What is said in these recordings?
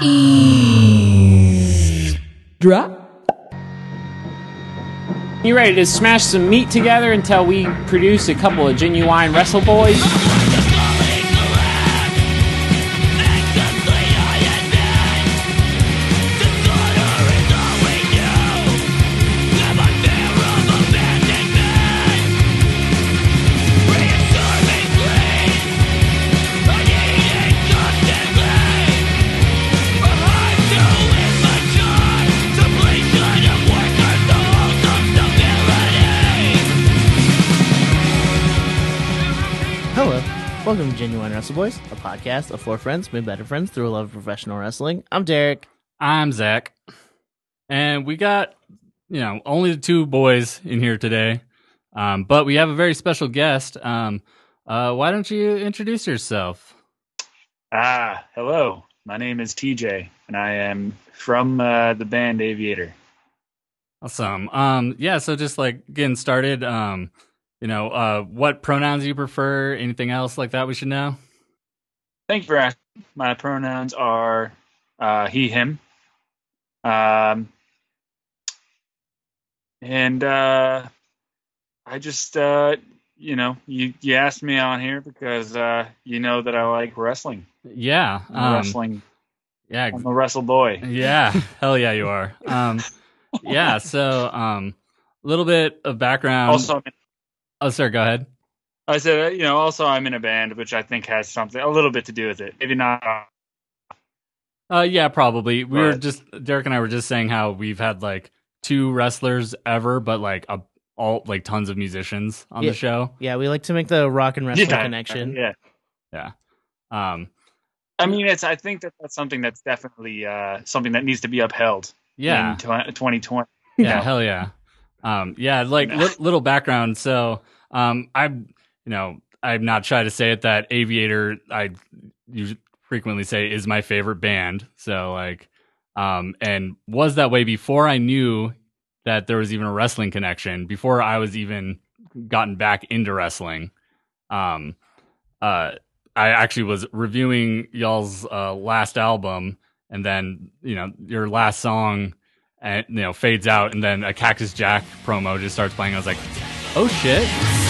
Drop. You ready to smash some meat together until we produce a couple of genuine wrestle boys? Genuine Wrestle Boys, a podcast of four friends made better friends through a love of professional wrestling. I'm Derek. I'm Zack, and we got you know only the two boys in here today, um, but we have a very special guest. Um, uh, why don't you introduce yourself? Ah, hello. My name is TJ, and I am from uh, the band Aviator. Awesome. Um, yeah. So just like getting started. Um, you know, uh, what pronouns you prefer? Anything else like that we should know? Thank you for asking. My pronouns are uh, he, him. Um, and uh, I just, uh, you know, you, you asked me on here because uh, you know that I like wrestling. Yeah. Um, wrestling. yeah. I'm a wrestle boy. Yeah, hell yeah, you are. Um, yeah, so um, a little bit of background. Also, I'm in- oh, sir, go ahead. I said, uh, you know, also I'm in a band, which I think has something, a little bit to do with it. Maybe not. Uh, yeah, probably. We were just Derek and I were just saying how we've had like two wrestlers ever, but like a, all like tons of musicians on Yeah. the show. Yeah, we like to make the rock and wrestling Yeah, connection. Yeah. Yeah. Um. I mean, it's. I think that that's something that's definitely uh, something that needs to be upheld. Yeah. in tw- 2020. Yeah. Yeah. Hell yeah. Um. Yeah. Like li- little background. So, um, I'm you know I'm not shy to say it that Aviator I usually frequently say is my favorite band. So like, um, and was that way before I knew that there was even a wrestling connection. Before I was even gotten back into wrestling. Um. Uh. I actually was reviewing y'all's uh, last album, and then you know your last song, and you know fades out, and then a Cactus Jack promo just starts playing. I was like, oh shit.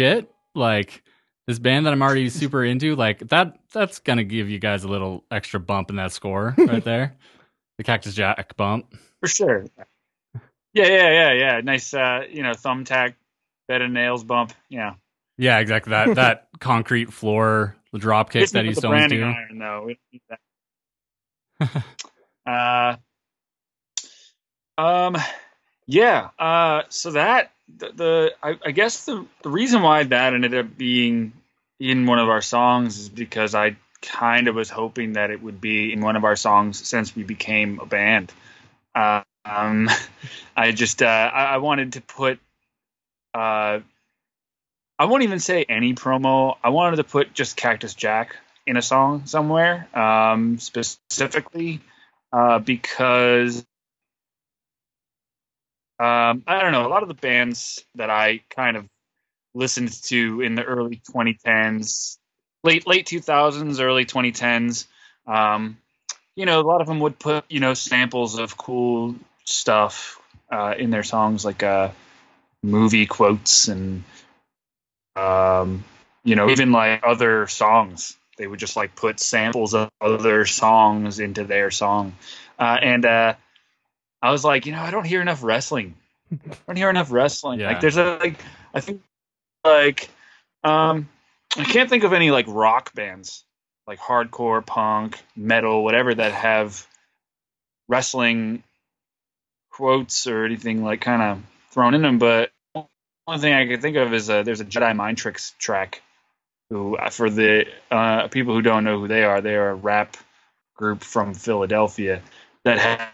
Shit. Like this band that I'm already super into, like that that's gonna give you guys a little extra bump in that score right there. the Cactus Jack bump. for sure. Yeah, yeah, yeah, yeah. Nice, uh, you know, thumbtack, bed of nails bump. Yeah. Yeah, exactly. That that concrete floor the drop kick that he's with the used to always branding do. iron, though. We don't need that. uh, um, yeah. Uh, so that the, I, I guess the the reason why that ended up being in one of our songs is because I kind of was hoping that it would be in one of our songs since we became a band. Um, I just uh, I, I wanted to put uh, I won't even say any promo. I wanted to put just Cactus Jack in a song somewhere, um, specifically uh, because um, I don't know. A lot of the bands that I kind of listened to in the early 2010s, late late 2000s, early 2010s, um, you know, a lot of them would put you know samples of cool stuff uh, in their songs, like uh, movie quotes and um, you know even like other songs. They would just like put samples of other songs into their song, uh, and uh, I was like, you know, I don't hear enough wrestling. I don't hear enough wrestling. Yeah. Like there's a like I think like um I can't think of any like rock bands, like hardcore, punk, metal, whatever that have wrestling quotes or anything like kind of thrown in them. But one thing I can think of is uh, there's a Jedi Mind Tricks track. Who, uh, for the uh, people who don't know who they are, they are a rap group from Philadelphia that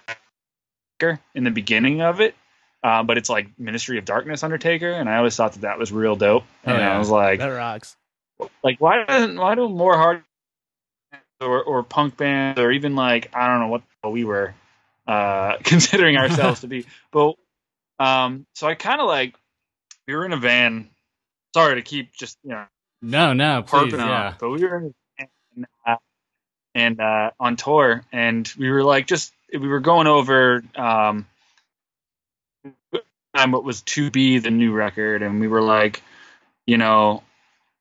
in the beginning of it, uh, but it's like Ministry of Darkness Undertaker, and I always thought that that was real dope. And yeah. I was like, That rocks. like why doesn't why do more hard or or punk bands or even like I don't know what we were uh considering ourselves to be, but um, so I kind of like we were in a van. Sorry to keep just you know No, no, please, on, yeah. but we were in a van and, uh, and uh, on tour, and we were like just we were going over um what was to be the new record, and we were like, you know,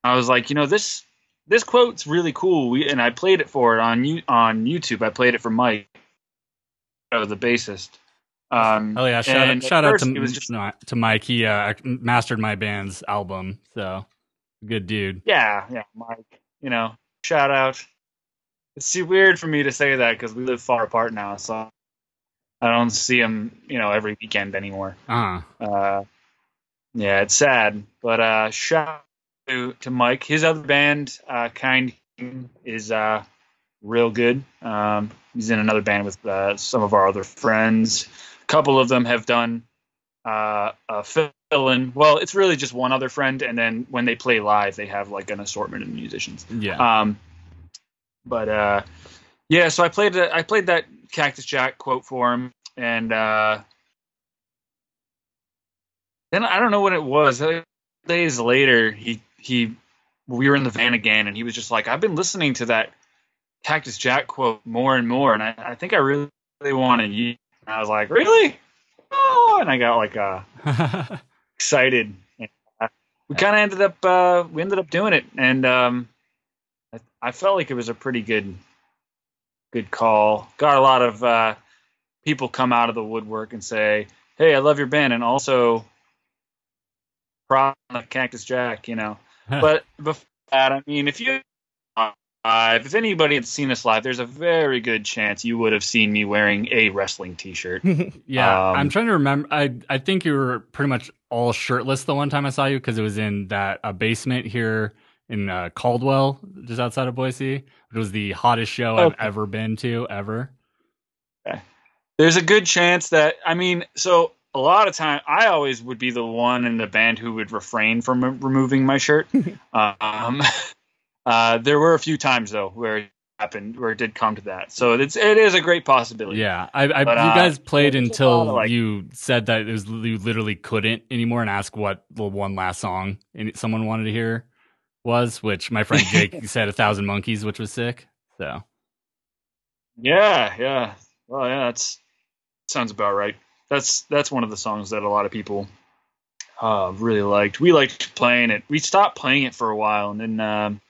I was like, you know, this this quote's really cool. We and I played it for it on you on YouTube. I played it for Mike, uh, the bassist. Um, Oh yeah, shout out, shout out to just no, to Mike. He uh, mastered my band's album, so good dude. yeah, yeah, Mike. You know, shout out. It's too weird for me to say that because we live far apart now, so I don't see him, you know, every weekend anymore. Uh Uh, yeah, it's sad, but uh, shout out to, to Mike. His other band, uh, Kind, is uh, real good. Um, he's in another band with uh, some of our other friends. A couple of them have done uh, a fill-in. Well, it's really just one other friend, and then when they play live, they have like an assortment of musicians. yeah. Um, but uh, yeah, so I played that. I played that Cactus Jack quote for him, and uh, then I don't know what it was. Uh, Days later, he he we were in the van again, and he was just like, "I've been listening to that Cactus Jack quote more and more, and I, I think I really, really want to use." And I was like, "Really?" Oh, and I got like uh, excited. And, uh, we kind of ended up uh, we ended up doing it, and um, I, I felt like it was a pretty good good call. Got a lot of uh, people come out of the woodwork and say, "Hey, I love your band," and also prop Cactus Jack, you know. but before that, I mean, if you live, if anybody had seen us live, there's a very good chance you would have seen me wearing a wrestling T-shirt. Yeah, Um, I'm trying to remember. I I think you were pretty much all shirtless the one time I saw you because it was in that uh, basement here in uh, Caldwell, just outside of Boise. It was the hottest show I've ever been to ever. there's a good chance that I mean, so a lot of time I always would be the one in the band who would refrain from removing my shirt. um, uh, there were a few times though where it happened, where it did come to that. So it's it is a great possibility. Yeah, I, I But, you uh, guys played there's a lot until like- you said that it was you literally couldn't anymore and ask what the one last song someone wanted to hear was, which my friend Jake said a thousand monkeys, which was sick. So yeah, yeah. Well, yeah, that's sounds about right. That's that's one of the songs that a lot of people uh, really liked. We liked playing it. We stopped playing it for a while, and then um,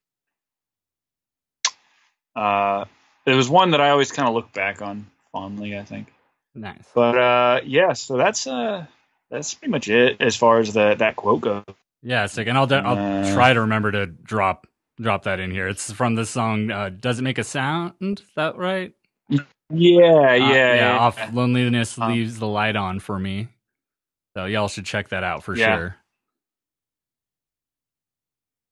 uh, it was one that I always kind of look back on fondly. I think. nice. But uh, yeah, so that's uh, that's pretty much it as far as the that quote goes. Yeah, sick. And I'll de- I'll Uh, try to remember to drop drop that in here. It's from the song uh, "Does It Make a Sound?" Is that right? Yeah, yeah, Uh, yeah. Off loneliness Um, leaves the light on for me. So y'all should check that out for Yeah. sure.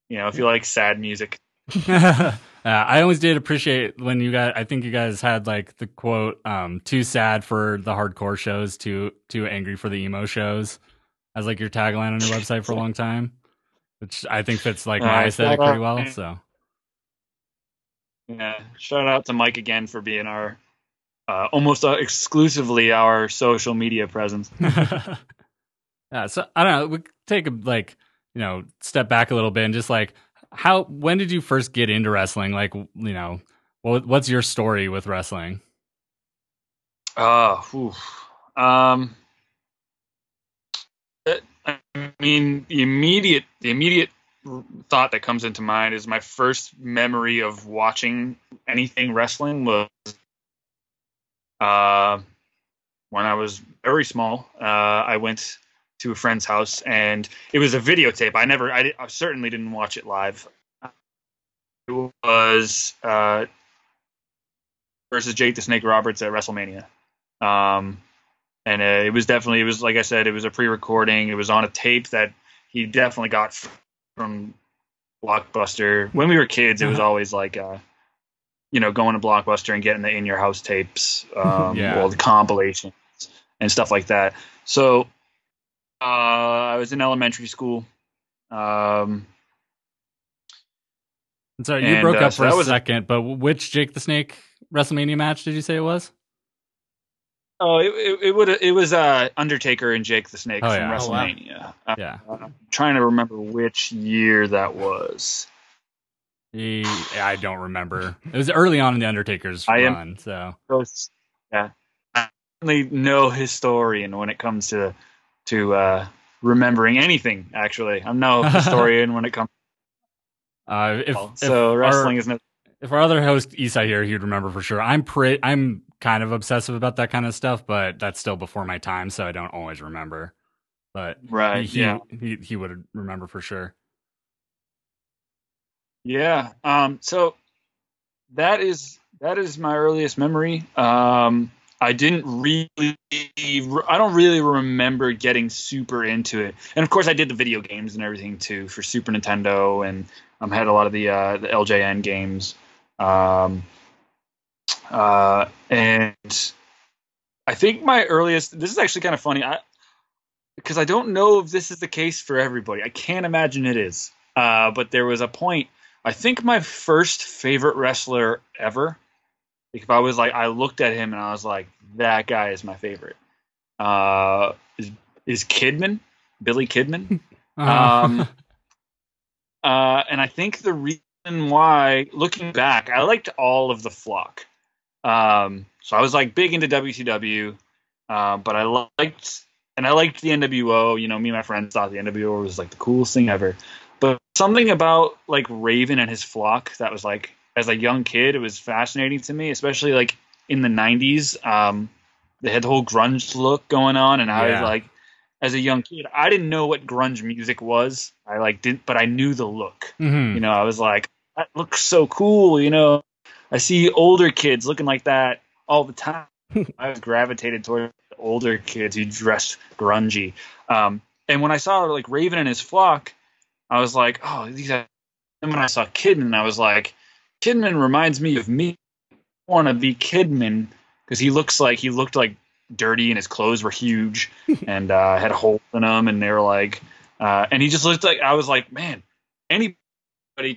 You know, if you like sad music. uh, I always did appreciate when you guys. I think you guys had like the quote, um, "Too sad for the hardcore shows, too too angry for the emo shows," as like your tagline on your website for a long time, which I think fits like my Uh, aesthetic pretty well. So Yeah, shout out to Mike again for being our uh, almost uh, exclusively our social media presence. yeah, so I don't know. We take a like you know step back a little bit and just like how when did you first get into wrestling? Like you know, what what's your story with wrestling? Uh, whew. um, mean, the immediate the immediate thought that comes into mind is my first memory of watching anything wrestling was uh, when I was very small. Uh, I went to a friend's house and it was a videotape. I never, I, I certainly didn't watch it live. it was uh, versus Jake the Snake Roberts at WrestleMania. Um, and uh, it was definitely it was like I said, it was a pre-recording. It was on a tape that he definitely got from Blockbuster. When we were kids, it was always like, uh, you know, going to Blockbuster and getting the in your house tapes, um, Yeah. or the compilations and stuff like that. So uh, I was in elementary school. Um, And so you And, broke uh, up so for a second, but which Jake the Snake WrestleMania match did you say it was? Oh, it, it, it would it was uh, Undertaker and Jake the Snake Oh, from yeah. Oh, wow. WrestleMania. Uh, Yeah. I'm trying to remember which year that was. He, I don't remember. It was early on in the Undertaker's I am- run, so Those- Yeah, I'm certainly no historian when it comes to to uh, remembering anything. Actually, I'm no historian when it comes. uh, if, to if So our- wrestling is no. if our other host Isai here, he'd remember for sure. I'm pre- I'm kind of obsessive about that kind of stuff, but that's still before my time, so I don't always remember. But Right. he, yeah. he he would remember for sure. Yeah. Um, so that is that is my earliest memory. Um, I didn't really, I don't really remember getting super into it. And of course, I did the video games and everything too for Super Nintendo, and um, had a lot of the uh, the LJN games. Um, uh, and I think my earliest. This is actually kind of funny. I because I don't know if this is the case for everybody. I can't imagine it is. Uh, but there was a point. I think my first favorite wrestler ever. Like if I was like, I looked at him and I was like, that guy is my favorite. Uh, is is Kidman, Billy Kidman. Um, uh, and I think the reason why, looking back, I liked all of the flock. Um, so I was like big into WCW, uh, but I liked and I liked the NWO. You know, me and my friends thought the NWO was like the coolest thing ever. But something about like Raven and his flock that was like, as a young kid, it was fascinating to me, especially like in the '90s. Um, they had the whole grunge look going on, and I was like, as a young kid, I didn't know what grunge music was. I like didn't, but I knew the look. Mhm. You know, I was like, that looks so cool. You know, I see older kids looking like that all the time. I was gravitated toward older kids who dressed grungy. Um, and when I saw like Raven and his flock, I was like, oh, these. Are... And when I saw Kidman, I was like, Kidman reminds me of me. I want to be Kidman because he looks like he looked like dirty and his clothes were huge and uh, had holes in them, and they were like, uh, and he just looked like I was like, man, anybody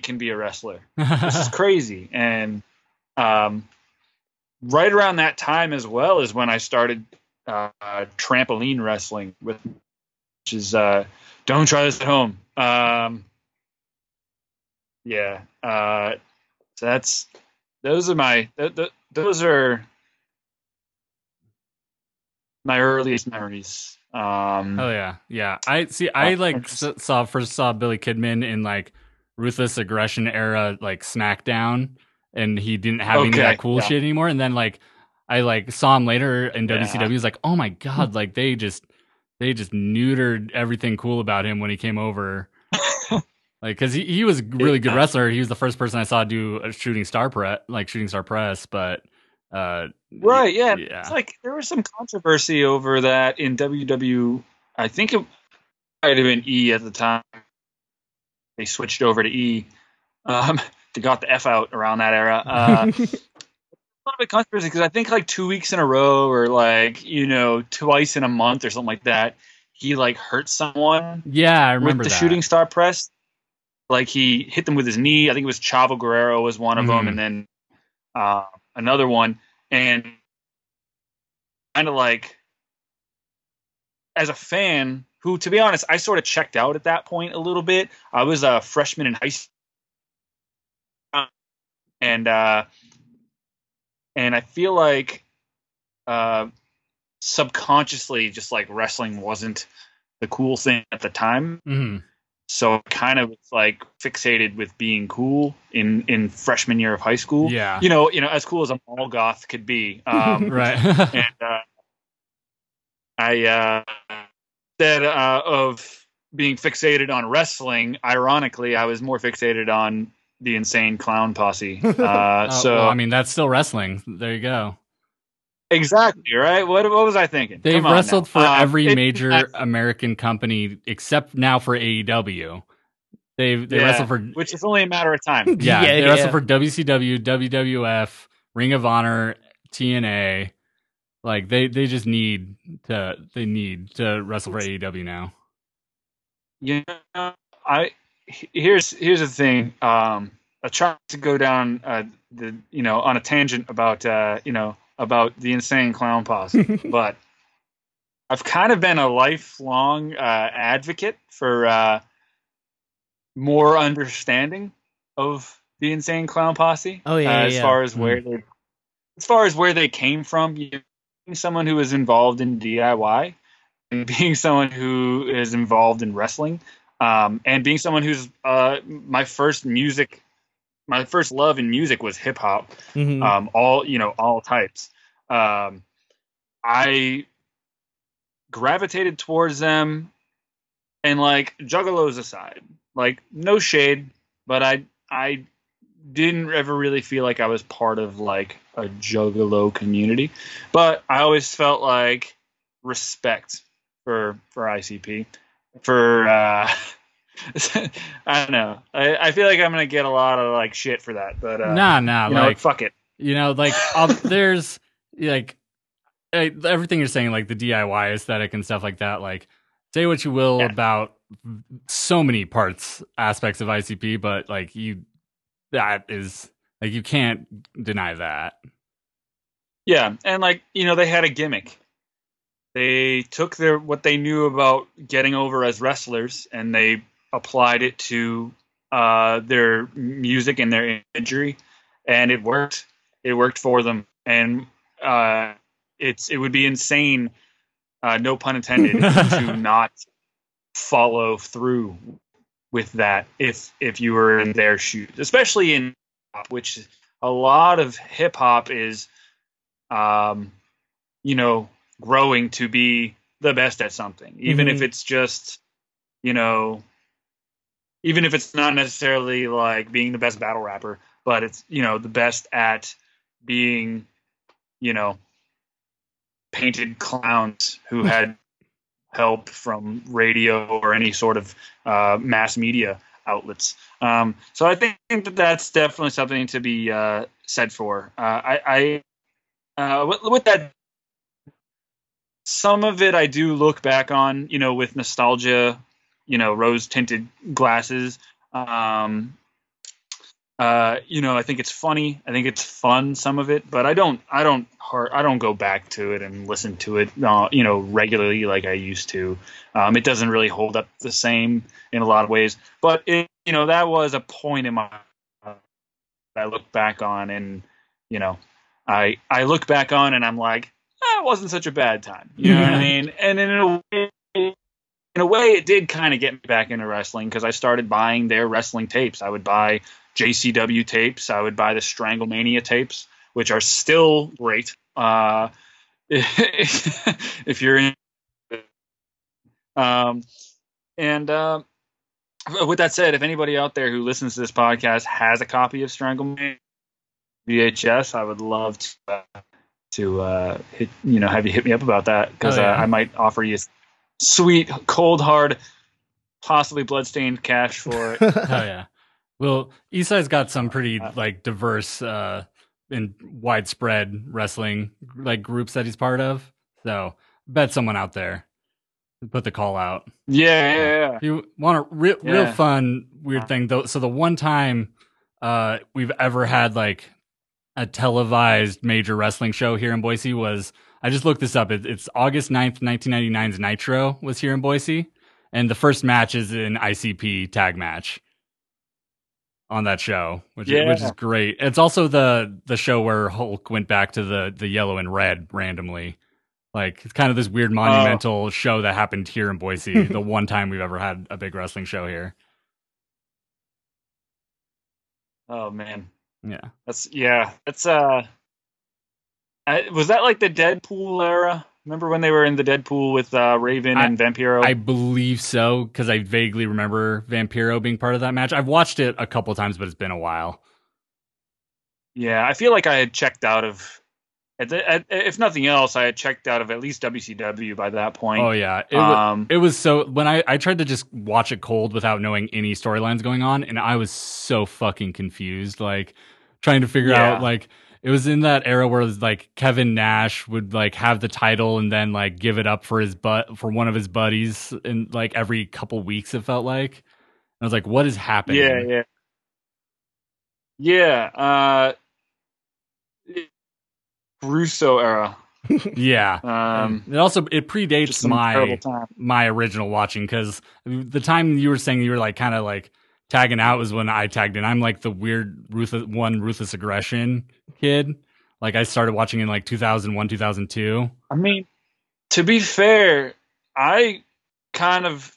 can be a wrestler this is crazy. And um, right around that time as well is when I started uh, trampoline wrestling, with, which is uh, don't try this at home. Um, yeah, uh, so that's those are my th- th- those are my earliest memories. Um, Oh yeah, yeah. I see. I Uh, like saw first saw Billy Kidman in like ruthless aggression era, like SmackDown, and he didn't have any of that cool yeah. shit anymore. And then like I like saw him later in Yeah. WCW. He's like, oh my god, like they just they just neutered everything cool about him when he came over. like because he, he was a really good wrestler. He was the first person I saw do a shooting star press, like shooting star press, but. uh Right, yeah. yeah. It's like there was some controversy over that in WW. I think it might have been E at the time. They switched over to E. Um, they got the F out around that era. Uh, a little bit controversy because I think like two weeks in a row or like you know twice in a month or something like that, he like hurt someone yeah, I remember with the that. shooting star press. Like he hit them with his knee. I think it was Chavo Guerrero was one of Mhm. them, and then uh, another one. And kind of like, as a fan, who to be honest, I sort of checked out at that point a little bit. I was a freshman in high school, and uh, and I feel like uh, subconsciously, just like wrestling wasn't the cool thing at the time Mhm. so I kind of was like fixated with being cool in in freshman year of high school. Yeah. You know, you know, as cool as a mall goth could be. Um, right. and uh, I uh, instead uh, of being fixated on wrestling, ironically, I was more fixated on the insane clown posse. Uh, Uh, so well, I mean, that's still wrestling. There you go. exactly right. What what was I thinking? They've Come wrestled now. for Um, every it- major I- American company except now for AEW. They've they yeah, wrestle for which is only a matter of time. yeah, Yeah, they yeah. wrestle for WCW, WWF, Ring of Honor, TNA. Like they they just need to they need to wrestle for AEW now. Yeah, I he- here's here's the thing. Um, I tried to go down uh, the you know on a tangent about uh, you know about the insane clown posse, but I've kind of been a lifelong uh, advocate for uh, more understanding of the insane clown posse. Oh, yeah, uh, as yeah. far as where they, as far as where they came from. You know, being someone who was involved in DIY and being someone who is involved in wrestling, um, and being someone who's uh, my first music, my first love in music was hip hop Mhm. um, all you know all types. Um, i gravitated towards them and like juggalos aside like no shade but i i didn't ever really feel like i was part of like a juggalo community. But i always felt like respect for for icp for uh I don't know. I, I feel like I'm gonna get a lot of like shit for that, but uh, nah, nah, know, like fuck it. you know, like there's like everything you're saying, like the DIY aesthetic and stuff like that. Like, say what you will Yeah. about so many parts, aspects of ICP, but like you, that is like you can't deny that. Yeah, and like you know, they had a gimmick. They took their what they knew about getting over as wrestlers, and they applied it to uh, their music and their imagery, and it worked. It worked for them, and uh, it's it would be insane, uh, no pun intended, to not follow through with that if if you were in their shoes, especially in which a lot of hip hop is, um, you know, growing to be the best at something, even if Mhm. it's just, you know, even if it's not necessarily like being the best battle rapper, but it's you know the best at being, you know, painted clowns who had help from radio or any sort of uh, mass media outlets. Um, so I think that that's definitely something to be uh, said for. Uh, I, I uh, with, with that, some of it I do look back on, you know, with nostalgia, you know, rose tinted glasses. Um, uh, you know, I think it's funny. I think it's fun. Some of it, but I don't. I don't. I don't go back to it and listen to it. Uh, you know, regularly like I used to. Um, it doesn't really hold up the same in a lot of ways. But it, you know, that was a point in my that I look back on, and you know, I I look back on, and I'm like, ah, it wasn't such a bad time. You know what I mean? And in a way, in a way, it did kind of get me back into wrestling because I started buying their wrestling tapes. I would buy JCW tapes. I would buy the Stranglemania tapes, which are still great. Uh, if you're in, um, and uh, with that said, if anybody out there who listens to this podcast has a copy of Stranglemania VHS, I would love to uh, to uh, hit, you know have you hit me up about that because Oh, yeah. uh, I might offer you sweet, cold, hard, possibly bloodstained cash for it. Oh yeah. Well, Eastside's got some pretty like diverse uh and widespread wrestling like groups that he's part of. So bet someone out there put the call out. yeah, yeah, yeah. If you want a re- real fun weird thing though, so the one time uh we've ever had like a televised major wrestling show here in Boise was I just looked this up. It, it's August 9th, 1999's Nitro was here in Boise and the first match is an ICP tag match on that show, which is, which is great. It's also the the show where Hulk went back to the the yellow and red randomly. Like it's kind of this weird oh. monumental show that happened here in Boise, the one time we've ever had a big wrestling show here. Oh man, Yeah. that's yeah. That's uh, I, was that like the Deadpool era? Remember when they were in the Deadpool with uh, Raven I- and Vampiro? I believe so because I vaguely remember Vampiro being part of that match. I've watched it a couple times, but it's been a while. yeah, I feel like I had checked out of. At the, at, if nothing else, I had checked out of at least WCW by that point. Oh yeah, it, um, it was so when I I tried to just watch it cold without knowing any storylines going on, and I was so fucking confused, like trying to figure Yeah. out like it was in that era where it was like Kevin Nash would like have the title and then like give it up for his butt for one of his buddies in like every couple weeks. It felt like and I was like, what is happening? yeah, yeah, yeah. Uh, Russo era. yeah. Um, And it also it predates my my original watching because the time you were saying you were like kind of like tagging out was when I tagged in. I'm like the weird ruthless one ruthless aggression kid. Like I started watching in like 2001, 2002. I mean, to be fair, I kind of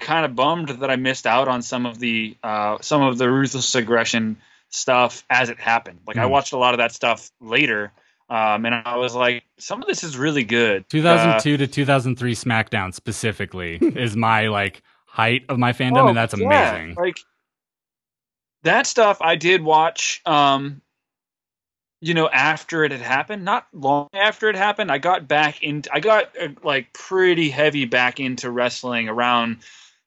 kind of bummed that I missed out on some of the uh, some of the ruthless aggression stuff as it happened. Like I Hmm. watched a lot of that stuff later, um, and I was like, some of this is really good. Uh, 2002 to 2003 SmackDown specifically is my like height of my fandom, Oh, and that's yeah, amazing. Like that stuff, I did watch. Um, you know, after it had happened, not long after it happened, I got back into. I got uh, like pretty heavy back into wrestling around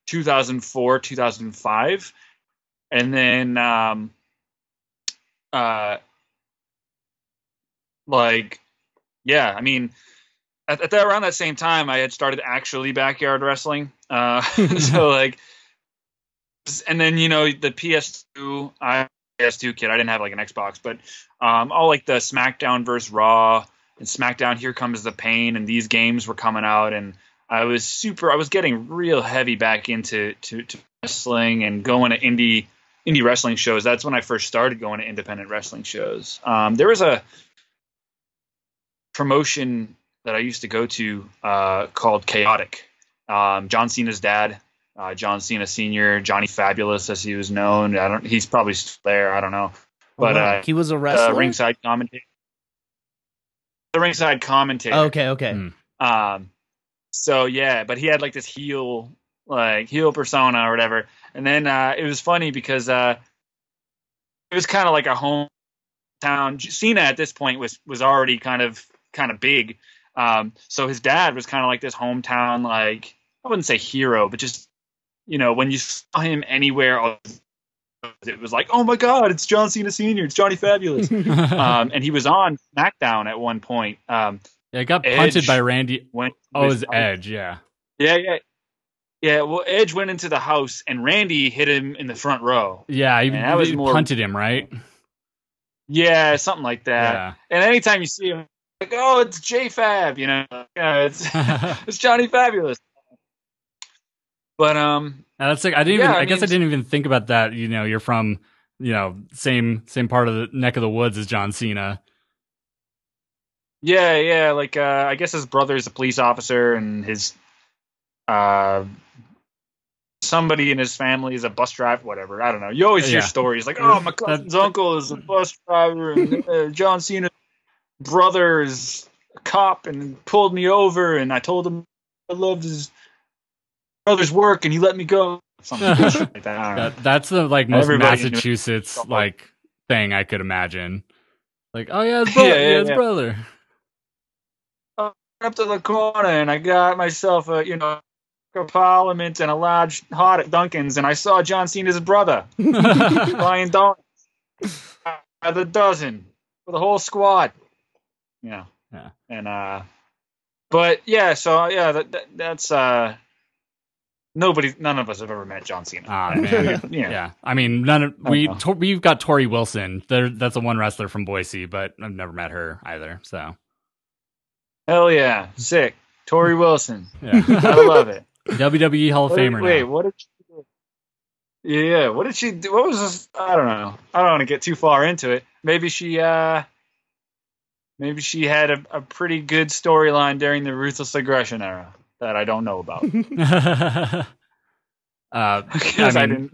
2004, 2005, and then um, uh, like, yeah, I mean. At, at that around that same time, I had started actually backyard wrestling. Uh, so like, and then you know the PS2, I PS2 kid. I didn't have like an Xbox, but um, all like the SmackDown versus Raw and SmackDown Here Comes the Pain, and these games were coming out, and I was super. I was getting real heavy back into to, to wrestling and going to indie indie wrestling shows. That's when I first started going to independent wrestling shows. Um, there was a promotion that I used to go to uh, called Chaotic. Um, John Cena's dad uh, John Cena Senior, Johnny Fabulous, as he was known. I don't. He's probably still there. I don't know. But Wow. uh, he was a wrestler. ringside commentator. The ringside commentator. okay, okay. Hmm. Um. So yeah, but he had like this heel, like heel persona or whatever. And then uh, it was funny because uh, it was kind of like a hometown. Cena at this point was was already kind of kind of big. Um, so his dad was kind of like this hometown, like I wouldn't say hero, but just you know when you saw him anywhere, it was like, oh my god, it's John Cena Senior, it's Johnny Fabulous. um, and he was on SmackDown at one point. Um, yeah, I got Edge punted by Randy. when Oh, it was- Edge. Yeah. yeah, yeah, yeah. Well, Edge went into the house and Randy hit him in the front row. Yeah, he, that was more- punted him, right? Yeah, something like that. Yeah. And anytime you see him, like, oh, it's J Fab, you know, yeah, it's it's Johnny Fabulous. But um, Now, that's like I didn't. Yeah, even, I, I guess I didn't even think about that. You know, you're from you know same same part of the neck of the woods as John Cena. yeah, yeah, like uh, I guess his brother is a police officer, and his uh, somebody in his family is a bus driver, whatever. I don't know. You always hear Yeah. stories like, oh, my cousin's uncle is a bus driver, and uh, John Cena's brother is a cop and pulled me over, and I told him I loved his brother's work, and he let me go. Something like that. I don't know. That, that's the like most Everybody Massachusetts like thing I could imagine. Like, oh yeah, his brother. Yeah, yeah, yeah, his yeah. brother. up to the corner and I got myself a you know a parliament and a large hot at Dunkin's and I saw John Cena's brother buying donuts by the dozen for the whole squad. Yeah. Yeah. And uh but yeah, so yeah, that, that that's uh nobody none of us have ever met John Cena. Ah man. yeah. Yeah, I mean, none of we to, we've got Torrie Wilson. There, that's the one wrestler from Boise, but I've never met her either. So Hell yeah. Sick. Torrie Wilson. yeah, I love it. WWE Hall of What did- Famer wait, what did she do? Yeah, what did she do? What was this? I don't know. I don't want to get too far into it. Maybe she, uh, maybe she had a, a pretty good storyline during the ruthless aggression era that I don't know about. uh, I Because I, mean, didn't.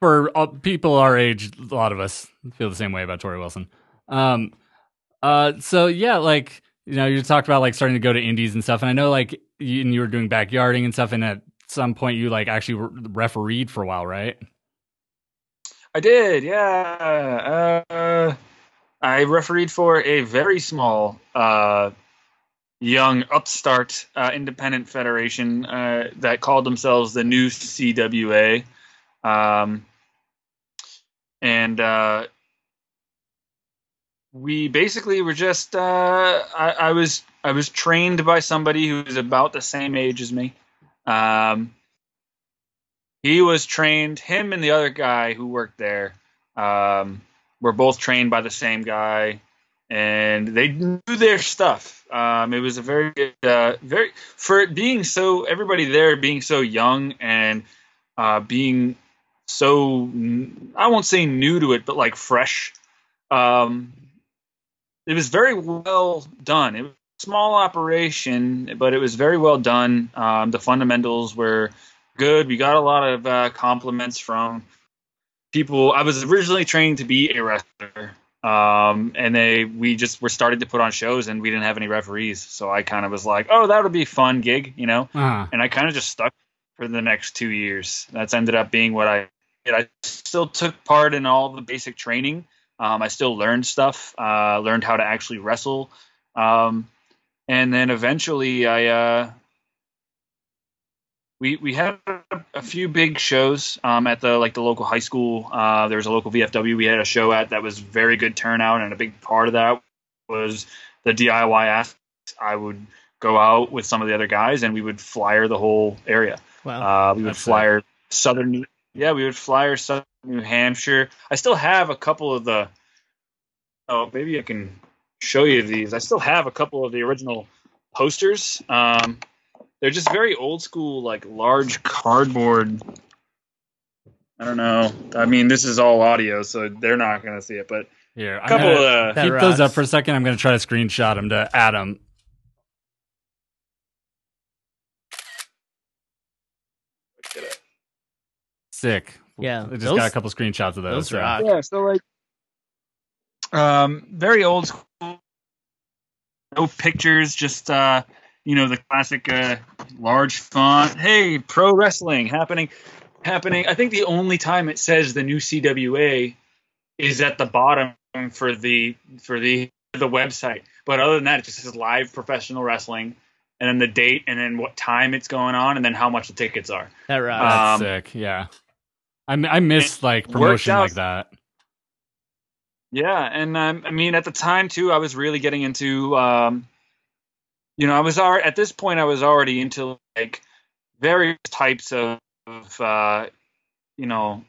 for all, people our age, a lot of us feel the same way about Torrie Wilson. Um, uh, so yeah, like you know, you talked about like starting to go to indies and stuff, and I know like you, and you were doing backyarding and stuff, and at some point you like actually re- refereed for a while, right? I did, yeah. Uh, I refereed for a very small, uh, young upstart uh, independent federation uh, that called themselves the New CWA, um, and uh, we basically were just. Uh, I, I was I was trained by somebody who was about the same age as me. Um, he was trained. Him and the other guy who worked there um, were both trained by the same guy, and they knew their stuff. Um, it was a very, uh, very for it being so everybody there being so young and uh, being so I won't say new to it, but like fresh. Um, it was very well done. It was a small operation, but it was very well done. Um, the fundamentals were good. We got a lot of uh, compliments from people. I was originally trained to be a wrestler, um, and they we just were started to put on shows, and we didn't have any referees. So I kind of was like, oh, that would be a fun gig, you know. Uh, And I kind of just stuck for the next two years. That's ended up being what I did. I still took part in all the basic training. Um, I still learned stuff. Uh, learned how to actually wrestle. Um, and then eventually I uh, we we had a, a few big shows um, at the like the local high school. Uh, there was a local VFW we had a show at that was very good turnout, and a big part of that was the DIY aspect. I would go out with some of the other guys, and we would flyer the whole area. Wow. Uh, we would flyer southern. New- Yeah, we would flyer southern New Hampshire. I still have a couple of the. Oh, maybe I can show you these. I still have a couple of the original posters. Um, they're just very old school, like large cardboard. I don't know. I mean, this is all audio, so they're not going to see it. But here, a I'm couple gonna of That keep those up for a second. I'm going to try to screenshot them to Adam. Sick. Yeah, I just those- got a couple screenshots of those. those so- rock. yeah, so like, um, very old school. No pictures, just uh, you know, the classic uh, large font. Hey, pro wrestling happening, happening. I think the only time it says the new CWA is at the bottom for the for the the website. But other than that, it just says live professional wrestling, and then the date, and then what time it's going on, and then how much the tickets are. That. That's Um, sick. Yeah. I I miss like promotion like that. Yeah, and um, I mean, at the time too, I was really getting into, um, you know, I was already at this point, I was already into like various types of, uh, you know,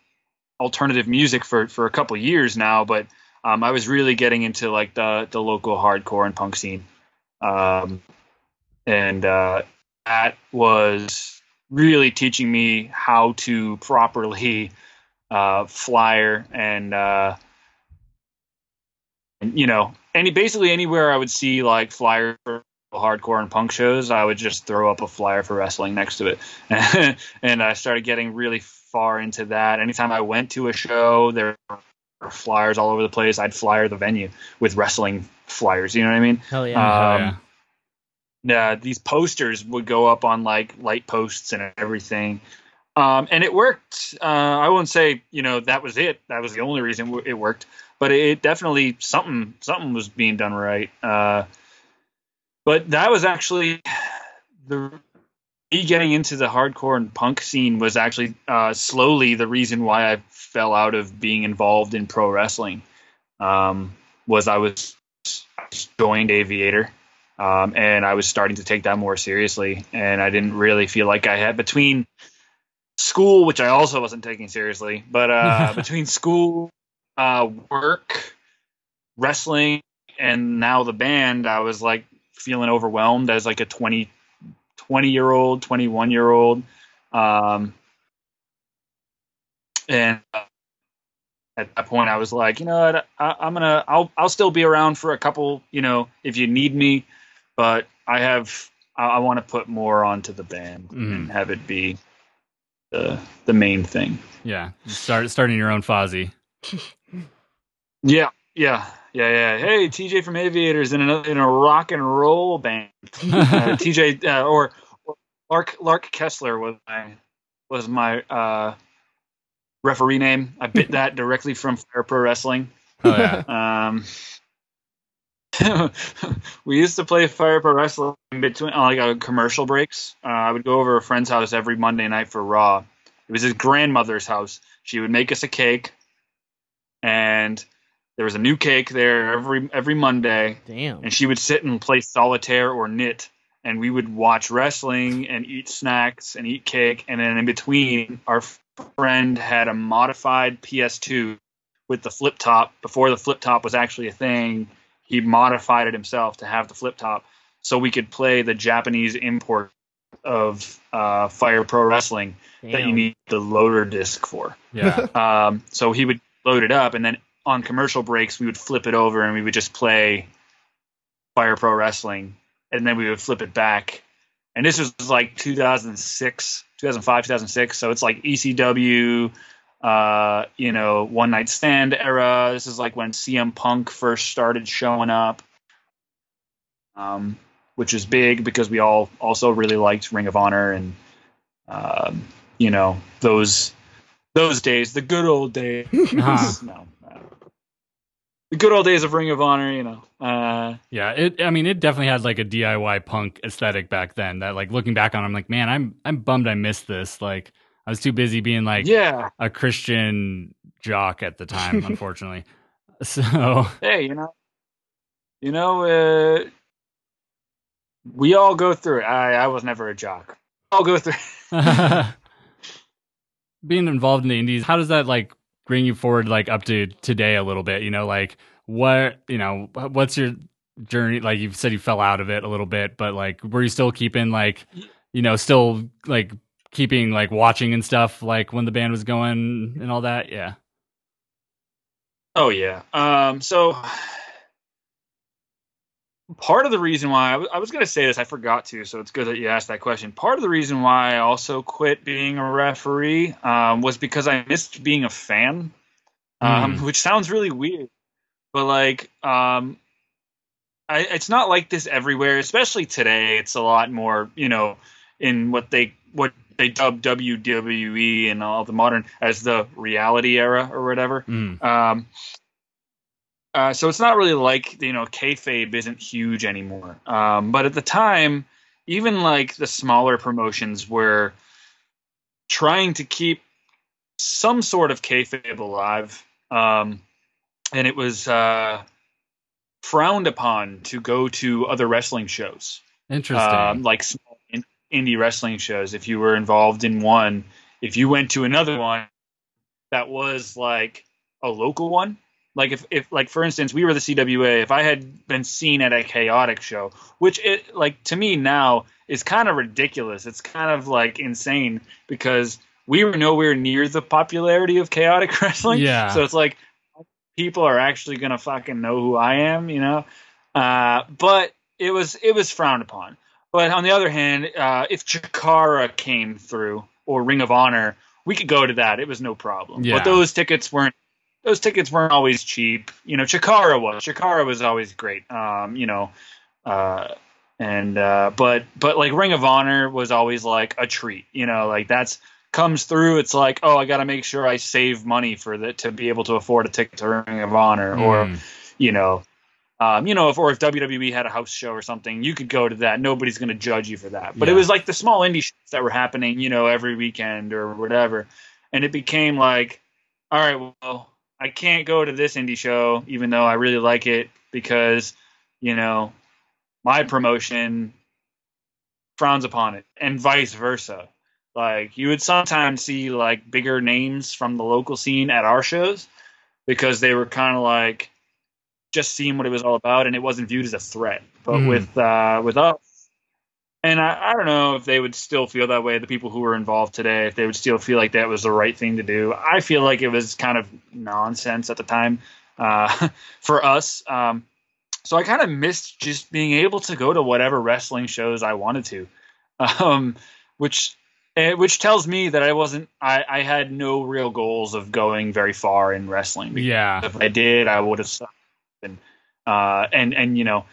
alternative music for for a couple years now, but um, I was really getting into like the the local hardcore and punk scene, um, and uh, that was really teaching me how to properly uh, flyer and. Uh, you know, any basically anywhere I would see like flyers for hardcore and punk shows, I would just throw up a flyer for wrestling next to it, and I started getting really far into that. Anytime I went to a show, there were flyers all over the place. I'd flyer the venue with wrestling flyers. You know what I mean? Hell yeah. Um, yeah. yeah, these posters would go up on like light posts and everything. Um, and it worked. Uh, I won't say, you know, that was it. That was the only reason it worked, but it definitely something, something was being done right. Uh, but that was actually the me getting into the hardcore and punk scene was actually uh, slowly the reason why I fell out of being involved in pro wrestling. Um, was I was joined Aviator um, and I was starting to take that more seriously. And I didn't really feel like I had between school, which I also wasn't taking seriously, but uh, between school, uh, work, wrestling, and now the band, I was like feeling overwhelmed as like a 20, 20 year old, 21 year old. Um, and uh, at that point, I was like, you know what, I, I'm gonna, I'll, I'll still be around for a couple, you know, if you need me, but I have, I, I want to put more onto the band Mhm. and have it be the the main thing. Yeah. Start starting your own Fozzy. Yeah, yeah, yeah, yeah. Hey, TJ from Aviators in a in a rock and roll band. Uh, TJ uh, or, or Lark Lark Kessler was my was my uh, referee name. I bit that directly from Fire Pro Wrestling. Oh yeah. Um, we used to play Fire Pro Wrestling in between, like uh, commercial breaks. Uh, I would go over a friend's house every Monday night for Raw. It was his grandmother's house. She would make us a cake, and there was a new cake there every every Monday. Damn. And she would sit and play solitaire or knit, and we would watch wrestling and eat snacks and eat cake. And then in between, our friend had a modified PS2 with the flip top. Before the flip top was actually a thing, he modified it himself to have the flip top, so we could play the Japanese import of uh, Fire Pro Wrestling that you need the loader disc for. Yeah. Um, so he would load it up, and then on commercial breaks, we would flip it over and we would just play Fire Pro Wrestling, and then we would flip it back. And this was like 2006, 2005, 2006. So it's like ECW, uh, you know, One Night Stand era. This is like when CM Punk first started showing up, um, which is big because we all also really liked Ring of Honor and, um, you know, those those days, the good old days. Uh-huh. no, the good old days of Ring of Honor. You know, uh, Yeah, it. I mean, it definitely had like a DIY punk aesthetic back then. That like looking back on, I'm like, man, I'm I'm bummed I missed this. Like, I was too busy being like yeah. a Christian jock at the time, unfortunately. So Hey, you know, you know, uh, we all go through it. I I was never a jock. I'll go through. being involved in the indies, how does that like bring you forward like up to today a little bit? You know, like what you know, what's your journey? Like you said, you fell out of it a little bit, but like, were you still keeping like, you know, still like keeping like watching and stuff like when the band was going and all that? Yeah. Oh yeah. Um. So part of the reason why I w- I was going to say this, I forgot to. So it's good that you asked that question. Part of the reason why I also quit being a referee um, was because I missed being a fan, um, Mm. which sounds really weird, but like, um, I, it's not like this everywhere. Especially today, it's a lot more. You know, in what they what they dub WWE and all the modern as the reality era or whatever. Mm. Uh, so it's not really like you know kayfabe isn't huge anymore. Um, but at the time, even like the smaller promotions were trying to keep some sort of kayfabe alive, um, and it was uh, frowned upon to go to other wrestling shows Interesting. um, like small in- indie wrestling shows. If you were involved in one, if you went to another one that was like a local one, like if, if like for instance we were the CWA, if I had been seen at a chaotic show, which it like to me now is kind of ridiculous. It's kind of like insane because we were nowhere near the popularity of chaotic wrestling. Yeah. So it's like people are actually gonna fucking know who I am, you know. Uh, but it was it was frowned upon. But on the other hand, uh, if Chikara came through or Ring of Honor, we could go to that. It was no problem. Yeah. But those tickets weren't those tickets weren't always cheap. You know, Chikara was Chikara was always great. Um, you know, uh, and uh, but but like Ring of Honor was always like a treat. You know, like that's comes through. It's like oh, I got to make sure I save money for that to be able to afford a ticket to Ring of Honor or Mm. you know. Um, you know, if or if WWE had a house show or something, you could go to that. Nobody's going to judge you for that. But it was like the small indie shows that were happening, you know, every weekend or whatever. And it became like, all right, well, I can't go to this indie show, even though I really like it, because, you know, my promotion frowns upon it, and vice versa. Like you would sometimes see like bigger names from the local scene at our shows because they were kind of like just seeing what it was all about, and it wasn't viewed as a threat. But Mhm. with uh, with us, and I, I don't know if they would still feel that way. The people who were involved today, if they would still feel like that was the right thing to do. I feel like it was kind of nonsense at the time uh, for us. Um, so I kind of missed just being able to go to whatever wrestling shows I wanted to, um, which eh, which tells me that I wasn't I, I had no real goals of going very far in wrestling. Yeah. If I did, I would have and uh, and and you know,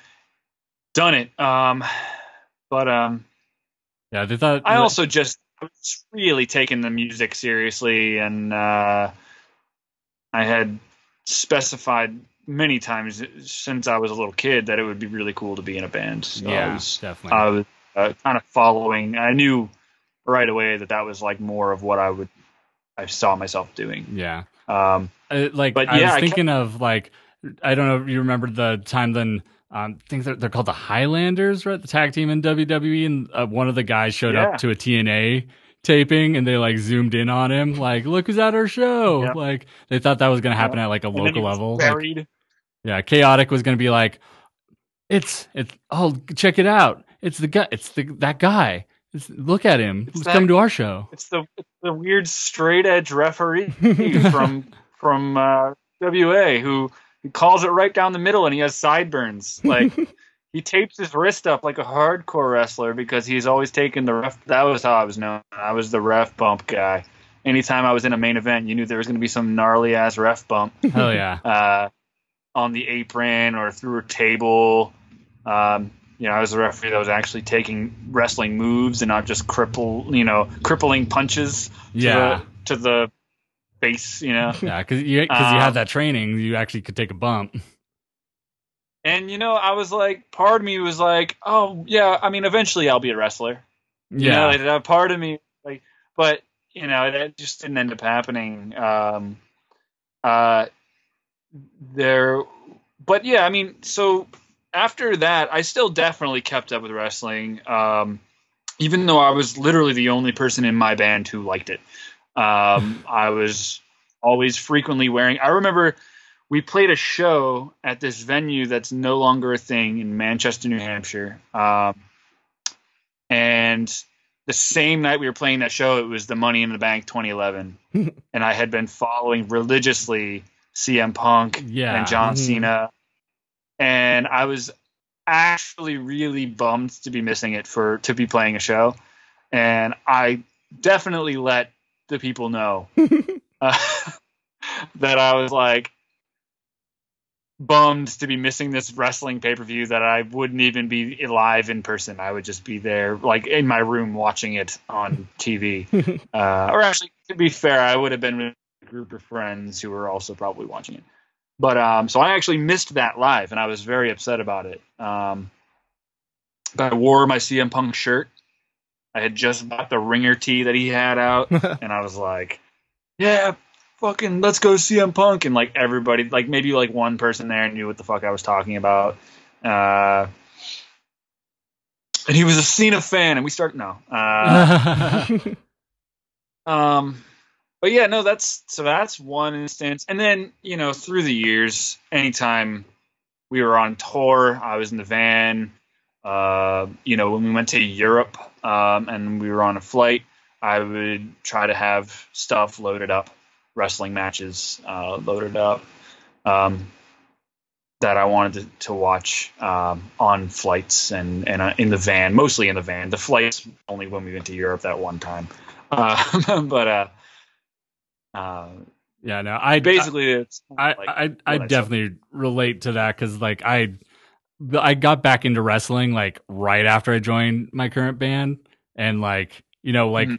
done it. Um, but um, Yeah, they thought. I also just I was really taking the music seriously, and uh, I had specified many times since I was a little kid that it would be really cool to be in a band. So I yeah, was, definitely. I was uh, kind of following. I knew right away that that was like more of what I would I saw myself doing. yeah. Um, Uh, like But I yeah, was I thinking of like I don't know if you remember the time then um things they're, they're called the Highlanders, right? The tag team in WWE, and uh, one of the guys showed Yeah. up to a TNA taping, and they like zoomed in on him, like, "Look who's at our show!" Like they thought that was going to happen at like a and local level. Like, Buried. yeah, chaotic was going to be like, "It's it's oh check it out, it's the guy, it's the that guy." It's, look at him. It's that- coming to our show? It's the it's the weird straight edge referee from from uh, WA who he calls it right down the middle and he has sideburns. Like he tapes his wrist up like a hardcore wrestler because he's always taking the ref. That was how I was known. I was the ref bump guy. Anytime I was in a main event, you knew there was going to be some gnarly ass ref bump Hell yeah. uh, on the apron or through a table. Um, you know, I was the referee that was actually taking wrestling moves and not just cripple, you know, crippling punches to Yeah. the, to the face, you know. Yeah, because you, cause you Um, had that training, you actually could take a bump. And you know, I was like, part of me was like, oh yeah, I mean, eventually I'll be a wrestler. You Yeah. know, like, that part of me, like, but you know, that just didn't end up happening. Um, uh, there, but yeah, I mean, so after that, I still definitely kept up with wrestling. Um, even though I was literally the only person in my band who liked it. Um, I was always frequently wearing. I remember we played a show at this venue that's no longer a thing in Manchester, New Hampshire. Um, and the same night we were playing that show, it was the Money in the Bank 2011, and I had been following religiously CM Punk Yeah. and John Mhm. Cena, and I was actually really bummed to be missing it for to be playing a show, and I definitely let the people know uh, that I was like bummed to be missing this wrestling pay per view that I wouldn't even be live in person. I would just be there, like in my room, watching it on TV. uh, or actually, to be fair, I would have been with a group of friends who were also probably watching it. But um, so I actually missed that live, and I was very upset about it. Um, but I wore my CM Punk shirt. I had just bought the ringer tee that he had out, and I was like, "Yeah, fucking let's go CM Punk." And like everybody, like maybe like one person there knew what the fuck I was talking about. Uh, and he was a Cena fan, and we start no. Uh, um, but yeah, no, that's so that's one instance. And then you know, through the years, anytime we were on tour, I was in the van. Uh, you know, when we went to Europe um, and we were on a flight, I would try to have stuff loaded up, wrestling matches uh, loaded up um, that I wanted to, to watch um, on flights and and uh, in the van, mostly in the van. The flights only when we went to Europe that one time, uh, but uh, uh, yeah, no, I basically it's I like I, I, I definitely relate to that because like I I got back into wrestling like right after I joined my current band and like you know like Mhm.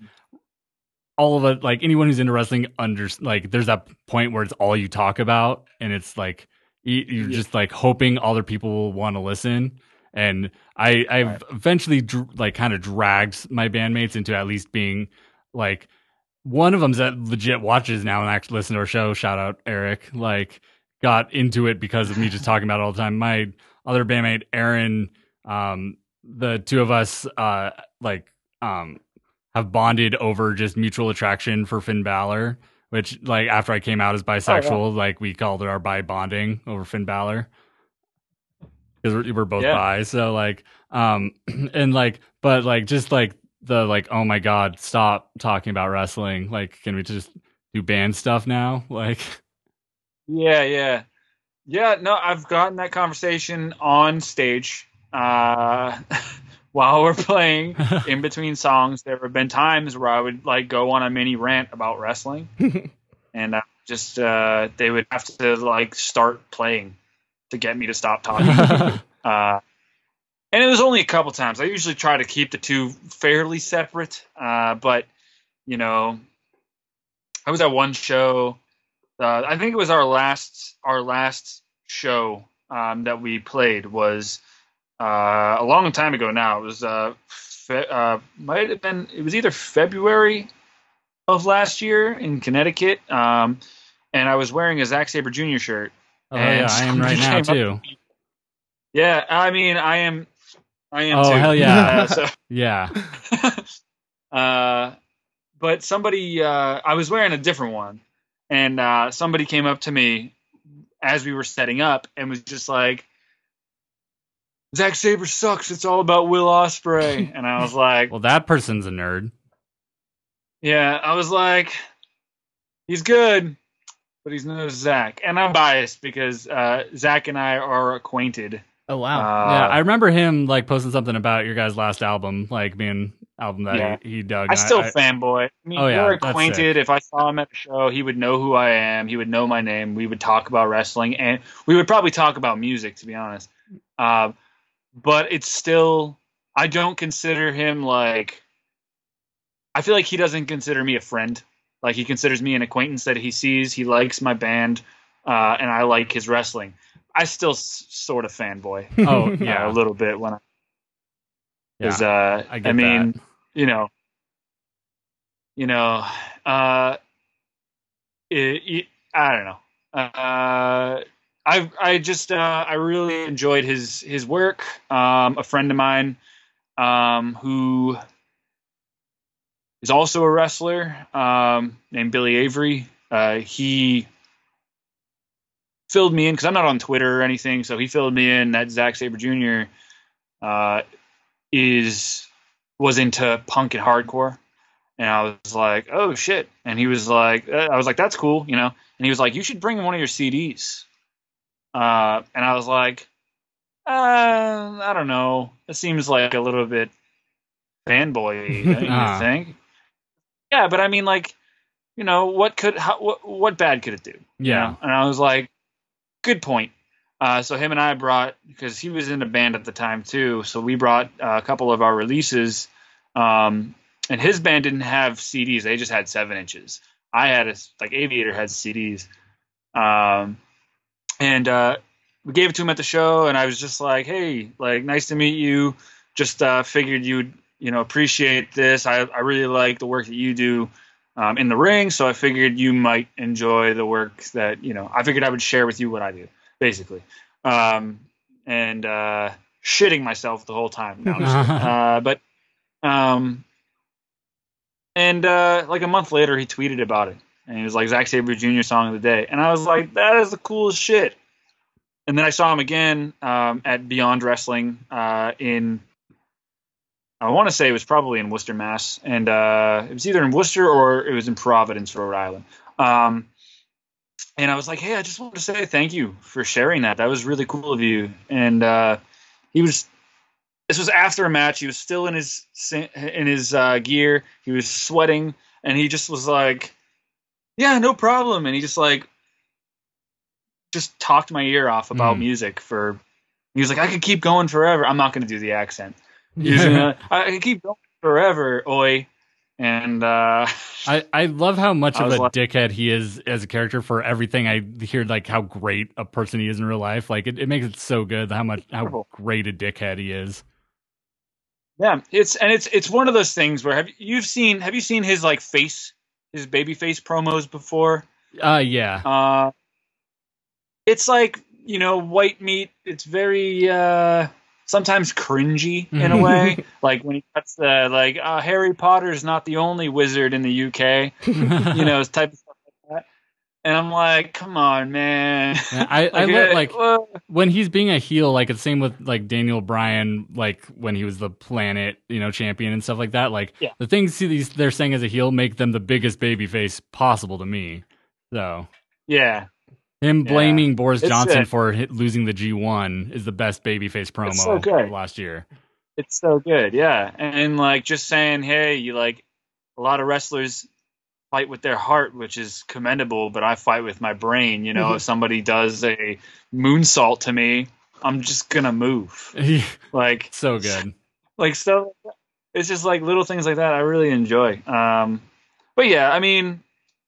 all of it like anyone who's into wrestling under like there's that point where it's all you talk about and it's like you, you're Yeah. just like hoping other people will want to listen and I I've Right. eventually dr- like kind of dragged my bandmates into at least being like one of them's that legit watches now and actually listen to our show. Shout out Eric. Like got into it because of me just talking about it all the time. My other bandmate Aaron, um, the two of us, uh, like um, have bonded over just mutual attraction for Finn Balor. Which like after I came out as bisexual, like we called it our bi bonding over Finn Balor because we're, we're both Yeah. bi. So like, um, and like, but like, just like the like, oh my god, stop talking about wrestling. Like, can we just do band stuff now? Like, Yeah, yeah, yeah. No, I've gotten that conversation on stage uh, while we're playing. In between songs, there have been times where I would like go on a mini rant about wrestling, and I just uh, they would have to like start playing to get me to stop talking. uh, and it was only a couple times. I usually try to keep the two fairly separate, uh, but you know, I was at one show. Uh, I think it was our last our last show um, that we played was uh, a long time ago. Now it was uh, fe- uh, might have been it was either February of last year in Connecticut, um, and I was wearing a Zack Sabre Jr. shirt. Oh And yeah, I am right now too. me. Yeah, I mean, I am. I am. Oh, too. hell yeah. Uh, so, Yeah. uh, but somebody, uh, I was wearing a different one, and uh, somebody came up to me as we were setting up and was just like, Zack Sabre sucks. It's all about Will Ospreay." and I was like, Well, that person's a nerd. "Yeah." I was like, "He's good." But he's no Zack, and I'm biased because uh, Zack and I are acquainted. Oh wow. Uh, yeah, I remember him like posting something about your guys' last album, like being album that Yeah. he, he dug. I still I- fanboy. I mean, Oh, yeah, we're acquainted. If I saw him at a show, he would know who I am. He would know my name. We would talk about wrestling, and we would probably talk about music, to be honest. Uh, but it's still, I don't consider him like. I feel like he doesn't consider me a friend. Like he considers me an acquaintance that he sees. He likes my band, uh, and I like his wrestling. I still s- sort of fanboy. Oh yeah, a little bit when I. yeah. uh, I get mean, that. You know, you know, uh, it, it, I don't know. Uh, I I just uh, I really enjoyed his his work. Um, a friend of mine, um, who is also a wrestler, um, named Billy Avery. Uh, he filled me in because I'm not on Twitter or anything, so he filled me in that Zack Sabre Jr. Uh, is was into punk and hardcore. And I was like, oh shit. And he was like, uh, I was like, that's cool, you know? And he was like, you should bring one of your CDs. Uh, and I was like, uh, I don't know. It seems like a little bit fanboy, you Ah. think? Yeah, but I mean, like, you know, what could, how, what, what bad could it do? you Yeah. know? And I was like, good point. Uh, so him and I brought because he was in a band at the time too. So we brought uh, a couple of our releases, um, and his band didn't have CDs; they just had seven inches. I had a like Aviator had CDs, um, and uh, we gave it to him at the show. And I was just like, "Hey, like, nice to meet you. Just uh, figured you'd you know appreciate this. I I really like the work that you do." Um, in the ring, so I figured you might enjoy the work that you know. I figured I would share with you what I do basically. Um, and uh, shitting myself the whole time. No, I'm just kidding. uh, but um, and uh, like a month later, he tweeted about it, and he was like Zack Sabre Jr. song of the day, and I was like, that is the coolest shit. And then I saw him again um, at Beyond Wrestling uh, in. I want to say it was probably in Worcester, Mass, and uh, it was either in Worcester or it was in Providence, Rhode Island. Um, and I was like, "Hey, I just wanted to say thank you for sharing that. That was really cool of you." And uh, he was. This was after a match. He was still in his in his uh, gear. He was sweating, and he just was like, "Yeah, no problem." And he just like just talked my ear off about Mm. music for. He was like, "I could keep going forever." I'm not going to do the accent. Was gonna, I could keep going forever, oi. And uh, I, I love how much I of a like- dickhead he is as a character for everything. I hear like how great a person he is in real life. Like it, it makes it so good how much how great a dickhead he is. Yeah, it's and it's it's one of those things where have you- you've seen have you seen his like face his baby face promos before? Uh yeah. Uh it's like, you know, white meat. It's very uh sometimes cringy in a way. like when he cuts the like uh, Harry Potter's not the only wizard in the UK, you know, type of stuff like that. And I'm like, come on, man. Yeah, I, I Like, let uh, like well, when he's being a heel, like it's same with like Daniel Bryan, like when he was the Planet, you know, champion and stuff like that. Like Yeah. the things he's, they're saying as a heel make them the biggest baby face possible to me. So yeah. Him Yeah. blaming Boris Johnson for losing the G1 is the best babyface promo so good. last year. It's so good, yeah. And, like just saying, hey, you like a lot of wrestlers fight with their heart, which is commendable, but I fight with my brain. You know, if somebody does a moonsault to me, I'm just gonna move. Like so good. like so, It's just like little things like that I really enjoy. Um, but yeah, I mean,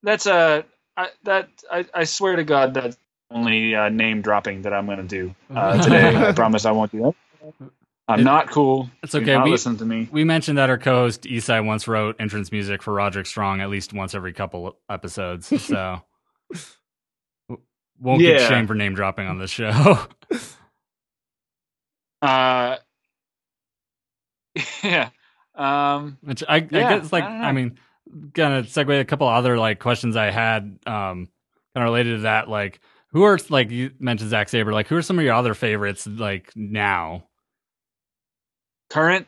that's a I, that I, I swear to God that's only uh, name dropping that I'm gonna do uh, today. I promise I won't do that. I'm It- not cool. It's okay. We- listen to me. We mentioned that our co-host Isai once wrote entrance music for Roderick Strong at least once every couple episodes. So won't get shame for name dropping on this show. Uh, yeah. Um, Which I, I guess like I. I, mean, gonna segue a couple other like questions I had um kind of related to that. Like, who are like you mentioned Zack Sabre? Like, who are some of your other favorites like now? current.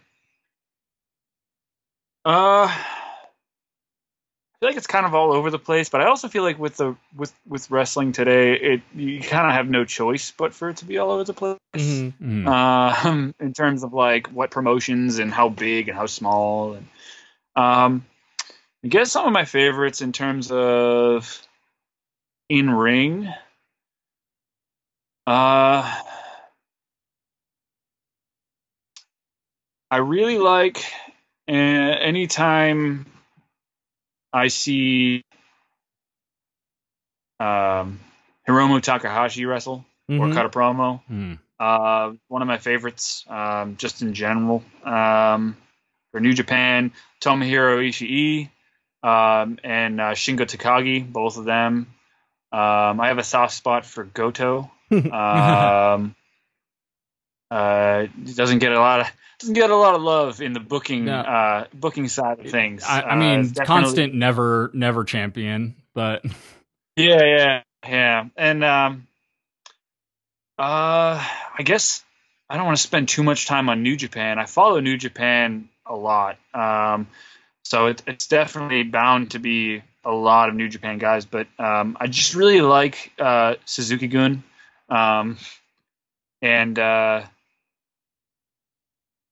Uh, I feel like it's kind of all over the place, but I also feel like with the with with wrestling today, it you kind of have no choice but for it to be all over the place. Mm. um, in terms of like what promotions and how big and how small. And um, I guess some of my favorites in terms of in ring. Uh, I really like uh, anytime I see um, Hiromu Takahashi wrestle or Mhm. cut a promo. Mm. Uh, one of my favorites, um, just in general. Um, for New Japan, Tomohiro Ishii um, and uh, Shingo Takagi, both of them. Um, I have a soft spot for Goto. Um, uh, doesn't get a lot of doesn't get a lot of love in the booking No. uh, booking side of things. I, I Uh, mean, definitely- constant, never, never champion, but Yeah, yeah, yeah. And um uh I guess I don't want to spend too much time on New Japan. I follow New Japan a lot. Um so it, it's definitely bound to be a lot of New Japan guys, but um I just really like uh Suzuki Gun. Um and uh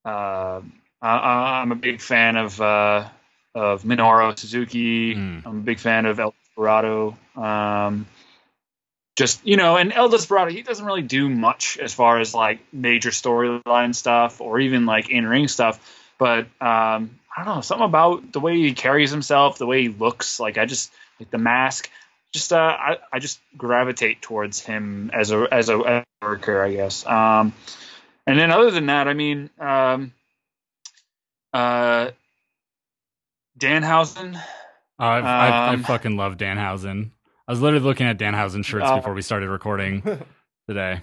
uh I, I'm a big fan of uh of Minoru Suzuki. Mm. I'm a big fan of El Desperado. Um, just you know, and El Desperado, he doesn't really do much as far as like major storyline stuff or even like in ring stuff. But um, I don't know, something about the way he carries himself, the way he looks. Like I just like the mask. Just uh, I, I just gravitate towards him as a as a, as a worker, I guess. Um, and then other than that, I mean, um, uh, Danhausen. Uh, I, I, I Um, fucking love Danhausen. I was literally looking at Danhausen shirts Uh, before we started recording today.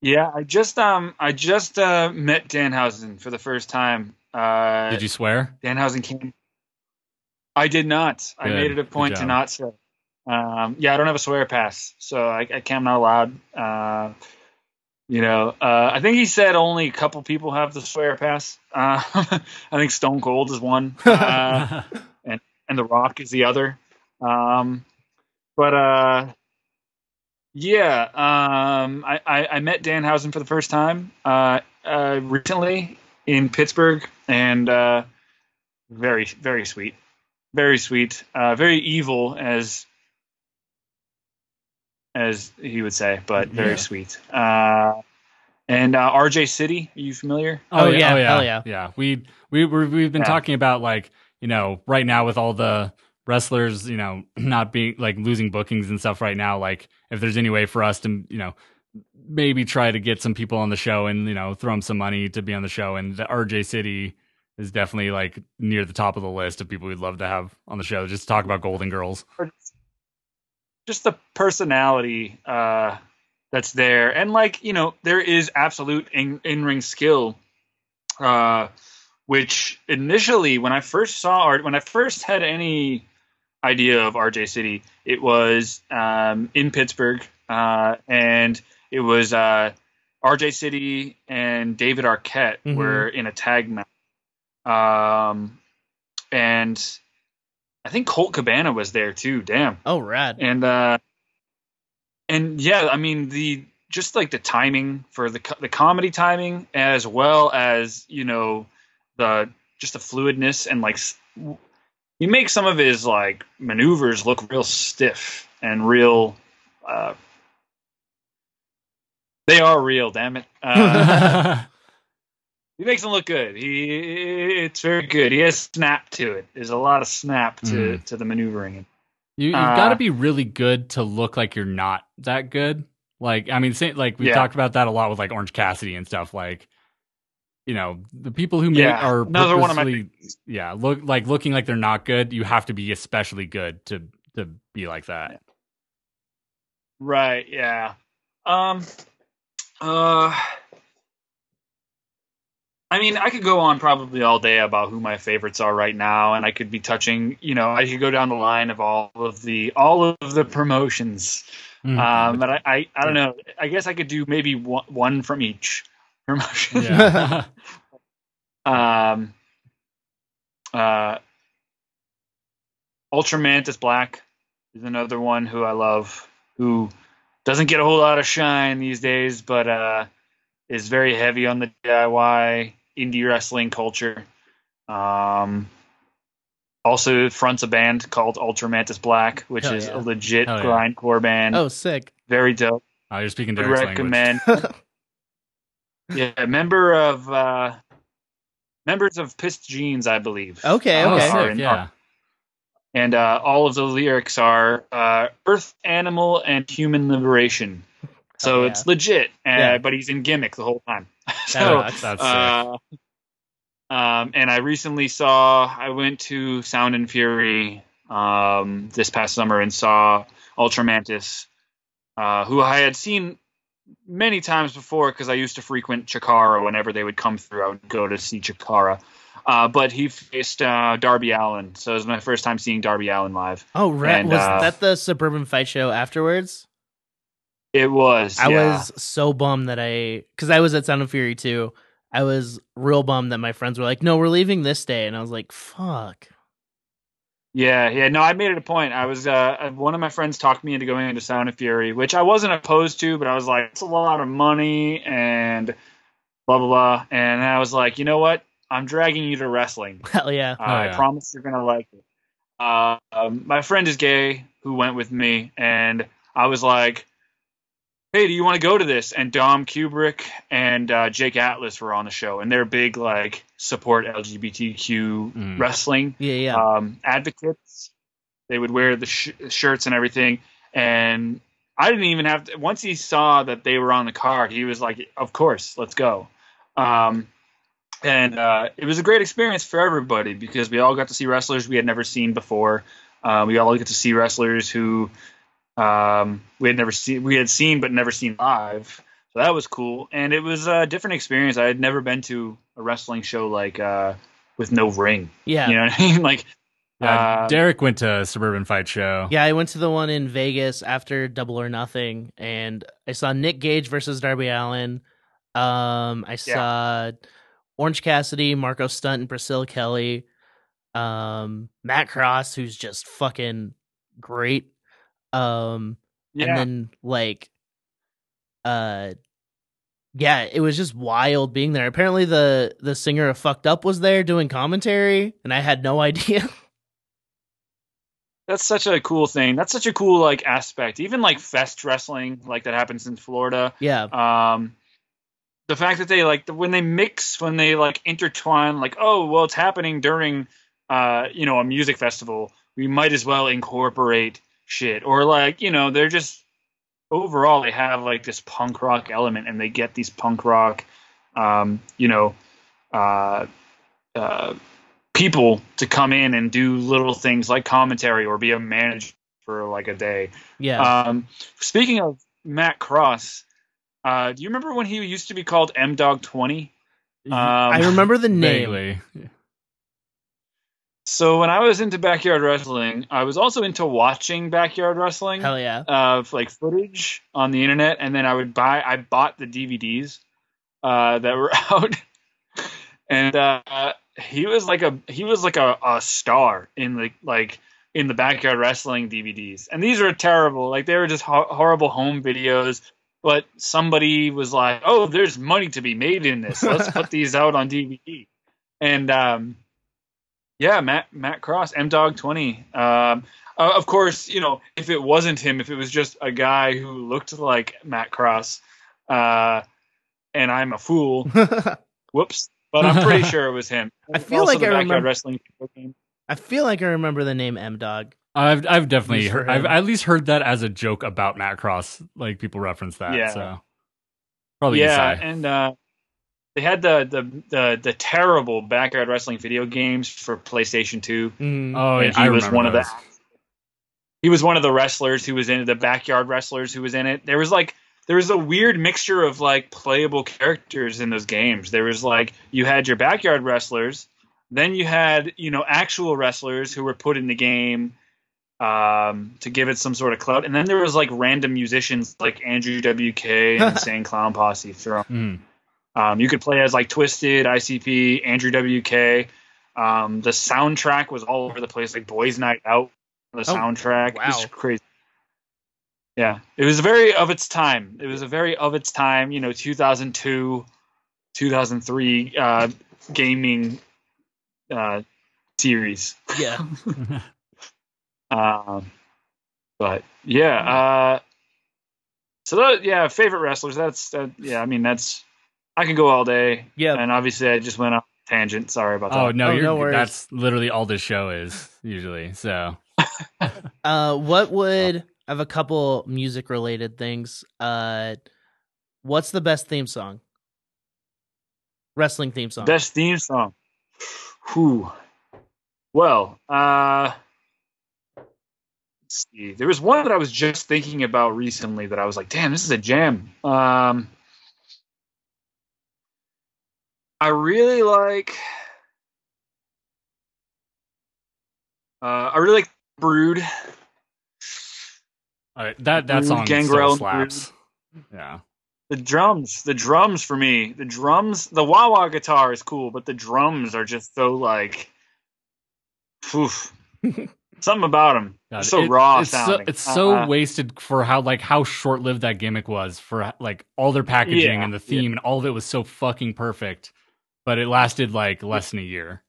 Yeah, I just um I just uh met Danhausen for the first time. Uh Did you swear? Danhausen came I did not. I made it a point to not swear. Um yeah, I don't have a swear pass, so I, I can't I'm not allowed. Uh you know, uh, I think he said only a couple people have the swear pass. Uh, I think Stone Cold is one, uh, and The Rock is the other. Um, but uh, yeah, um, I, I, I met Danhausen for the first time uh, uh, recently in Pittsburgh, and uh, very very sweet, very sweet, uh, very evil as as he would say, but very Yeah. sweet. Uh, and uh, RJ City, are you familiar? Oh, yeah, oh yeah, hell yeah. yeah. We we we're, we've been Yeah. talking about like you know right now with all the wrestlers you know not being like losing bookings and stuff right now. Like if there's any way for us to you know maybe try to get some people on the show and you know throw them some money to be on the show. And the RJ City is definitely like near the top of the list of people we'd love to have on the show. Just talk about Golden Girls. just the personality uh, that's there, and like you know, there is absolute in ring skill, uh, which initially when I first saw art, when I first had any idea of RJ City, it was um, in Pittsburgh, uh, and it was uh, RJ City and David Arquette Mhm. were in a tag match, um, and I think Colt Cabana was there too. Damn Oh, rad. and uh and yeah i mean the just like the timing for the the comedy timing as well as you know the just the fluidness and like he makes some of his like maneuvers look real stiff and real. Uh, they are real, damn it. Uh, he makes them look good. He it's very good. He has snap to it. There's a lot of snap to to the maneuvering. You, you've Uh, got to be really good to look like you're not that good. Like, I mean, say, like we Yeah. talked about that a lot with like Orange Cassidy and stuff. Like, you know, the people who make Yeah, are another one of my purposely- yeah, look like looking like they're not good. You have to be especially good to to be like that. Right. Yeah. Um. Uh. I mean, I could go on probably all day about who my favorites are right now, and I could be touching. You know, I could go down the line of all of the all of the promotions. Mm. Um, but I, I, I don't know. I guess I could do maybe one, one from each promotion. yeah. Um. Uh. Ultramantis Black is another one who I love, who doesn't get a whole lot of shine these days, but uh, is very heavy on the DIY indie wrestling culture. Um, also fronts a band called Ultramantis Black, which Hell is yeah. a legit Hell yeah. grindcore band. oh, sick. Very dope. Oh, you're speaking Would Derek's language. recommend. yeah, member of uh, members of Pissed Jeans, I believe. Okay, Oh, okay. Are sick, in- yeah. And uh, all of the lyrics are uh, Earth, Animal, and Human Liberation. So Oh, yeah. it's legit, uh, Yeah. but he's in gimmick the whole time. That so, rocks. That's sick. uh, um, and I recently saw, I went to Sound and Fury um, this past summer and saw Ultramantis, uh, who I had seen many times before because I used to frequent Chikara whenever they would come through. I would go to see Chikara. Uh, but he faced uh, Darby Allin, so it was my first time seeing Darby Allin live. Oh, right. And, was uh, that the suburban fight show afterwards? It was. I yeah. was so bummed that I, because I was at Sound of Fury too. I was real bummed that my friends were like, "No, we're leaving this day," and I was like, "Fuck." Yeah, yeah. No, I made it a point. I was uh, one of my friends talked me into going into Sound of Fury, which I wasn't opposed to, but I was like, it's a lot of money and blah blah blah. And I was like, you know what? I'm dragging you to wrestling. Hell yeah. Uh, Oh, I promise you're gonna like it. Uh, um, my friend is gay, who went with me, and I was like, "Hey, do you want to go to this?" And Dom Kubrick and uh, Jake Atlas were on the show, and they're big like support LGBTQ Mm. wrestling Yeah, yeah. um, advocates. They would wear the sh- shirts and everything, and I didn't even have to. Once he saw that they were on the card, he was like, "Of course, let's go." Um, and uh, it was a great experience for everybody because we all got to see wrestlers we had never seen before. Uh, we all get to see wrestlers who um, we had never seen, we had seen but never seen live. So that was cool, and it was a different experience. I had never been to a wrestling show like uh, with no ring. yeah. You know what I mean? Like, Yeah, uh, Derek went to a suburban fight show. Yeah, I went to the one in Vegas after Double or Nothing, and I saw Nick Gage versus Darby Allin. Um, I saw Orange Cassidy, Marco Stunt, and Priscilla Kelly. Um, Matt Cross, who's just fucking great. Um, yeah, and then like, uh, yeah, it was just wild being there. Apparently, the the singer of Fucked Up was there doing commentary, and I had no idea. that's such a cool thing. That's such a cool like aspect. Even like fest wrestling, like that happens in Florida. yeah, Um, the fact that they like when they mix, when they like intertwine, like oh well, it's happening during, uh, you know, a music festival. We might as well incorporate shit, or like you know, they're just overall they have like this punk rock element, and they get these punk rock, um, you know, uh, uh, people to come in and do little things like commentary or be a manager for like a day. yeah. Um, speaking of Matt Cross, uh, do you remember when he used to be called M Dog Twenty? Um, I remember the name. Vaguely. So when I was into backyard wrestling, I was also into watching backyard wrestling Hell yeah. of like footage on the internet, and then I would buy. I bought the DVDs uh, that were out, and uh, he was like a he was like a, a star in the like in the backyard wrestling DVDs, and these were terrible. Like they were just ho- horrible home videos. But somebody was like, "Oh, there's money to be made in this. Let's put these out on DVD." And um, Yeah, Matt Matt Cross, M Dog Twenty. Um, uh, of course, you know if it wasn't him, if it was just a guy who looked like Matt Cross, uh, and I'm a fool. Whoops. But I'm pretty sure it was him. I feel Also like the I remember- wrestling. I feel like I remember the name M Dog. I've I've definitely heard. I've at least heard that as a joke about Matt Cross. Like people reference that. Yeah. So probably yeah, Isai. and uh, they had the, the the the terrible backyard wrestling video games for PlayStation Two. Mm. Oh, yeah, he I was remember one of those. the he was one of the wrestlers who was in it, the backyard wrestlers who was in it. There was like there was a weird mixture of like playable characters in those games. There was like you had your backyard wrestlers, then you had you know actual wrestlers who were put in the game um, to give it some sort of clout, and then there was like random musicians like Andrew WK and Insane Clown Posse thrown. Mhm. Um, you could play as like Twiztid, ICP, Andrew WK. Um, the soundtrack was all over the place, like Boys Night Out. The Oh, soundtrack it was wow. crazy. Yeah, it was very of its time. It was a very of its time. You know, 2002, 2003 uh, gaming uh, series. Yeah. Um, but yeah, uh, so that, yeah, favorite wrestlers. That's that, yeah. I mean, that's I could go all day. Yeah. and obviously I just went off tangent. Sorry about that. Oh no, Oh, you're, no worries. that's literally all this show is usually. So Uh, what would I have a couple music related things? Uh, what's the best theme song? Wrestling theme song. Best theme song. Whew. Well, uh, let's see. There was one that I was just thinking about recently that I was like, damn, this is a jam. Um, I really like. Uh, I really like Brood. uh, that that Brood song Gangrel slaps. Yeah. The drums, the drums for me, the drums, the wah wah guitar is cool, but the drums are just so like, oof. something about them. God, so it- raw It's so, sounding. it's so Uh, wasted for how like how short lived that gimmick was for like all their packaging Yeah, and the theme and all of it was so fucking perfect, but it lasted like less than a year.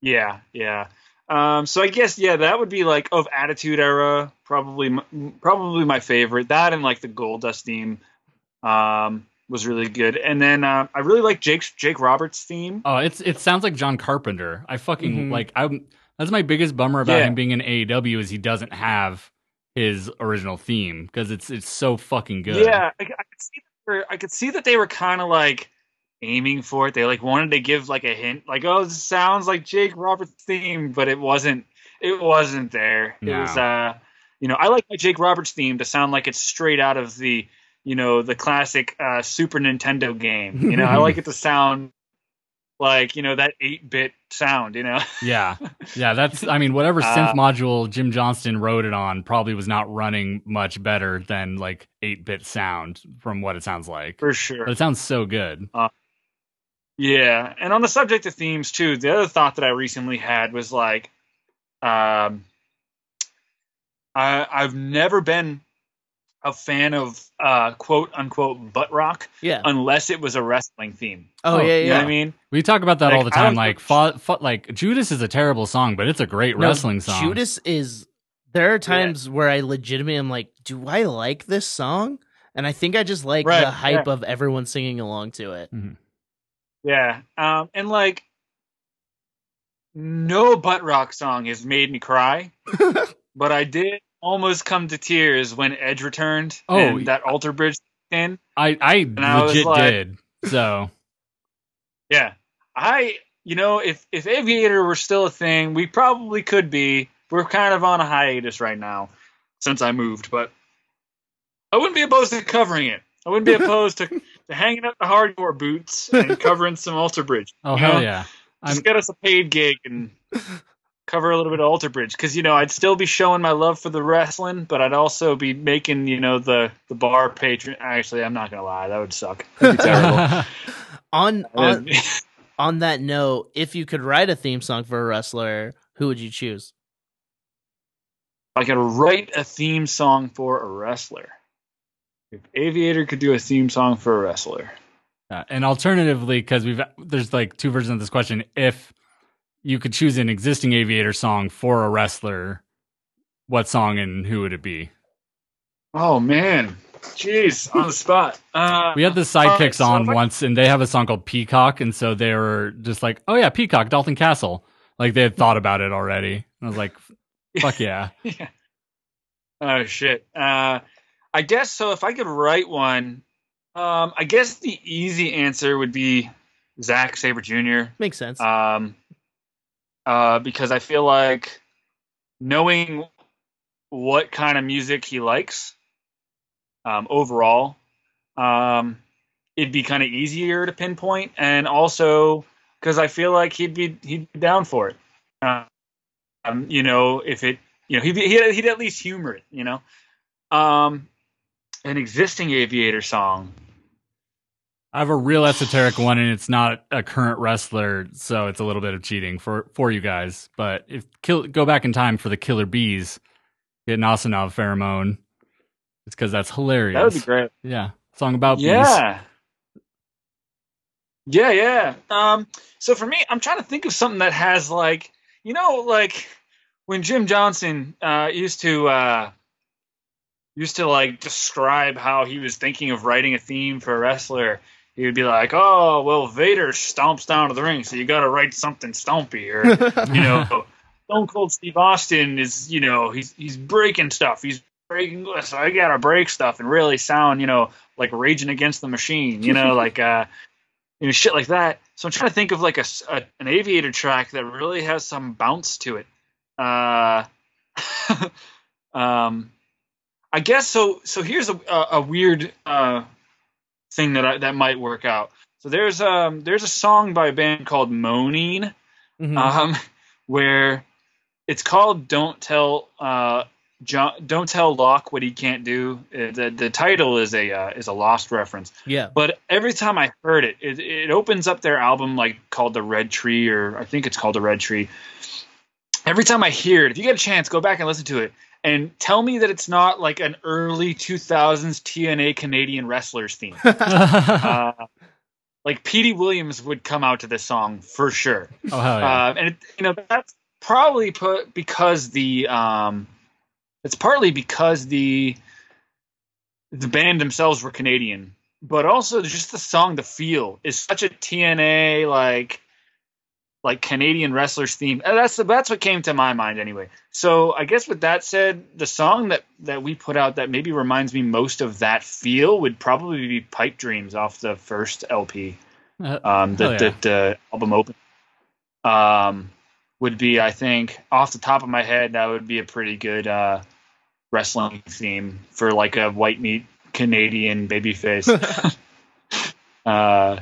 Yeah, yeah. Um, so I guess yeah, that would be like of Attitude Era, probably probably my favorite. That and like the Goldust theme um, was really good. And then uh, I really like Jake Jake Roberts' theme. Oh, it's it sounds like John Carpenter. I fucking Mhm. like I'm that's my biggest bummer about Yeah. him being in AEW is he doesn't have his original theme because it's it's so fucking good. Yeah, I, I could see that they were- I could see that they were kind of like aiming for it. They like wanted to give like a hint, like oh, this sounds like Jake Roberts' theme, but it wasn't. It wasn't there. It was, uh, you know, I like my Jake Roberts theme to sound like it's straight out of the, you know, the classic uh, Super Nintendo game. You know, I like it to sound like you know that eight bit sound. You know. Yeah. Yeah, that's I mean, whatever Uh, synth module Jim Johnston wrote it on probably was not running much better than like 8-bit sound from what it sounds like. For sure. But it sounds so good. Yeah, and on the subject of themes too, the other thought that I recently had was like, um, I I've never been a fan of uh quote unquote butt rock yeah. unless it was a wrestling theme. Oh, oh, yeah, You know yeah. what I mean? We talk about that Like, all the time like fa- fa- like Judas is a terrible song, but it's a great No, wrestling song. Judas is. There are times where I legitimately am like, do I like this song? And I think I just like Right, the hype yeah. of everyone singing along to it. Yeah. Um, and like, no butt rock song has made me cry, but I did almost come to tears when Edge returned. Oh, and that alter bridge in. I I I was legit like- did. So, Yeah. I you know, if if Aviator were still a thing, we probably could be. We're kind of on a hiatus right now since I moved, but I wouldn't be opposed to covering it. I wouldn't be opposed to, to hanging up the hardcore boots and covering some Alter Bridge. oh hell know? yeah. Just I'm- get us a paid gig and cover a little bit of Alter Bridge because you know I'd still be showing my love for the wrestling, but I'd also be making you know the the bar patron. Actually, I'm not gonna lie, that would suck. That'd be terrible. On on That'd on that note, if you could write a theme song for a wrestler, who would you choose? I could write a theme song for a wrestler. If Aviator could do a theme song for a wrestler, Uh, and alternatively, because we've there's like two versions of this question. If you could choose an existing Aviator song for a wrestler, what song and who would it be? Oh man, jeez, on the spot. Uh, We had the all right, sidekicks so on if I- once, and they have a song called Peacock, and so they were just like, "Oh yeah, Peacock, Dalton Castle." Like they had thought about it already. And I was like, "Fuck yeah!" yeah. Oh shit. Uh, I guess so. If I could write one, um, I guess the easy answer would be Zack Sabre Jr. Makes sense. Um, uh, because I feel like knowing what kind of music he likes, um, overall, um, it'd be kind of easier to pinpoint, and also because I feel like he'd be he'd be down for it. Um, you know, if it, you know, he'd be, he'd, he'd at least humor it. You know, um, an existing Aviator song. I have a real esoteric one, and it's not a current wrestler, so it's a little bit of cheating for for you guys. But if kill, go back in time for the Killer Bees, get an Asanov pheromone. It's because that's hilarious. That would be great. Yeah, song about bees. Yeah. Yeah, yeah. Um, so for me, I'm trying to think of something that has like, you know, like when Jim Johnston uh, used to uh, used to like describe how he was thinking of writing a theme for a wrestler. He would be like, "Oh, well, Vader stomps down to the ring, so you got to write something stompy." Or, you know, Stone Cold Steve Austin is, you know, he's he's breaking stuff. He's breaking, so I got to break stuff and really sound, you know, like Raging Against the Machine. You know, like uh, you know, shit like that. So I'm trying to think of like a, a- an Aviator track that really has some bounce to it. Uh, um, I guess so. So here's a a, a weird uh thing that I, that might work out. So there's um there's a song by a band called Moneen Mhm. um, where it's called "Don't Tell uh, John, Don't Tell Locke What He Can't Do." Uh, The the title is a uh, is a Lost reference, yeah. but every time I heard it, it, it opens up their album like called "The Red Tree" or I think it's called "The Red Tree." Every time I hear it, if you get a chance, go back and listen to it. And tell me that it's not like an early 2000s TNA Canadian wrestlers theme. uh, like Petey Williams would come out to this song for sure. oh hell yeah! Uh, and it, you know that's probably put because the um, it's partly because the the band themselves were Canadian, but also just the song, the feel is such a TNA like like Canadian wrestlers theme. That's that's what came to my mind anyway. So I guess with that said, the song that that we put out that maybe reminds me most of that feel would probably be Pipe Dreams off the first LP Uh, um, that yeah. that uh, album open um, would be I think off the top of my head that would be a pretty good uh, wrestling theme for like a white meat Canadian babyface. uh,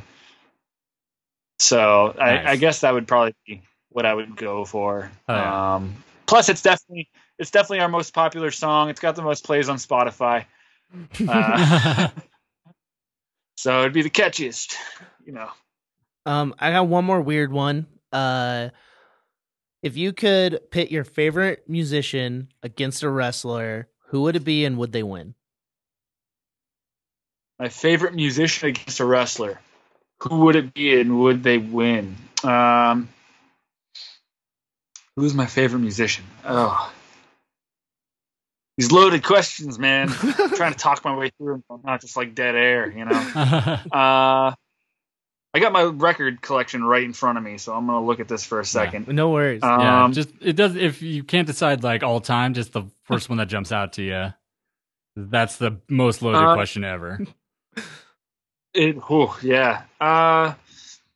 so I, I guess that would probably be what I would go for. Oh, yeah. Um, plus, it's definitely it's definitely our most popular song. It's got the most plays on Spotify. Uh, so it'd be the catchiest, you know. Um, I got one more weird one. Uh, if you could pit your favorite musician against a wrestler, who would it be and would they win? My favorite musician against a wrestler. Who would it be and would they win? Um, who's my favorite musician? Oh, these loaded questions, man. I'm trying to talk my way through them, not just like dead air, you know. Uh, I got my record collection right in front of me, so I'm gonna look at this for a second. No worries. Um, yeah, just it does. If you can't decide like all time, just the first one that jumps out to you. That's the most loaded Uh, question ever. It, whew, yeah. Uh,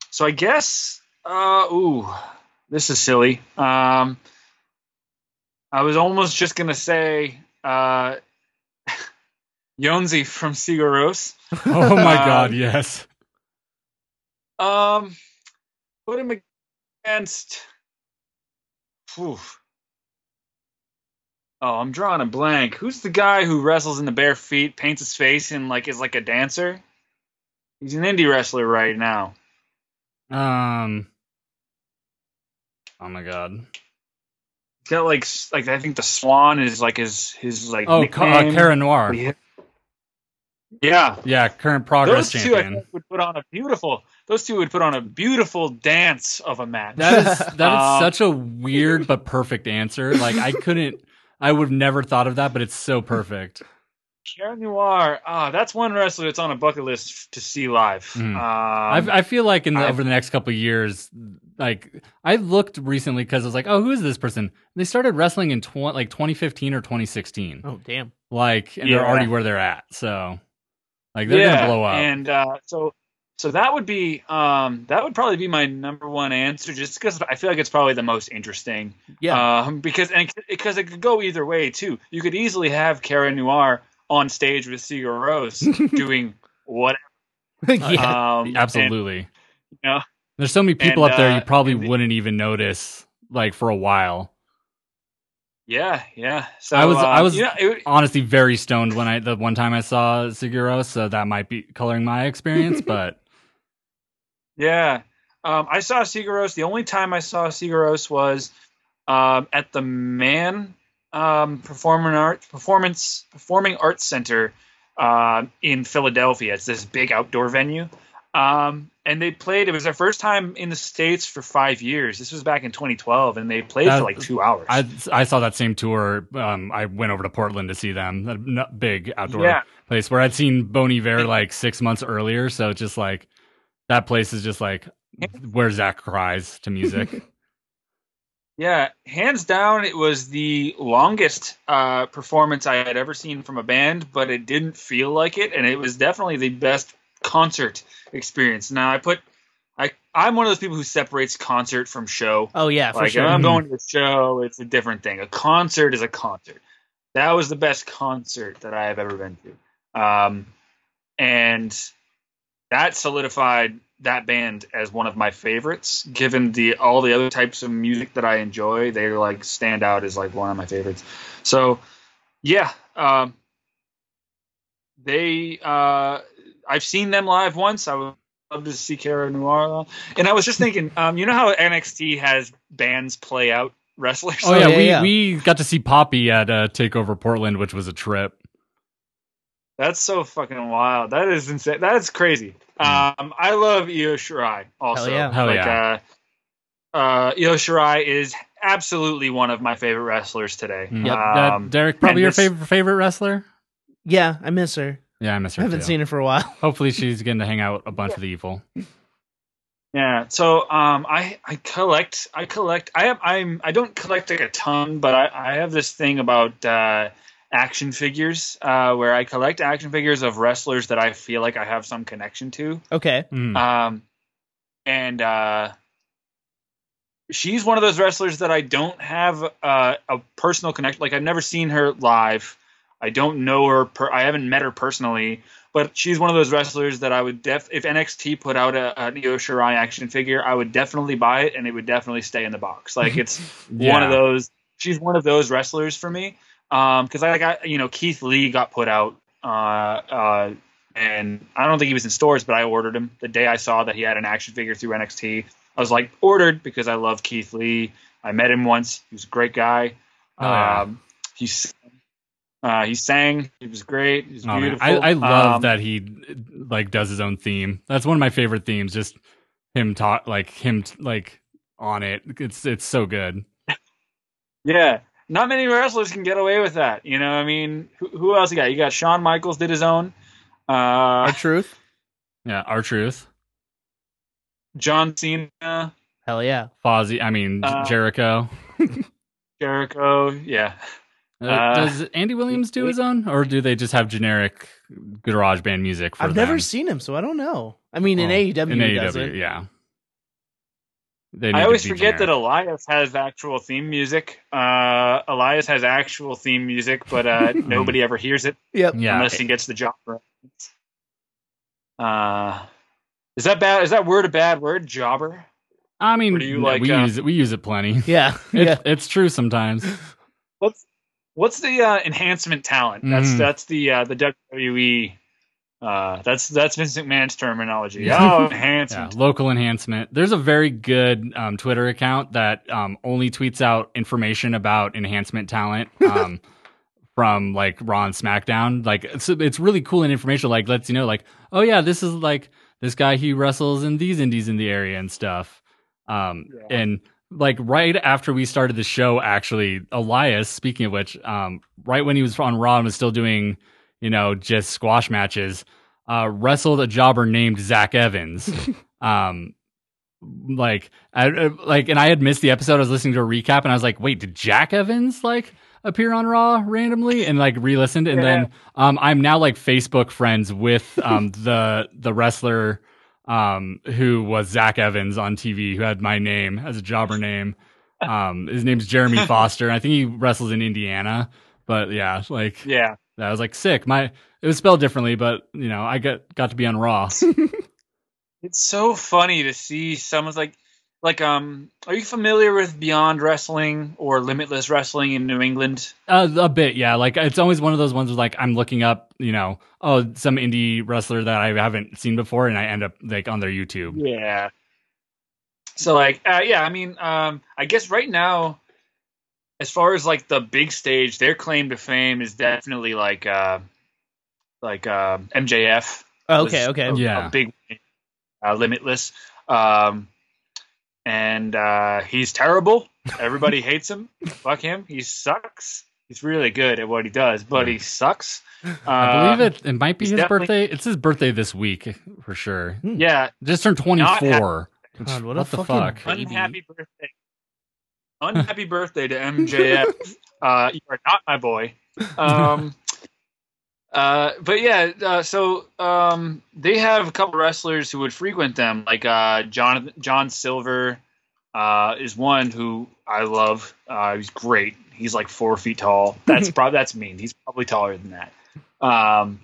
so I guess, uh, ooh, this is silly. Um, I was almost just gonna say, uh, Jónsi from Sigur Rós. Oh my god, yes. Um, put him against. Whew. Oh, I'm drawing a blank. Who's the guy who wrestles in the bare feet, paints his face, and like is like a dancer? He's an indie wrestler right now. Um. Oh my god. He's got like like I think the Swan is like his his like Oh, uh, nickname. Cara Noir. Yeah. Yeah, Yeah, current progress those two I champion. think would put on a beautiful. Those two would put on a beautiful dance of a match. That is that is Um, such a weird but perfect answer. Like I couldn't I would have never thought of that, but it's so perfect. Cara Noir. Ah, that's one wrestler that's on a bucket list to see live. Mhm. Um, I I feel like in the, I've- over the next couple of years, like I looked recently because I was like, oh, who is this person? They started wrestling in tw- like 2015 or 2016. Oh damn. Like, and they're already where they're at. So, like, they're yeah, gonna blow up. and uh, so so that would be um, that would probably be my number one answer, just because I feel like it's probably the most interesting. Yeah. Um, because and because it could go either way too. You could easily have Cara Noir on stage with Sigur Rós doing whatever. yeah. Um, and, Absolutely. you know, There's so many people and, up there uh, you probably and the- wouldn't even notice like for a while. yeah, yeah. So I was- I um, was- you know, it- Honestly, very stoned when I the one time I saw Sigur Rós, so that might be coloring my experience. but Yeah. Um, I saw Sigur Rós. The only time I saw Sigur Rós was um, at the Mann um, Performing Arts Performance Performing Arts Center uh, in Philadelphia. It's this big outdoor venue. Um, and they played. It was their first time in the states for five years. This was back in 2012, and they played That- for like two hours. I I saw that same tour. Um, I went over to Portland to see them, a big outdoor Yeah. place where I'd seen Bon Iver like six months earlier. So it's just like that place is just like where Zack cries to music. Yeah, hands down, it was the longest uh, performance I had ever seen from a band, but it didn't feel like it, and it was definitely the best concert experience. Now, I put, I, I'm one of those people who separates concert from show. Oh yeah, for like, sure. if I'm going to a show, it's a different thing. A concert is a concert. That was the best concert that I have ever been to, um, and that solidified that band as one of my favorites. Given the all the other types of music that I enjoy, they like stand out as like one of my favorites. So, yeah, um, they. Uh, I've seen them live once. I would love to see Cara Noir. And I was just thinking, um, you know how NXT has bands play out wrestlers? oh yeah, yeah, we yeah. we got to see Poppy at uh, Takeover Portland, which was a trip. That's so fucking wild. That is insane. That is crazy. Um, I love Io Shirai also. Hell yeah. Hmm. Hell like, yeah. Uh, uh, Io Shirai is absolutely one of my favorite wrestlers today. Mhm. Yep. That- Um, Derek, probably your this- favorite favorite wrestler. yeah, I miss her. Yeah, I miss her. I haven't too. seen her for a while. Hopefully, she's getting to hang out with a bunch of the evil. Yeah. So um, I I collect I collect I have I'm I don't collect like a ton, but I I have this thing about uh, action figures uh, where I collect action figures of wrestlers that I feel like I have some connection to. Okay. Mm. Um, and uh, she's one of those wrestlers that I don't have uh, a personal connection. Like I've never seen her live. I don't know her. Per- I haven't met her personally, but she's one of those wrestlers that I would def. If NXT put out a, an Io Shirai action figure, I would definitely buy it, and it would definitely stay in the box. Like it's one of those. She's one of those wrestlers for me. Um, because I got you know Keith Lee got put out. Uh, uh, and I don't think he was in stores, but I ordered him the day I saw that he had an action figure through NXT. I was like ordered because I love Keith Lee. I met him once. He was a great guy. Oh, yeah. um, he s- uh, he sang. He was great. He was Oh, beautiful. I, I love Um, that he like does his own theme. That's one of my favorite themes. Just him talk like him like on it. It's it's so good. Yeah, not many wrestlers can get away with that. You know, I mean, who, who else you got? You got Shawn Michaels did his own. Uh, R-Truth. Yeah, R-Truth. John Cena, Hell yeah. Fozzy. I mean Uh, Jericho. Jericho. Yeah, Uh, uh, does Andy Williams do his own, or do they just have generic garage band music? For I've never seen him, so I don't know. I mean, in Oh, AEW, in he does AEW, yeah. They need I to always be forget that. Elias has actual theme music. Uh, Elias has actual theme music, but uh, nobody ever hears it Yep. yeah, unless he gets the job right. Uh, is that bad? Is that word a bad word? Jobber. I mean, do you no, like, we uh, use it. We use it plenty. Yeah. It, yeah. It's true sometimes. What's what's the uh, enhancement talent? That's Mhm. that's the uh, the WWE. Uh, that's that's Vince McMahon's terminology. Yeah. Oh, Yeah, enhancement. local enhancement. There's a very good um, Twitter account that um, only tweets out information about enhancement talent um, from like Raw and SmackDown. Like it's it's really cool and informational. Like lets you know like oh yeah this is like this guy he wrestles in these indies in the area and stuff. Um Yeah. and like right after we started the show, actually Elias. Speaking of which, um right when he was on Raw and was still doing you know just squash matches, uh wrestled a jobber named Zach Evans. um like I uh, like and I had missed the episode. I was listening to a recap and I was like, wait, did Jack Evans like appear on Raw randomly and like re-listened and then um I'm now like Facebook friends with um the the wrestler um who was Zach Evans on TV who had my name as a jobber name. Um his name's Jeremy Foster and I think he wrestles in Indiana. But yeah, like Yeah. I was like sick. My it was spelled differently, but you know, I got got to be on Raw. It's so funny to see someone's like like um are you familiar with Beyond Wrestling or Limitless Wrestling in New England? Uh, a bit, yeah. Like it's always one of those ones where like I'm looking up, you know, oh, some indie wrestler that I haven't seen before, and I end up like on their YouTube. Yeah. So like uh, yeah, I mean um I guess right now as far as like the big stage, their claim to fame is definitely like uh like uh, MJF. Okay, okay. a- Yeah. a big uh, limitless. Um, and uh, he's terrible. Everybody hates him. Fuck him. He sucks. He's really good at what he does, but he sucks. Uh, I believe it. It might be his birthday. It's his birthday this week for sure. Yeah, Just turned 24. God, what a what the fucking fuck? Baby. unhappy birthday. Unhappy birthday to MJF. Uh, you are not my boy. Um, uh, but yeah, uh, so um, they have a couple wrestlers who would frequent them, like uh, John John Silver uh, is one who I love. Uh, he's great. He's like four feet tall. That's probably that's mean. He's probably taller than that. Um,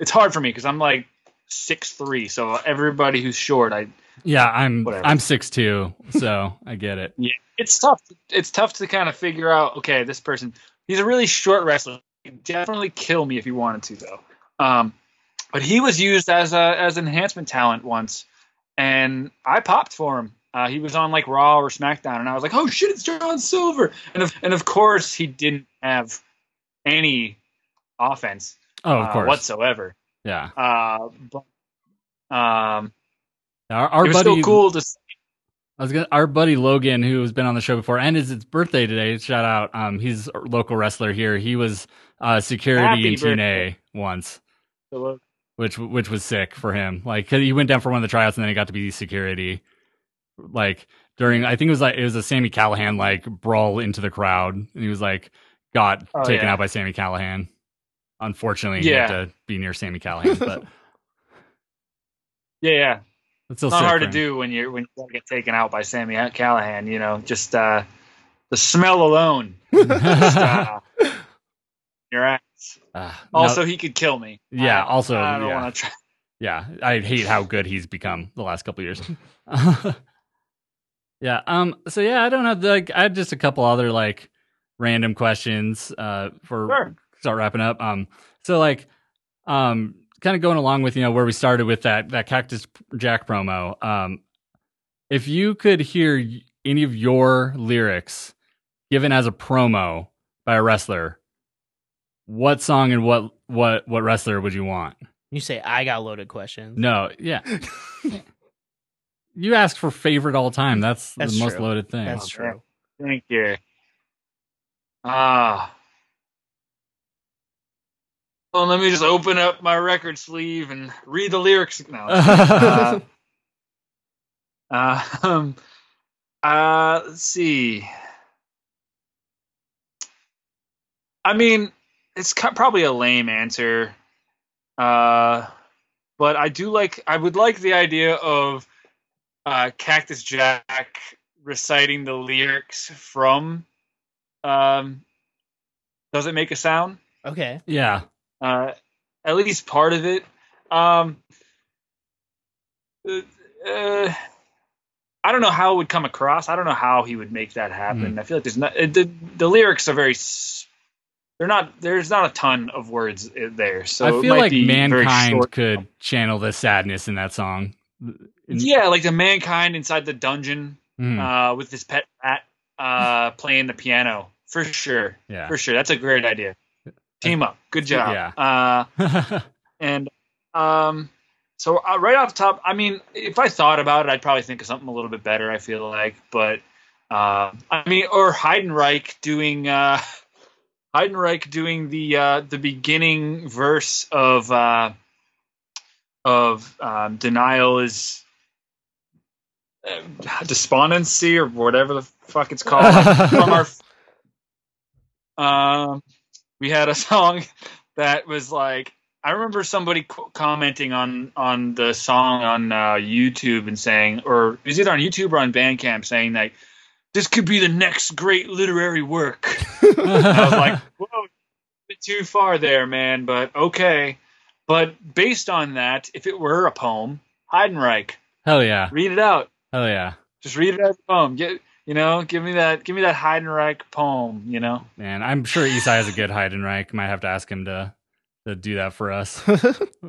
it's hard for me because I'm like six three. So everybody who's short, I Yeah, I'm Whatever. I'm six two, so I get it. Yeah, it's tough. It's tough to kind of figure out. Okay, this person, he's a really short wrestler. He'd definitely kill me if he wanted to, though. Um, but he was used as a as enhancement talent once, and I popped for him. Uh, he was on like Raw or SmackDown, and I was like, "Oh shit, it's John Silver!" And of, and of course, he didn't have any offense Oh, of uh, course. whatsoever. yeah. Uh, but um, Our, our buddy still cool to see. I was gonna, our buddy Logan, who has been on the show before, and it's his birthday today. Shout out! Um, he's a local wrestler here. He was uh, security Happy in TNA birthday. once, So, which which was sick for him. Like 'cause he went down for one of the tryouts, and then he got to be security. Like during, I think it was like it was a Sami Callihan like brawl into the crowd, and he was like got Oh, taken yeah. out by Sami Callihan. Unfortunately, he Yeah. had to be near Sami Callihan, but yeah, yeah. It's not hard to do when you're when you get taken out by Sami Callihan. You know, just uh, the smell alone. Just, uh, your ass. No- Also, he could kill me. Yeah, I- also, I don't yeah. want to try. yeah i hate how good he's become the last couple years yeah um so yeah i don't know like i had just a couple other like random questions uh for Sure. start wrapping up um so like um kind of going along with you know where we started with that that cactus jack promo um if you could hear any of your lyrics given as a promo by a wrestler what song and what what what wrestler would you want You say I got loaded questions. no, yeah. you ask for favorite all time. That's, That's the most loaded thing. That's true. Thank you. Ah. Well, let me just open up my record sleeve and read the lyrics. now. uh, uh, um, uh, let's see. I mean, it's ki- probably a lame answer, uh, but I do like. I would like the idea of uh, Cactus Jack reciting the lyrics from. Um, does it make a sound? Okay. yeah. Uh, at least part of it. Um, uh, uh, I don't know how it would come across. I don't know how he would make that happen. I feel like there's not the the lyrics are very. They're not. There's not a ton of words there, so I feel like mankind could channel the sadness in that song. Yeah, like the mankind inside the dungeon Mhm. uh, with his pet rat uh, playing the piano for sure. yeah. For sure, that's a great idea. Team up. Good job. Yeah. Uh, and um, so uh, right off the top, I mean, if I thought about it, I'd probably think of something a little bit better. I feel like, but uh, I mean, or Heidenreich doing uh, Heidenreich doing the uh, the beginning verse of uh, of um, denial is uh, despondency or whatever the fuck it's called from our um, we had a song that was like I remember somebody commenting on on the song on uh, YouTube and saying, or is it was either on YouTube or on Bandcamp, saying like, "This could be the next great literary work." I was like, "Whoa, a bit too far there, man." But okay. But based on that, if it were a poem, Heidenreich, Hell yeah. read it out. Hell yeah. Just read it as a poem. Get you know, give me that, give me that Heidenreich poem. You know. Man, I'm sure Isai has a good Heidenreich. Might have to ask him to to do that for us.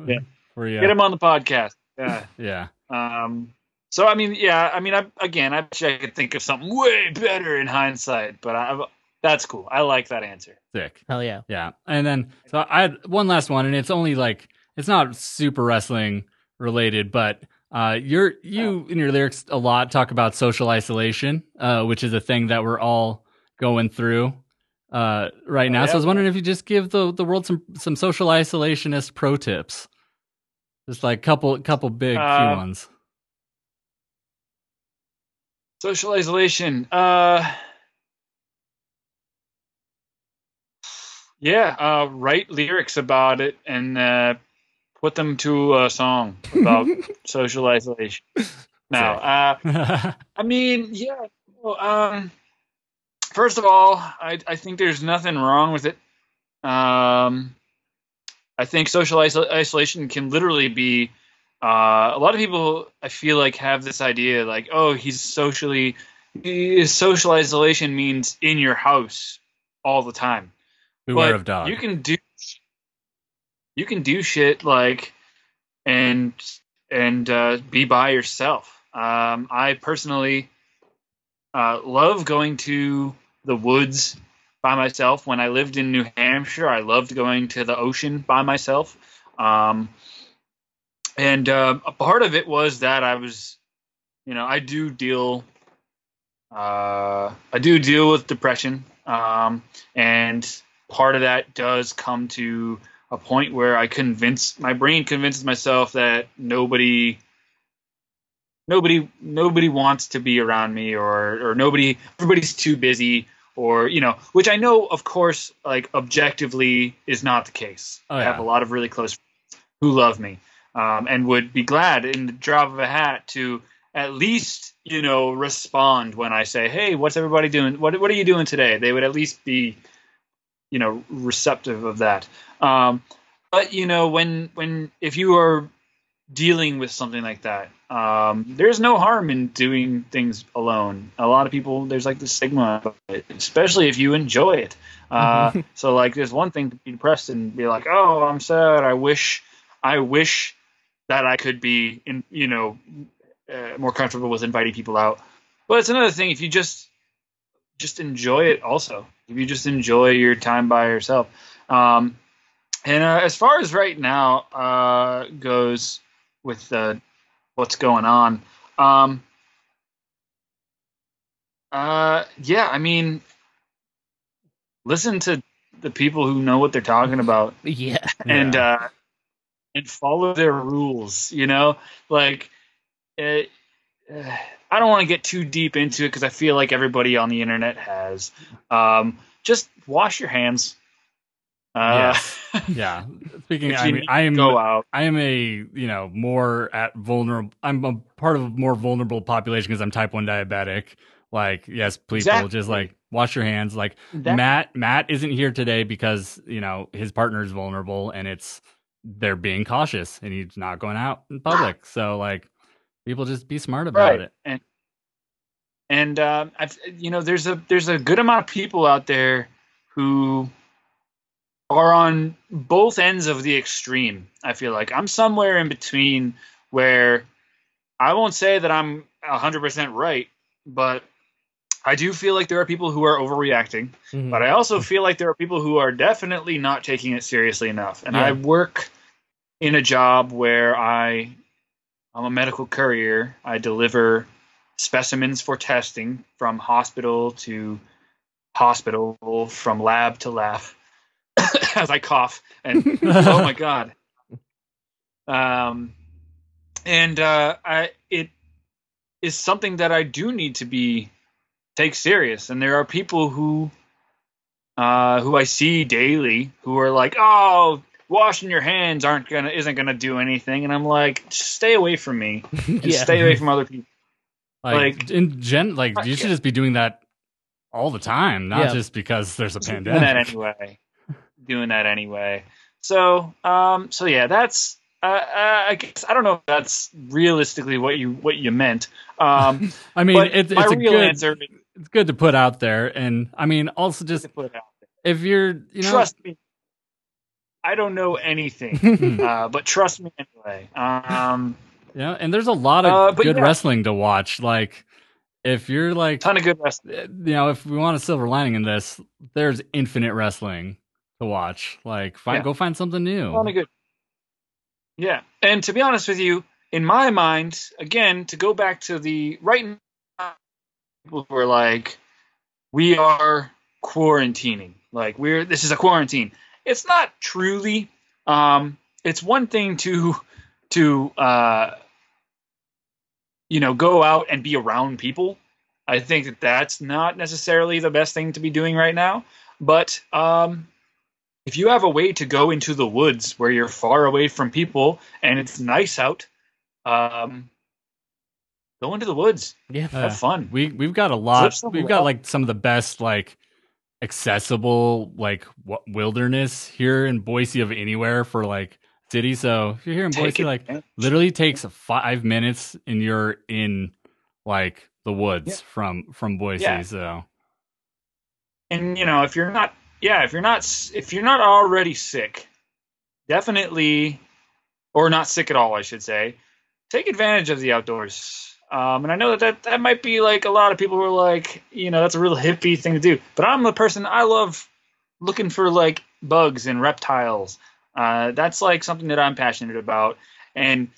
Yeah. For you. Get him on the podcast. Yeah. Yeah. Um, so I mean, yeah, I mean, I again, I wish I could think of something way better in hindsight, but I, that's cool. I like that answer. Sick. Hell yeah. Yeah. And then so I had one last one and it's only like it's not super wrestling related, but uh you're you in your lyrics a lot talk about social isolation, uh, which is a thing that we're all going through uh right now. So I was wondering if you just give the the world some some social isolationist pro tips. Just like couple couple big Uh, key ones. Social isolation. Uh, yeah, uh, write lyrics about it and uh, put them to a song about social isolation. Now, uh, I mean, yeah. well, Um, first of all, I, I think there's nothing wrong with it. Um, I think social iso- isolation can literally be. Uh, a lot of people, I feel like, have this idea like, oh, he's socially. His social isolation means in your house all the time. Beware But of dog. You can do you can do shit like and and uh, be by yourself. Um, I personally uh, love going to the woods by myself. When I lived in New Hampshire, I loved going to the ocean by myself. Um, and uh, a part of it was that I was, you know, I do deal, uh, I do deal with depression, um, and part of that does come to a point where I convince my brain convinces myself that nobody nobody nobody wants to be around me or or nobody everybody's too busy or you know which I know of course like objectively is not the case. Oh, I have a lot of really close friends who love me um, and would be glad in the drop of a hat to at least you know respond when I say hey what's everybody doing? What what are you doing today? They would at least be you know receptive of that. Um, but you know when when if you are dealing with something like that um, there's no harm in doing things alone. A lot of people there's like the stigma of it, especially if you enjoy it. Uh, so like there's one thing to be depressed and be like oh i'm sad. I wish i wish that i could be in you know uh, more comfortable with inviting people out. But it's another thing if you just just enjoy it also if you just enjoy your time by yourself um, and uh, as far as right now uh, goes with uh, what's going on um, uh, yeah i mean listen to the people who know what they're talking about Yeah. and Yeah. uh and follow their rules you know like it, uh, i don't want to get too deep into it because i feel like everybody on the internet has um just wash your hands uh yeah. Speaking, I mean, I am go out I am a you know more at vulnerable. I'm a part of a more vulnerable population because I'm type one diabetic. Like yes, people Exactly. just like wash your hands. Like That- Matt, Matt isn't here today because you know his partner is vulnerable and it's they're being cautious and he's not going out in public. So like people just be smart about right it. and and um i've you know there's a there's a good amount of people out there who are on both ends of the extreme i feel like i'm somewhere in between where i won't say that i'm 100% right but I do feel like there are people who are overreacting, Mhm. but I also feel like there are people who are definitely not taking it seriously enough. And Yeah. I work in a job where I I'm a medical courier. I deliver specimens for testing from hospital to hospital, from lab to lab. As I cough and oh my god. Um, and uh, I it is something that I do need to be take serious. And there are people who uh, who I see daily who are like, "Oh, washing your hands aren't gonna isn't gonna do anything," and I'm like, "Stay away from me. And yeah. Stay away from other people." Like, Like- in gen, like you should Yeah. just be doing that all the time, not Yeah. just because there's a Doing pandemic. that anyway. Doing that anyway. So, um, so yeah, that's. Uh, uh, I guess I don't know if that's realistically what you what you meant. Um, I mean, but it's my it's a real good answer it's good to put out there, and I mean, also just to put it out there. if you're, you know, trust me. I don't know anything, uh, but trust me anyway. Um, you know, and there's a lot of Uh, good yeah. wrestling to watch. Like, if you're like, ton of good wrestling. you know, if we want a silver lining in this, there's infinite wrestling to watch. Like, find Yeah. go find something new. Ton of good. Yeah, and to be honest with you, in my mind, again, to go back to the right now, people who are like, we are quarantining. Like we're this is a quarantine. It's not truly. Um, it's one thing to to uh, you know go out and be around people. I think that that's not necessarily the best thing to be doing right now. But um, if you have a way to go into the woods where you're far away from people and it's nice out, um, go into the woods. yeah. Have fun. we we've got a lot. We've got like some of the best like accessible like w- wilderness here in Boise of anywhere for like city. So if you're here in Boise, like advantage. literally takes five minutes and you're in like the woods Yeah. from from Boise. Yeah. So and you know if you're not yeah if you're not if you're not already sick definitely or not sick at all i should say take advantage of the outdoors um, and i know that, that that might be like a lot of people who are like you know that's a real hippie thing to do. But i'm the person i love looking for like bugs and reptiles. Uh, that's like something that i'm passionate about. And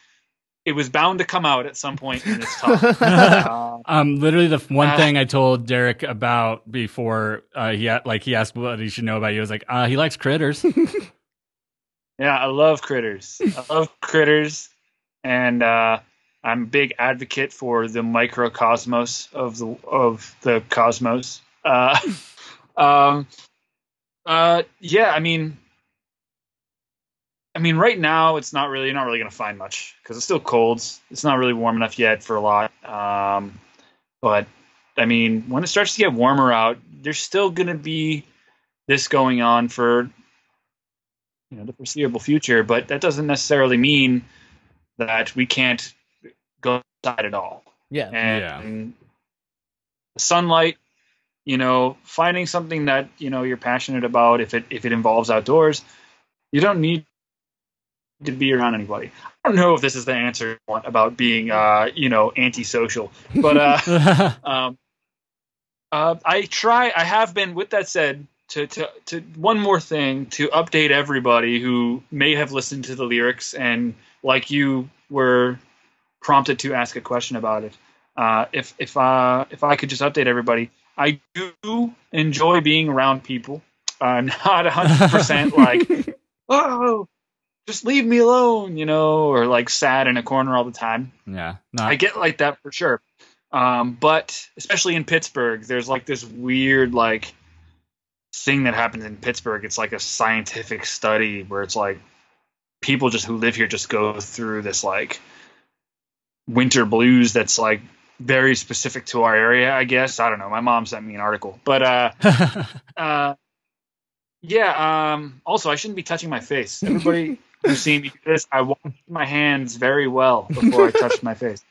it was bound to come out at some point in this talk. Uh, um literally the one Uh, thing I told Derek about before uh he had, like he asked what he should know about you I was like uh he likes critters. Yeah, I love critters. I love critters, and uh, I'm a big advocate for the microcosmos of the of the cosmos. Uh, um, uh, yeah, I mean, I mean, right now it's not really you're not really gonna find much because it's still cold. It's not really warm enough yet for a lot. Um, but I mean, when it starts to get warmer out, there's still gonna be this going on for you know the foreseeable future but that doesn't necessarily mean that we can't outside at all yeah. and sunlight you know finding something that you know you're passionate about if it if it involves outdoors you don't need to be around anybody i don't know if this is the answer about being uh you know antisocial but uh um, uh, I try. I have been. With that said, to, to to one more thing to update everybody who may have listened to the lyrics and like you were prompted to ask a question about it. Uh, if if uh, if I could just update everybody, I do enjoy being around people. I'm not hundred percent like oh, just leave me alone, you know, or like sad in a corner all the time. yeah. No, I get like that for sure. Um, but especially in Pittsburgh, there's like this weird like thing that happens in Pittsburgh. It's like a scientific study where it's like people just who live here just go through this like winter blues that's like very specific to our area, I guess. I don't know. My mom sent me an article. But uh uh yeah, um also I shouldn't be touching my face. Everybody who's seen me do this, I washed my hands very well before I touched my face.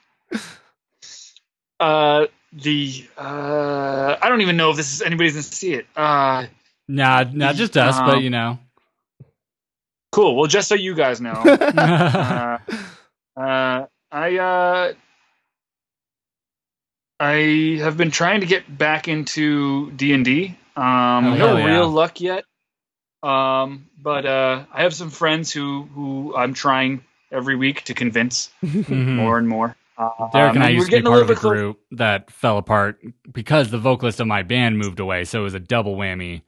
Uh the uh I don't even know if this is anybody's gonna see it. Uh nah, not just us, but Um, you know. cool. Well just so you guys know. uh, uh I uh I have been trying to get back into D and D. Um, Oh, no yeah. real luck yet. Um, but uh, I have some friends who who I'm trying every week to convince Mhm. more and more. Um, Derek and I used to be getting a part of a bit clo- group that fell apart because the vocalist of my band moved away, so it was a double whammy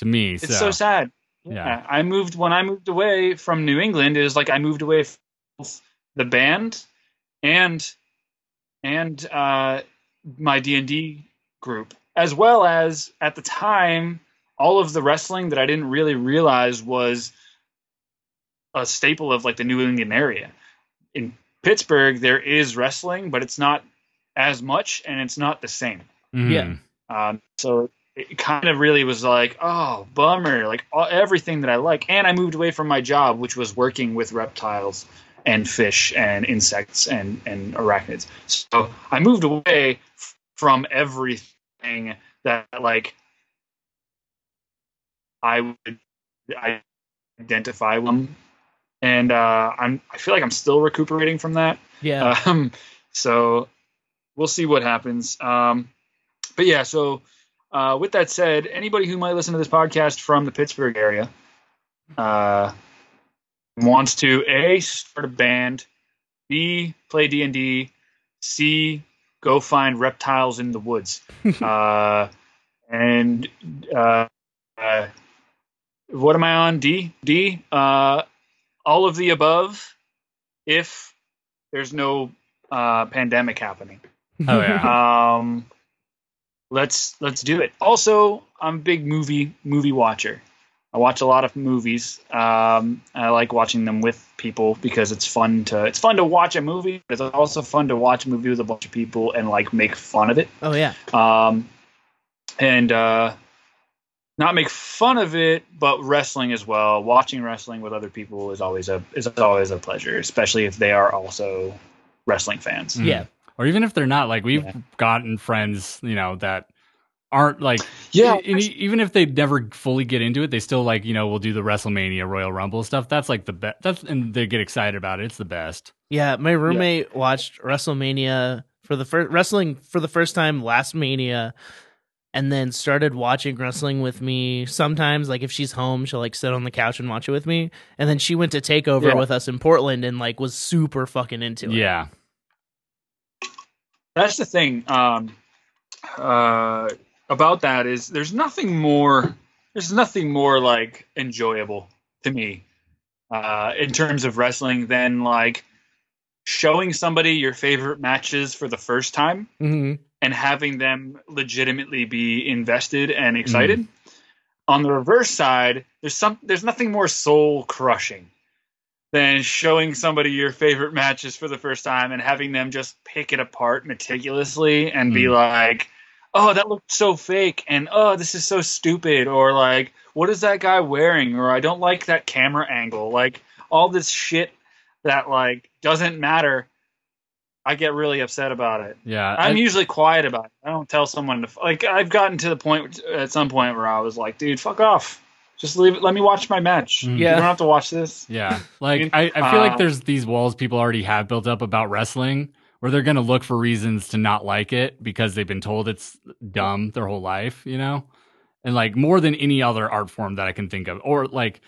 to me. It's so, so sad. Yeah. I moved when I moved away from New England. It was like I moved away from the band and and uh, my D and D group, as well as at the time all of the wrestling that I didn't really realize was a staple of like the New England area. In Pittsburgh, there is wrestling, but it's not as much and it's not the same. Mhm. Yeah. Um, so it kind of really was like, oh, bummer, like all, everything that I like. And I moved away from my job, which was working with reptiles and fish and insects and, and arachnids. So I moved away from everything that like I would I identify with. And uh, I'm I feel like I'm still recuperating from that. Yeah. Um, so we'll see what happens. Um, but yeah, so uh, with that said, anybody who might listen to this podcast from the Pittsburgh area uh, wants to a start a band, b play D and D, c go find reptiles in the woods, uh, and uh, uh, what am I on? D D. Uh, all of the above. If there's no uh, pandemic happening. Oh yeah. Um, let's let's do it. Also, I'm a big movie movie watcher. I watch a lot of movies. Um, I like watching them with people because it's fun to it's fun to watch a movie. But it's also fun to watch a movie with a bunch of people and like make fun of it. oh yeah. Um, and uh, not make fun of it, but wrestling as well. Watching wrestling with other people is always a is always a pleasure, especially if they are also wrestling fans. Mhm. Yeah. Or even if they're not, like we've Yeah. gotten friends, you know, that aren't like Yeah, and even if they never fully get into it, they still like, you know, we'll do the WrestleMania Royal Rumble stuff. That's like the best. That's and they get excited about it. It's the best. Yeah, my roommate watched WrestleMania for the first wrestling for the first time last Mania, and then started watching wrestling with me. Sometimes, like if she's home, she'll like sit on the couch and watch it with me. And then she went to Takeover Yeah. with us in Portland and like was super fucking into it. Yeah. that's the thing um, uh, about that is there's nothing more there's nothing more like enjoyable to me uh, in terms of wrestling than like showing somebody your favorite matches for the first time hmm and having them legitimately be invested and excited. On the reverse side, there's some there's nothing more soul crushing than showing somebody your favorite matches for the first time and having them just pick it apart meticulously and be Mm. like, "Oh, that looked so fake," and "Oh, this is so stupid," or like, "What is that guy wearing?" or "I don't like that camera angle." Like all this shit that like doesn't matter. I get really upset about it. Yeah. I'm I- usually quiet about it. I don't tell someone to like. I've gotten to the point at some point where I was like, "Dude, fuck off. Just leave it. Let me watch my match. Mm. You Yeah. don't have to watch this." Yeah. Like I, I feel like uh, there's these walls people already have built up about wrestling where they're gonna look for reasons to not like it because they've been told it's dumb their whole life, you know? And like more than any other art form that I can think of. Or like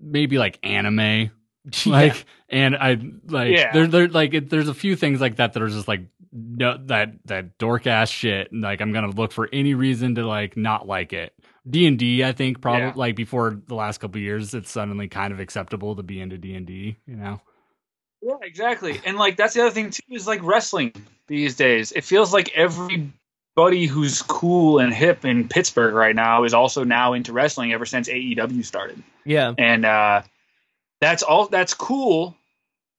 maybe like anime. Like and I like Yeah. there there like it, there's a few things like that that are just like no that that dork ass shit and like I'm gonna look for any reason to like not like it. D and D, I think probably Yeah. like before the last couple of years, it's suddenly kind of acceptable to be into D and D. You know, Yeah, exactly. And like that's the other thing too is like wrestling these days. It feels like everybody who's cool and hip in Pittsburgh right now is also now into wrestling ever since AEW started. Yeah. And uh that's all that's cool,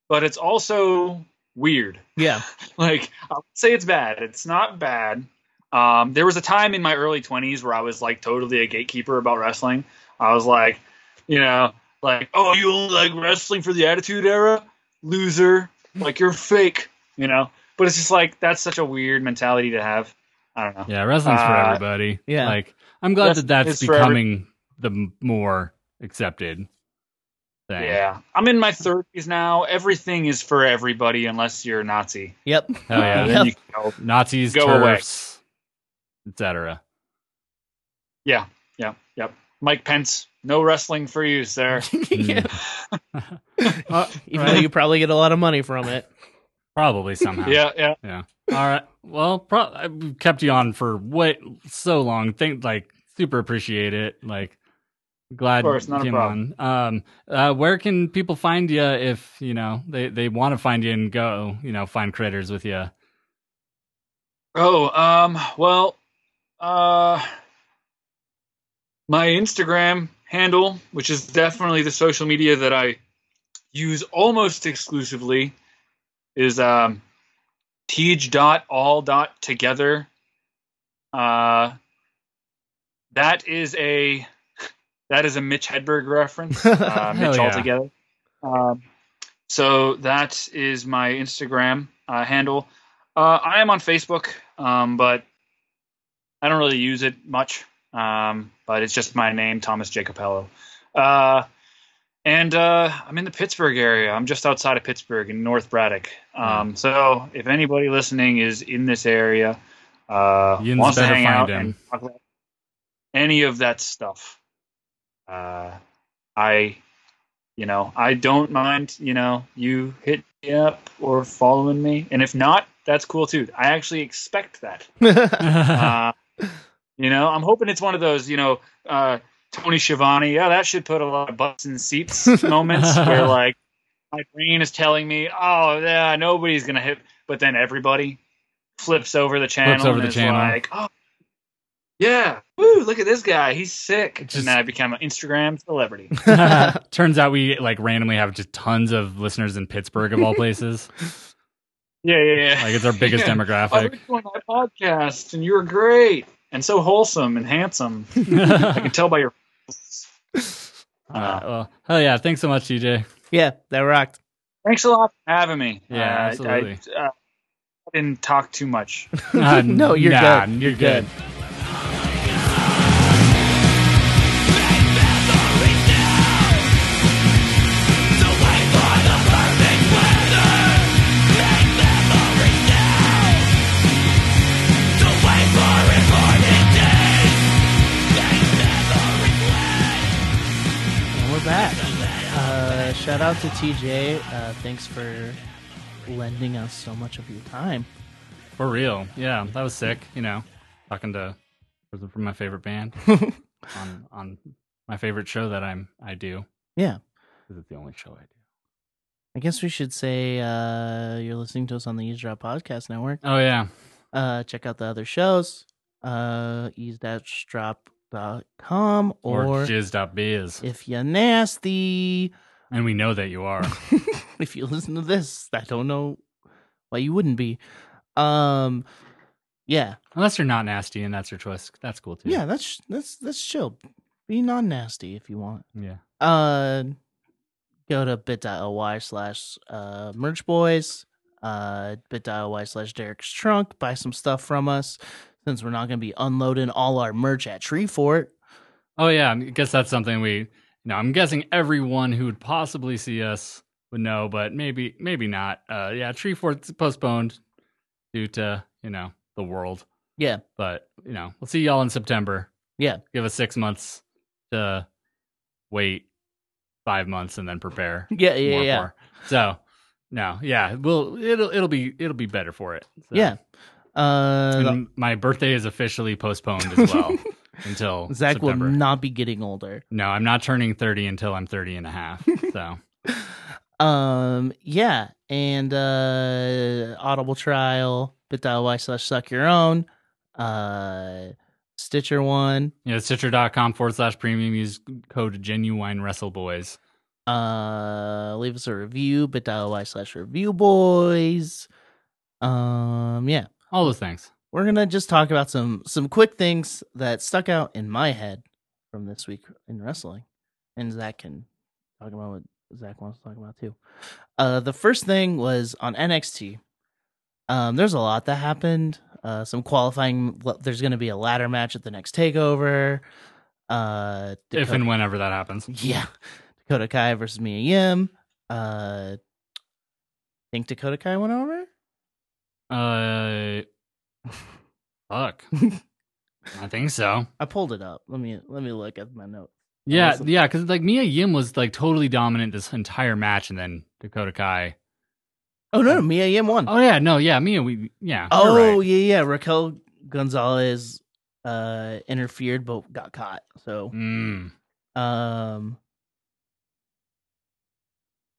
but it's also weird. Yeah. like I would say it's bad. It's not bad. Um, there was a time in my early twenties where I was like totally a gatekeeper about wrestling. I was like, you know, like, oh, you only like wrestling for the Attitude Era, loser. Like you're fake, you know. But it's just like that's such a weird mentality to have. I don't know. yeah, wrestling's for Uh, everybody. yeah. like I'm glad that that's it's for every- becoming the more accepted. thing. Yeah, I'm in my 30s now. Everything is for everybody unless you're a Nazi. Yep. Hell yeah. Uh, Yep. then you can go. Nazis, Go away. TERFs, etc. Yeah, yeah, yep. Mike Pence, no wrestling for you, sir. yeah. Uh, Even though you probably get a lot of money from it. probably somehow. yeah, yeah. Yeah. All right. Well, pro- I've kept you on for way so long. Think like super appreciate it. Like glad Of course, not you a came problem. on. Um, uh, where can people find you if you know they they want to find you and go you know find critters with you? Oh, um, well, uh, my Instagram handle, which is definitely the social media that I use almost exclusively, is um, teej.all.together. Uh, that is a that is a Mitch Hedberg reference. Uh, Mitch yeah. altogether. Um, so that is my Instagram uh, handle. Uh, I am on Facebook, um, but I don't really use it much. Um, but it's just my name, Thomas J. Copello. Uh, and uh, I'm in the Pittsburgh area. I'm just outside of Pittsburgh in North Braddock. Um, so if anybody listening is in this area, uh, Yins wants to hang find out him. and talk about any of that stuff, uh, I, you know, I don't mind. You know, you hit me up or following me, and if not, that's cool too. I actually expect that. Uh, you know, I'm hoping it's one of those, you know, uh, Tony Schiavone. Yeah, that should put a lot of butts in seats moments where like my brain is telling me, oh yeah, nobody's gonna hit, but then everybody flips over the channel over and the is channel. like, oh yeah, woo, look at this guy, he's sick. Just- and then I become an Instagram celebrity. Turns out we like randomly have just tons of listeners in Pittsburgh of all places. yeah, yeah, yeah. like it's our biggest Yeah. Demographic. heard you on my podcast, and you were great and so wholesome and handsome. I can tell by your. All right, well, hell yeah! Thanks so much, TJ. yeah, that rocked. Thanks a lot for having me. Yeah, Uh, I- absolutely. I, uh, I didn't talk too much. Uh, No, you're nah, good. You're good. Shout out to TJ. Uh, thanks for lending us so much of your time. For real. Yeah, that was sick. You know, talking to person from my favorite band on on my favorite show that I'm I do. Yeah. Because it's the only show I do. I guess we should say uh, you're listening to us on the Eavesdrop Podcast Network. Oh yeah. Uh, check out the other shows, uh, eavesdrop.com Or, or jizz.biz. if you're nasty, And we know that you are. if you listen to this, I don't know why you wouldn't be. Um, yeah, Unless you're not nasty and that's your choice. That's cool too. yeah, that's that's that's chill. Be non nasty if you want. Yeah. Uh, go to bit.ly slash uh merch boys. Uh, bit.ly slash Derek's trunk. Buy some stuff from us since we're not going to be unloading all our merch at Treefort. Oh yeah. I guess that's something we know, I'm guessing everyone who would possibly see us would know, but maybe maybe not. Uh yeah, Treefort's postponed due to, you know, the world. Yeah, But, you know, we'll see y'all in September. yeah, Give us six months to wait five months and then prepare. yeah, yeah, more yeah. for. So no, yeah, we'll it'll it'll be it'll be better for it. So. Yeah. Uh, my birthday is officially postponed as well until Zack will not be getting older. No, I'm not turning 30 until I'm 30 and a half. So Um, yeah, and uh, Audible trial bit.ly slash suck your own. Uh, Stitcher one. yeah, Stitcher.com forward slash premium. Use code Genuine Wrestle Boys. Uh, leave us a review bit.ly slash review boys. Um, yeah, All those things. We're gonna just talk about some some quick things that stuck out in my head from this week in wrestling, and Zack can talk about what Zack wants to talk about too. Uh, the first thing was on NXT. Um, there's a lot that happened. Uh, some qualifying. There's going to be a ladder match at the next Takeover. Uh, If and whenever that happens. yeah, Dakota Kai versus Mia Yim. Uh, think Dakota Kai went over? Uh, fuck. I think so. I pulled it up. Let me let me look at my notes. Yeah, Awesome. yeah, because like Mia Yim was like totally dominant this entire match, and then Dakota Kai. Oh no, Mia Yim won. Oh yeah, no, yeah, Mia, we yeah. Oh right. yeah, yeah. Raquel Gonzalez uh interfered but got caught. So Mm, um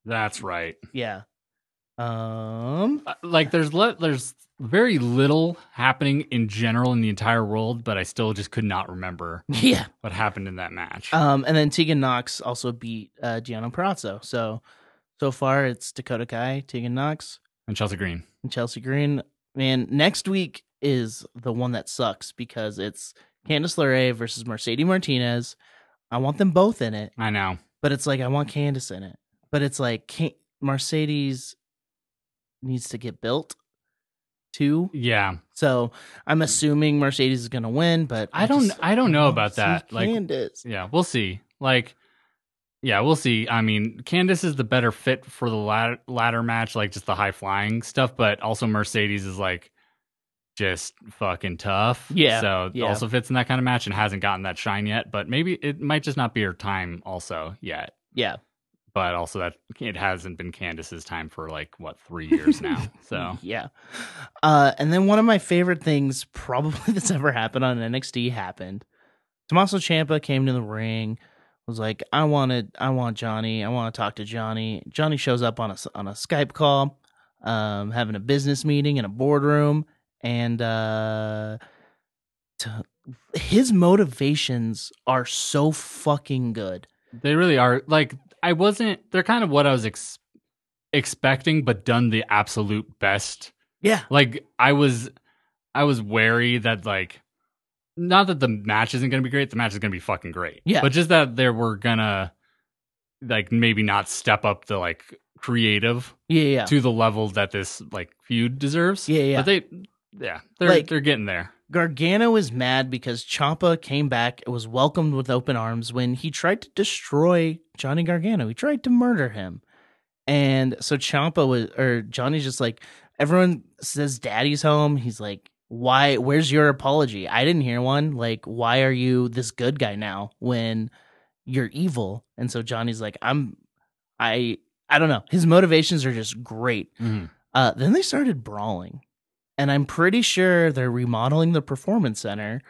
that's right. yeah. Um Uh, Like there's le- there's very little happening in general in the entire world, but I still just could not remember yeah. what happened in that match. Um and then Tegan Nox also beat uh Gianna Perazzo. So so far it's Dakota Kai, Tegan Nox, and Chelsea Green. and Chelsea Green. Man, next week is the one that sucks because it's Candice LeRae versus Mercedes Martinez. I want them both in it. I know. but it's like I want Candice in it. But it's like can Mercedes needs to get built too. Yeah, So I'm assuming Mercedes is gonna win, but I don't. just I don't know about that. Like, Candice. yeah, we'll see. Like, yeah, we'll see. I mean, Candice is the better fit for the ladder, ladder match, like just the high flying stuff. But also Mercedes is like just fucking tough. Yeah, So yeah. also fits in that kind of match and hasn't gotten that shine yet. But maybe it might just not be her time also yet. Yeah. But also that it hasn't been Candice's time for like what three years now. So Yeah. Uh and then one of my favorite things probably that's ever happened on NXT happened. Tommaso Ciampa came to the ring, was like, I wanted I want Johnny, I want to talk to Johnny. Johnny shows up on a on a Skype call, um, having a business meeting in a boardroom, and uh to, his motivations are so fucking good. They really are. Like I wasn't. They're kind of what I was ex- expecting, but done the absolute best. Yeah. Like I was, I was wary that like, not that the match isn't going to be great. The match is going to be fucking great. Yeah. But just that they were gonna, like, maybe not step up the like creative Yeah, yeah. to the level that this like feud deserves. Yeah, yeah. But they, yeah, they're Like- they're getting there. Gargano is mad because Ciampa came back, and was welcomed with open arms when he tried to destroy Johnny Gargano. He tried to murder him. And so Ciampa was, or Johnny's just like, everyone says daddy's home. He's like, why, where's your apology? I didn't hear one. Like, why are you this good guy now when you're evil? And so Johnny's like, I'm, I, I don't know. His motivations are just great. Mhm. Uh, then they started brawling, and I'm pretty sure they're remodeling the performance center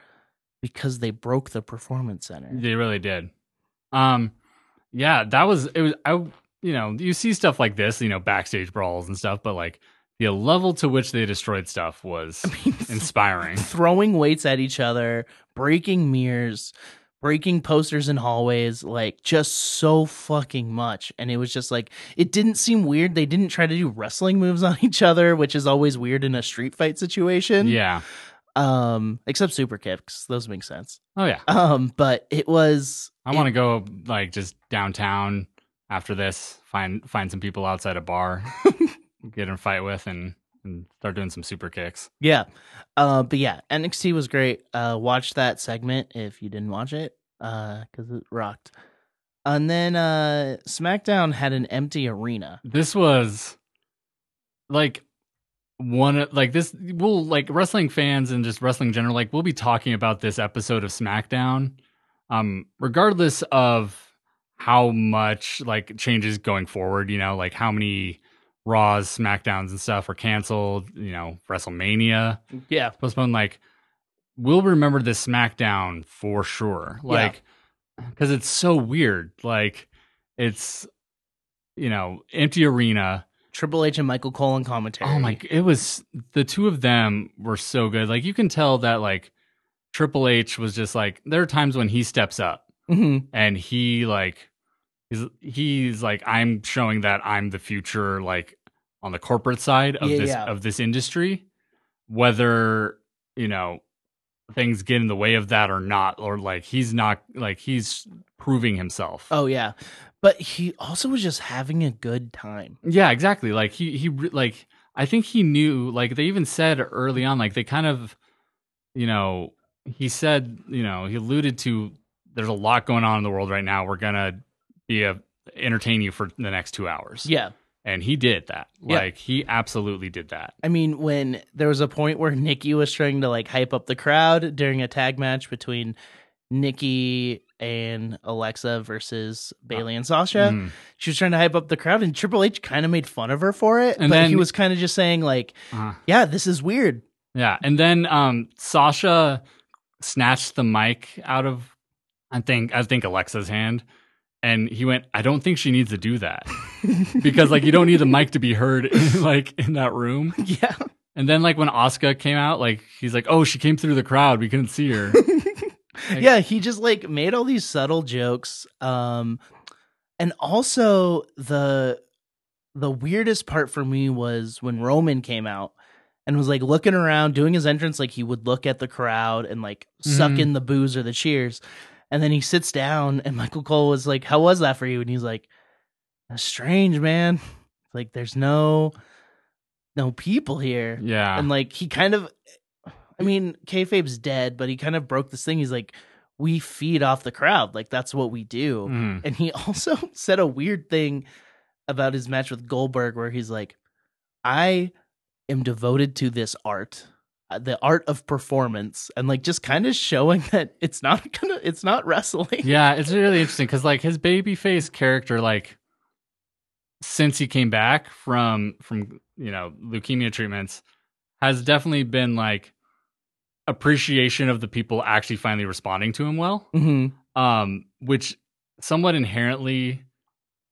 because they broke the performance center. They really did. Um, yeah, that was it. Was I? You know, you see stuff like this, you know, backstage brawls and stuff, but like the level to which they destroyed stuff was inspiring. Throwing weights at each other, breaking mirrors, breaking posters in hallways, like just so fucking much. And it was just like it didn't seem weird. They didn't try to do wrestling moves on each other, which is always weird in a street fight situation. Yeah. Um, except super kicks. Those make sense. Oh yeah. Um, but it was I want to go like just downtown after this. Find find some people outside a bar, get in a fight with, and and start doing some super kicks. Yeah. Uh, but yeah, NXT was great. Uh, watch that segment if you didn't watch it, uh, because it rocked. And then uh, SmackDown had an empty arena. This was like one of- like this we'll like wrestling fans and just wrestling in general like we'll be talking about this episode of SmackDown um regardless of how much like changes going forward, you know, like how many Raws, SmackDowns and stuff are canceled, you know, WrestleMania Yeah. postponed like we'll remember this SmackDown for sure. Like cuz it's so weird. Like it's you know, empty arena Triple H and Michael Cole in commentary. Oh my! It was the two of them were so good. Like you can tell that like Triple H was just like there are times when he steps up Mhm. and he like he's he's like I'm showing that I'm the future like on the corporate side of Yeah, this yeah. of this industry, whether you know things get in the way of that or not, or like he's not like he's proving himself. Oh yeah, but he also was just having a good time. Yeah, exactly. Like he he like I think he knew like they even said early on like they kind of you know, he said, you know, he alluded to there's a lot going on in the world right now. We're going be entertain you for the next two hours. Yeah. and he did that. Yeah. Like he absolutely did that. I mean, when there was a point where Nikki was trying to like hype up the crowd during a tag match between Nikki and Alexa versus Bayley and Sasha, Mhm. she was trying to hype up the crowd, and Triple H kind of made fun of her for it. And but he was kind of just saying like, Uh-huh. "Yeah, this is weird." Yeah, and then um, Sasha snatched the mic out of I think I think Alexa's hand, and he went, "I don't think she needs to do that because like you don't need the mic to be heard in, like in that room." yeah, And then like when Asuka came out, like he's like, "Oh, she came through the crowd. We couldn't see her." Like- yeah. He just like made all these subtle jokes, um, and also the the weirdest part for me was when Roman came out and was like looking around, doing his entrance, like he would look at the crowd and like suck Mhm. in the boos or the cheers. And then he sits down, and Michael Cole was like, "How was that for you?" And he's like, "That's strange, man. Like, there's no no people here." yeah, And like, he kind of, I mean, kayfabe's dead, but he kind of broke this thing. He's like, "We feed off the crowd. Like, that's what we do." Mhm. And he also said a weird thing about his match with Goldberg where he's like, I am devoted to this art, the art of performance, and like just kind of showing that it's not gonna, it's not wrestling. yeah. It's really interesting because like his baby face character, like since he came back from from you know leukemia treatments, has definitely been like appreciation of the people actually finally responding to him well. hmm um, which somewhat inherently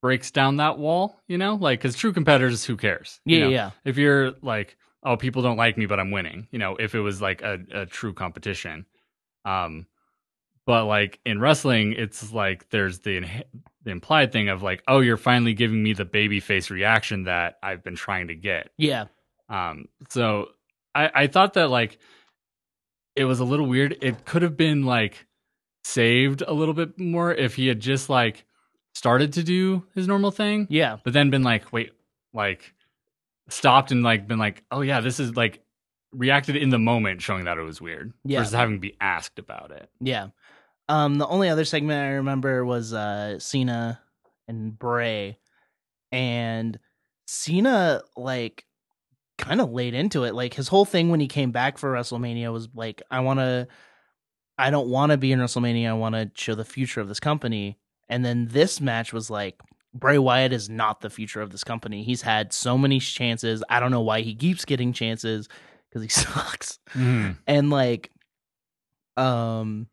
breaks down that wall, you know, like because true competitors, who cares? You Yeah, know, yeah, If you're like, oh, people don't like me, but I'm winning, you know, if it was like a, a true competition, um, but like in wrestling, it's like there's the, the implied thing of like, oh, you're finally giving me the baby face reaction that I've been trying to get. yeah, Um, so I, I thought that like it was a little weird. It could have been like saved a little bit more if he had just like started to do his normal thing, yeah, but then been like, wait, like stopped and like been like, oh yeah, this is like reacted in the moment, showing that it was weird Yeah. versus having to be asked about it. yeah. Um, the only other segment I remember was uh Cena and Bray, and Cena like kind of laid into it. Like his whole thing when he came back for WrestleMania was like, I want to, I don't want to be in WrestleMania. I want to show the future of this company. And then this match was like, Bray Wyatt is not the future of this company. He's had so many chances. I don't know why he keeps getting chances because he sucks. Mhm. And like, um,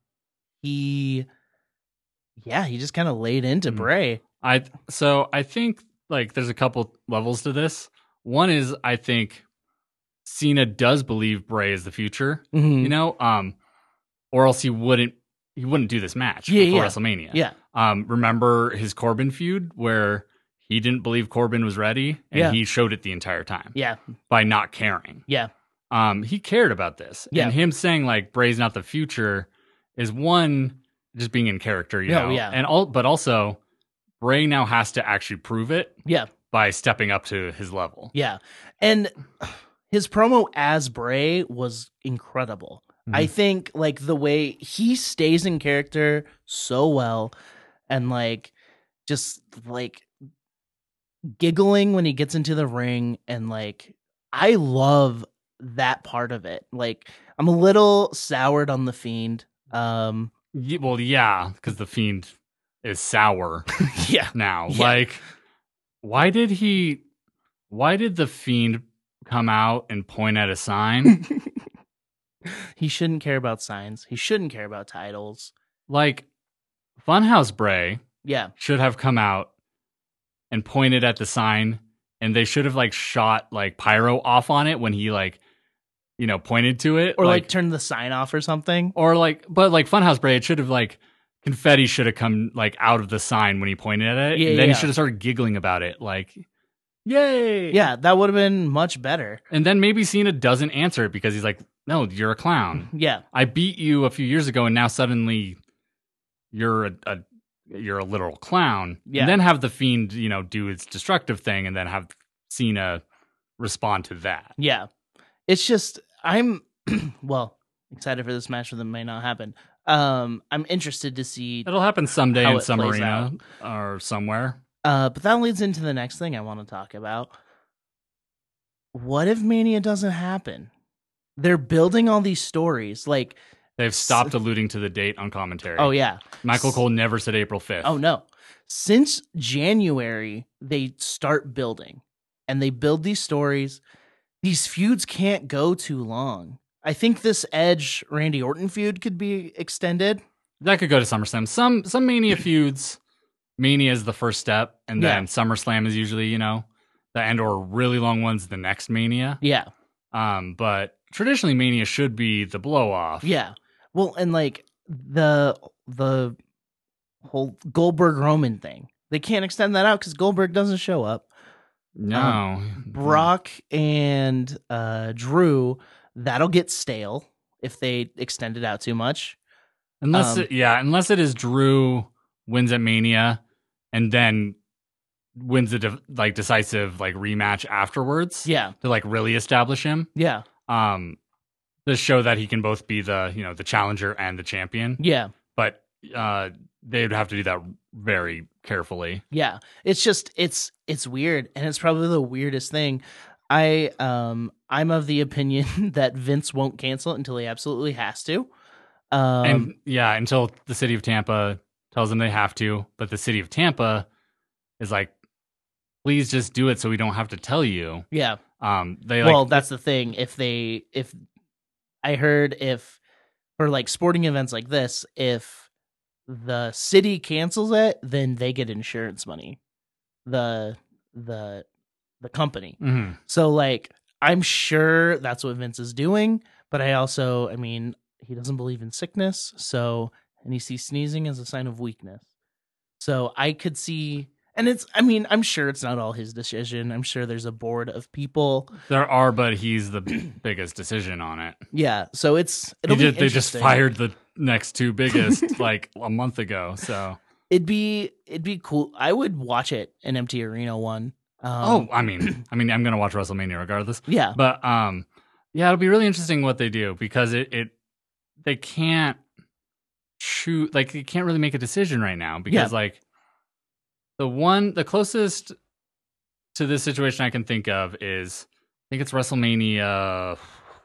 he, yeah, he just kind of laid into Mhm. Bray. I so I think like there's a couple levels to this. One is I think Cena does believe Bray is the future, Mhm. you know, um, or else he wouldn't he wouldn't do this match Yeah, before yeah. WrestleMania. Yeah. Um, remember his Corbin feud where he didn't believe Corbin was ready, and Yeah. he showed it the entire time Yeah. by not caring. Yeah. Um, he cared about this, Yeah. and him saying like Bray's not the future is one just being in character, you Yeah, know, yeah. and all, but also Bray now has to actually prove it Yeah. by stepping up to his level. Yeah. And his promo as Bray was incredible. I think like the way he stays in character so well and like just like giggling when he gets into the ring and like I love that part of it. Like I'm a little soured on the fiend. Um well, yeah, because the fiend is sour yeah. now. Yeah. Like, why did he? Why did the fiend come out and point at a sign? he shouldn't care about signs. He shouldn't care about titles. like, Funhouse Bray Yeah. should have come out and pointed at the sign, and they should have like shot like pyro off on it when he like, you know, pointed to it, Or like, turn the sign off or something. or like, but like Funhouse Bray, it should have like confetti should have come like out of the sign when he pointed at it, Yeah, and then yeah. he should have started giggling about it, like, yay, Yeah, that would have been much better. And then maybe Cena doesn't answer it because he's like, "No, you're a clown. Yeah. I beat you a few years ago, and now suddenly you're a, a you're a literal clown." Yeah. And then have the fiend, you know, do its destructive thing, and then have Cena respond to that. Yeah. It's just I'm well, excited for this match that may not happen. Um I'm interested to see It'll happen someday in some arena or somewhere. Uh, but that leads into the next thing I want to talk about. What if Mania doesn't happen? They're building all these stories. Like, They've stopped alluding to the date on commentary. oh yeah, Michael Cole never said April 5th. Oh no. Since January, they start building and they build these stories. These feuds can't go too long. I think this Edge Randy Orton feud could be extended. That could go to SummerSlam. Some some Mania feuds, Mania is the first step, and then Yeah. SummerSlam is usually you know the end or really long ones the next Mania. Yeah. Um, but traditionally Mania should be the blow off. Yeah. Well, and like the the whole Goldberg Roman thing. They can't extend that out because Goldberg doesn't show up. No, Brock and uh Drew, that'll get stale if they extend it out too much. unless um, it, yeah, unless it is Drew wins at Mania and then wins the de- like decisive like rematch afterwards. Yeah. to like really establish him. Yeah. Um, to show that he can both be the you know the challenger and the champion. Yeah. but uh they'd have to do that very carefully Yeah. It's just it's it's weird and it's probably the weirdest thing. I um I'm of the opinion that Vince won't cancel it until he absolutely has to. Um and yeah until the city of tampa tells them they have to but the city of tampa is like please just do it so we don't have to tell you yeah. um they like well, that's the thing. If they if I heard if for like sporting events like this, if the city cancels it, then they get insurance money. The the the company. Mhm. So like I'm sure that's what Vince is doing, but I also I mean, he doesn't believe in sickness, so and he sees sneezing as a sign of weakness. So I could see and it's I mean, I'm sure it's not all his decision. I'm sure there's a board of people. there are but he's the biggest decision on it Yeah, so it's it'll be they just interesting. fired the next two biggest like a month ago so It'd be it'd be cool. I would watch it an empty arena one. Um, oh i mean i mean i'm gonna watch wrestlemania regardless yeah, But um yeah, it'll be really interesting what they do because it it they can't shoot like they can't really make a decision right now because Yeah. like the one the closest to this situation I can think of is I think it's WrestleMania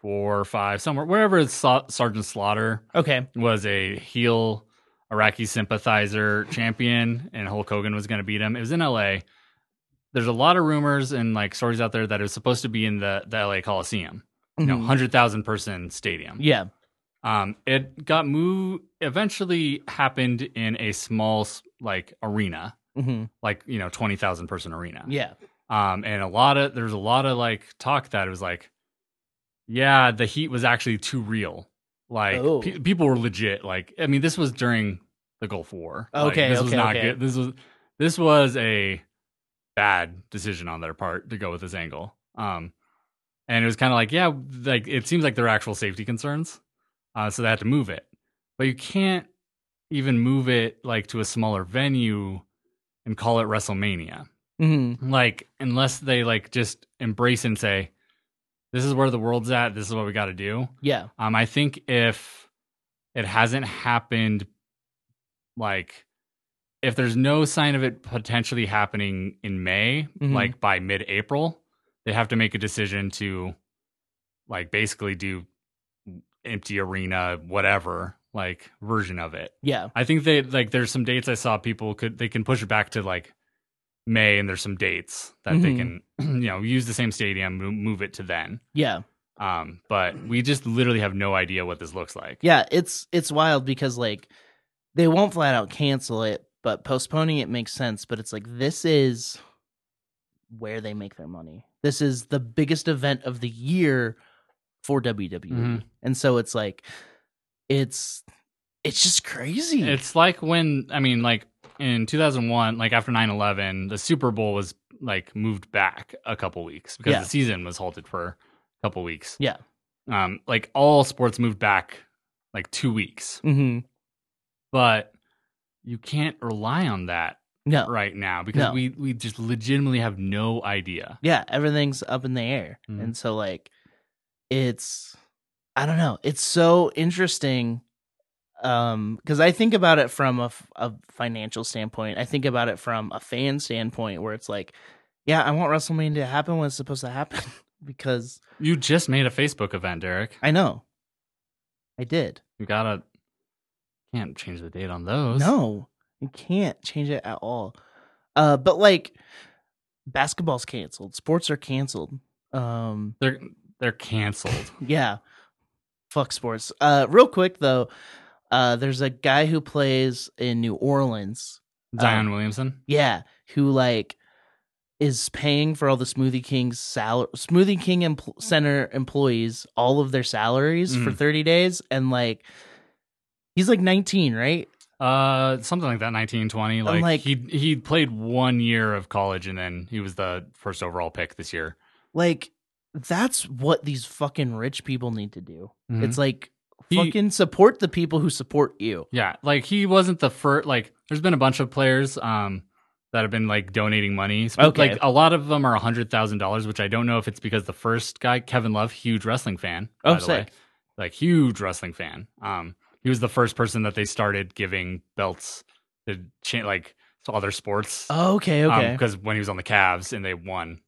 four or five somewhere wherever it's Sa- Sergeant Slaughter okay, was a heel Iraqi sympathizer champion, and Hulk Hogan was going to beat him. It was in L.A. There's a lot of rumors and like stories out there that it was supposed to be in the the L.A. Coliseum, you know, Mhm. hundred thousand person stadium. yeah, Um, it got moved. Eventually, happened in a small like arena, hmm like you know, twenty thousand person arena. yeah, Um, and a lot of there's a lot of like talk that it was like, yeah, the heat was actually too real. Like Oh. pe- people were legit. Like I mean, this was during the Gulf War. Like, Okay, this was okay, not okay. good. This was this was a bad decision on their part to go with this angle. Um, and it was kind of like, yeah, like it seems like there are actual safety concerns, uh, so they had to move it. But you can't even move it like to a smaller venue and call it WrestleMania. Hmm like unless they like just embrace and say this is where the world's at. This is what we got to do. Yeah, um i think if it hasn't happened like if there's no sign of it potentially happening in may Mhm. like by mid-april they have to make a decision to like basically do empty arena whatever like version of it yeah, I think they like there's some dates I saw people could they can push it back to like May and there's some dates that they Mhm. can you know use the same stadium move it to then. yeah, Um but we just literally have no idea what this looks like. yeah. It's it's wild because like they won't flat out cancel it, but postponing it makes sense. But it's like this is where they make their money. This is the biggest event of the year for WWE, Mhm. and so it's like it's it's just crazy. It's like when I mean like in 2001 like after 9/11 the Super Bowl was like moved back a couple weeks because Yeah. the season was halted for a couple weeks. yeah. Um like all sports moved back like 2 weeks. hmm But you can't rely on that No. right now because No. we we just legitimately have no idea. yeah everything's up in the air Mhm. and so like it's i don't know it's so interesting um because i think about it from a, f- a financial standpoint i think about it from a fan standpoint where it's like yeah i want wrestlemania to happen when it's supposed to happen because You just made a Facebook event, Derek. i know i did You gotta can't change the date on those. no you can't change it at all uh but like basketball's canceled sports are canceled um they're they're canceled. Yeah. Fuck sports. Uh real quick though, uh there's a guy who plays in New Orleans. Zion Williamson. Yeah, who like is paying for all the Smoothie King's sal Smoothie King empl- Center employees all of their salaries for Mhm. 30 days and like he's like 19, right? Uh, something like that. 1920. Like, like- he he played one year of college and then he was the first overall pick this year. Like that's what these fucking rich people need to do. Mhm. It's like He- fucking support the people who support you. Yeah, like he wasn't the first. Like, there's been a bunch of players um that have been like donating money. Okay. like a lot of them are a hundred thousand dollars, which I don't know if it's because the first guy, Kevin Love, huge wrestling fan. Oh, by the way. like huge wrestling fan. Um, he was the first person that they started giving belts to cha- like to other sports. Oh, okay, okay. because when he was on the Cavs and they won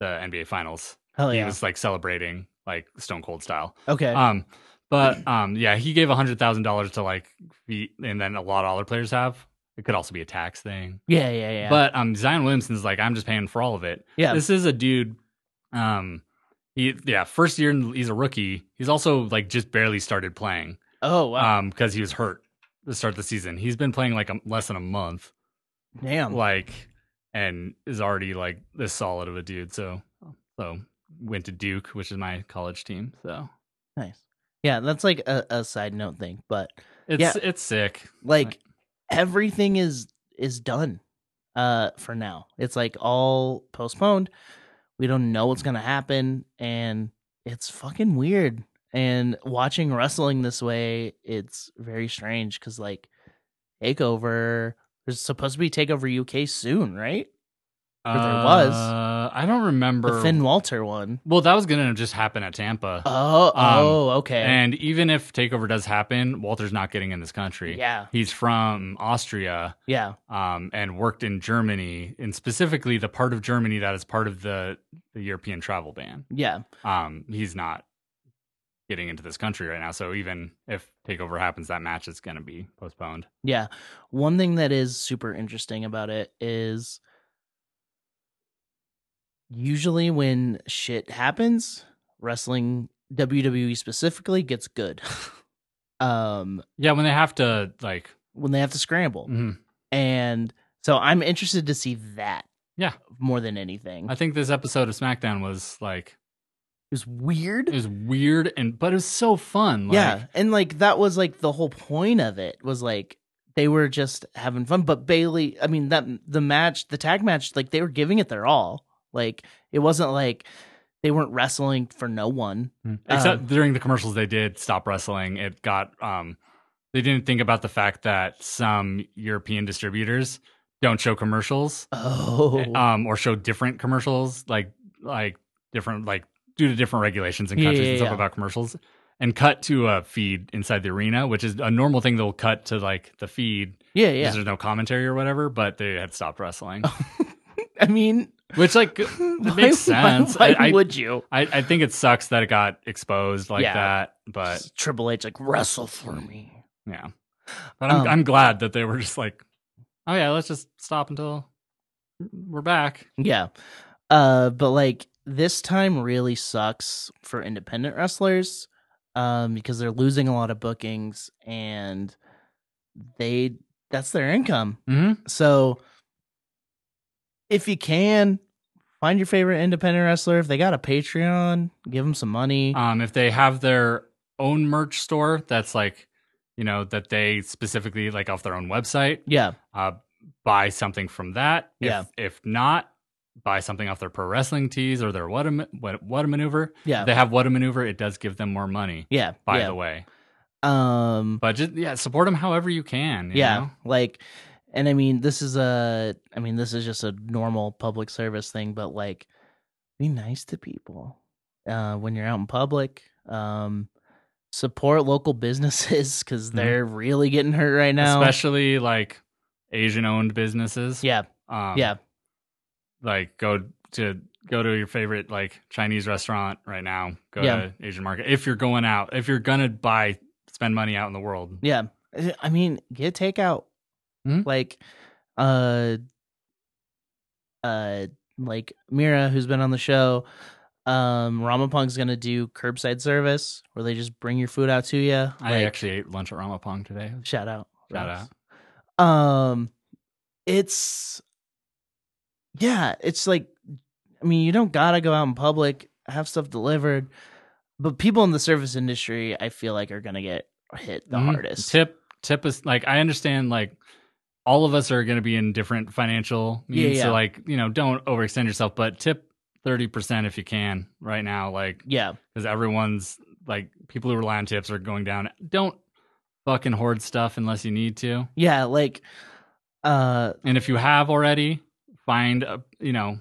the NBA Finals, Hell he yeah. was like celebrating like Stone Cold style. okay. Um, but um, yeah, he gave a hundred thousand dollars to like, be, and then a lot of other players have. It could also be a tax thing. yeah, yeah, yeah. But um, Zion Williamson's like, I'm just paying for all of it. yeah. This is a dude. Um, he yeah, first year in- he's a rookie. He's also like just barely started playing. oh, wow. Um, because he was hurt to start the season. He's been playing like a, less than a month. Damn. Like, and is already like this solid of a dude. So so went to Duke, which is my college team. So Nice. Yeah, that's like a, a side note thing, but it's Yeah. it's sick. like everything is is done uh for now. It's like all postponed. We don't know what's to happen and it's fucking weird. And watching wrestling this way, it's very strange cuz like Takeover there's supposed to be Takeover UK soon, right? Or there was. Uh, I don't remember. The Finn Walter one. well, that was gonna just happen at Tampa. Oh, oh, okay. And even if takeover does happen, Walter's not getting in this country. yeah. He's from Austria, Yeah. um, and worked in Germany, and specifically the part of Germany that is part of the, the European travel ban. Yeah. Um, he's not getting into this country right now. So even if takeover happens, that match is going to be postponed. Yeah. One thing that is super interesting about it is usually when shit happens, wrestling WWE specifically gets good. um Yeah, when they have to like, when they have to scramble. mhm. And so I'm interested to see that. Yeah. More than anything. I think this episode of SmackDown was like it was weird. it was weird and but it was so fun. Like, yeah. And like that was like the whole point of it was like they were just having fun. But Bayley, I mean that the match, the tag match, like they were giving it their all. Like it wasn't like they weren't wrestling for no one. Except Um, during the commercials, they did stop wrestling. It got um, they didn't think about the fact that some European distributors don't show commercials, Oh, um, or show different commercials, like like different like due to different regulations in Yeah, countries yeah, and stuff yeah. about commercials, and cut to a feed inside the arena, which is a normal thing. They'll cut to like the feed yeah, because yeah. there's no commentary or whatever, but they had stopped wrestling, I mean, which like why- makes sense. Why, I, I, would you? I, I think it sucks that it got exposed like Yeah. that, but Triple H like wrestle for me. Yeah. But I'm Um, I'm glad that they were just like, oh yeah, let's just stop until we're back. Yeah. Uh but like this time really sucks for independent wrestlers um because they're losing a lot of bookings and they that's their income. Mm-hmm. So if you can find your favorite independent wrestler if they got a Patreon, give them some money. Um, if they have their own merch store, that's like, you know, that they specifically like off their own website, yeah. uh, buy something from that. If, Yeah. If not, buy something off their pro wrestling tees or their what a what, what a maneuver. Yeah. If they have what a maneuver, it does give them more money. yeah. By yeah. the way, Um but just yeah, support them however you can. you yeah know? like and i mean this is a i mean this is just a normal public service thing but like be nice to people uh when you're out in public um support local businesses because Mhm. they're really getting hurt right now. especially like Asian owned businesses. yeah, Um, yeah, Like go to go to your favorite like Chinese restaurant right now. Go Yeah. to Asian market if you're going out. If you're gonna buy spend money out in the world. yeah. I mean, get takeout. Mhm. Like, uh, uh, like Mira, who's been on the show. Um, Ramapong's gonna do curbside service where they just bring your food out to you. I actually ate lunch at Ramapong today. shout out, Shout Rams. Um, it's yeah, it's like I mean, you don't gotta go out in public, have stuff delivered, but people in the service industry, I feel like, are gonna get hit the Mhm. hardest. Tip tip is like I understand like all of us are going to be in different financial Yeah, means, yeah. so like you know don't overextend yourself, but tip thirty percent if you can right now, like Yeah, because everyone's like people who rely on tips are going down. Don't fucking hoard stuff unless you need to, yeah, like uh, and if you have already, find a you know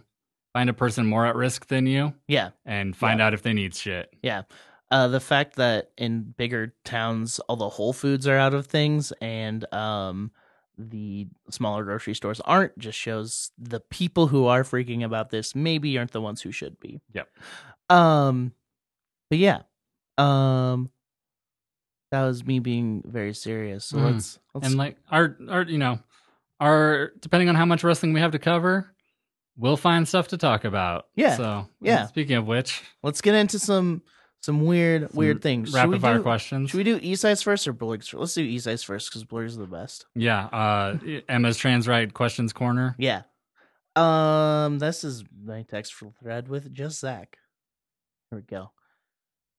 find a person more at risk than you yeah, and find out if they need shit. yeah. Uh, the fact that in bigger towns, all the Whole Foods are out of things, and um, the smaller grocery stores aren't, just shows the people who are freaking about this maybe aren't the ones who should be. Yep. Um, but yeah, um, that was me being very serious. So Mm. let's let's and like our our you know our depending on how much wrestling we have to cover we'll find stuff to talk about Yeah. so Yeah. speaking of which let's get into some some weird weird things. Rapid fire questions Should we do East Sides first or Blurgs? Let's do East Sides first because Blurgs are the best. yeah uh emma's trans right questions corner Yeah. Um, this is my text for thread with just Zack. Here we go.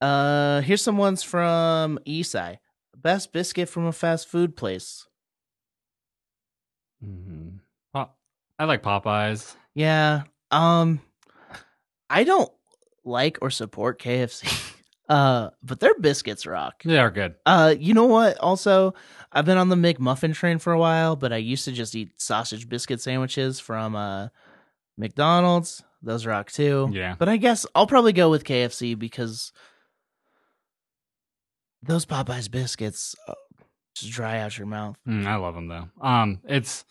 Uh, here's some ones from Esai. Best biscuit from a fast food place. Mhm. Pop- i like popeyes Yeah. Um, I don't like or support KFC. Uh, but their biscuits rock. they are good Uh, you know what? Also, I've been on the McMuffin train for a while, but I used to just eat sausage biscuit sandwiches from uh McDonald's. Those rock too. yeah But I guess I'll probably go with KFC because those Popeyes biscuits uh, just dry out your mouth. Mm, i love them though um it's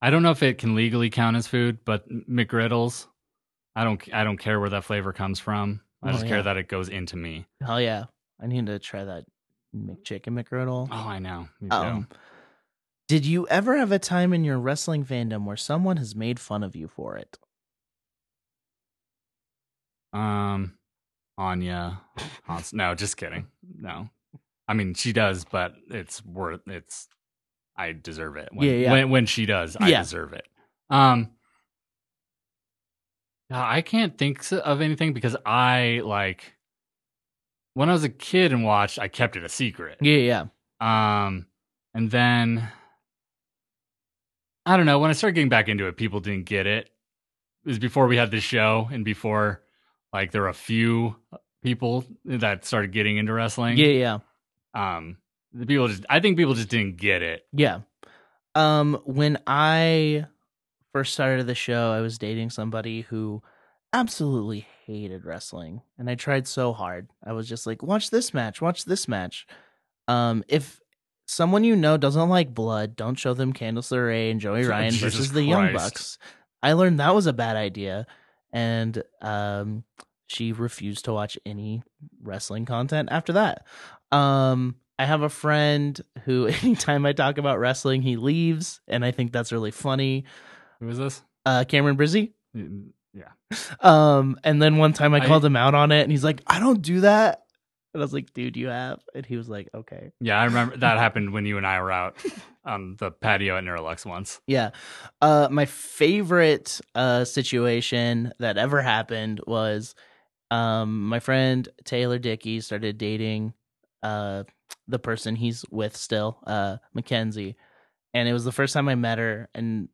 i don't know if it can legally count as food but mcgriddles i don't i don't care where that flavor comes from i Oh, just yeah. care that it goes into me Hell yeah. I need to try that McChicken McGriddle. oh i know. Um, did you ever have a time in your wrestling fandom where someone has made fun of you for it? Um, Anya, Hans- no, just kidding. No, I mean she does, but it's worth it's. I deserve it. When, Yeah, yeah. When when she does, I Yeah. deserve it. Um, I can't think of anything because I like when I was a kid and watched, I kept it a secret. Yeah, yeah. Um, and then I don't know. When I started getting back into it, people didn't get it. It was before we had this show, and before like there were a few people that started getting into wrestling. Yeah, yeah. Um, the people just, I think people just didn't get it. Yeah. Um when I first started the show, I was dating somebody who absolutely hated wrestling. And I tried so hard. I was just like, watch this match, watch this match. Um if someone you know doesn't like blood, don't show them Candice LeRae and Joey Ryan Jesus versus the Young Bucks. I learned that was a bad idea. And um she refused to watch any wrestling content after that. Um, I have a friend who, anytime I talk about wrestling, he leaves, and I think that's really funny. Who is this? Uh, Cameron Brizzy. Yeah. Um, and then one time I I- called him out on it, and he's like, "I don't do that," and I was like, "Dude, you have," and he was like, "Okay." Yeah, I remember that happened when you and I were out on the patio at Neurolux once. Yeah. Uh my favorite uh situation that ever happened was um my friend Taylor Dickey started dating uh the person he's with still, uh Mackenzie. And it was the first time I met her and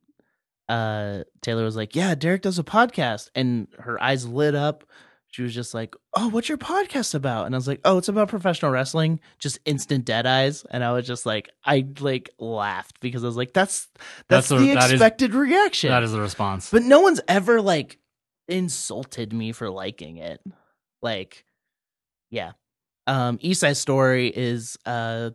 uh Taylor was like, "Yeah, Derek does a podcast." And her eyes lit up. She was just like, "Oh, what's your podcast about?" And I was like, "Oh, it's about professional wrestling." Just instant dead eyes, and I was just like, I like laughed because I was like, "That's that's, That's a- the that is- expected reaction." That is the response. but no one's ever like insulted me for liking it. Like, yeah. Um, Isai's story is uh,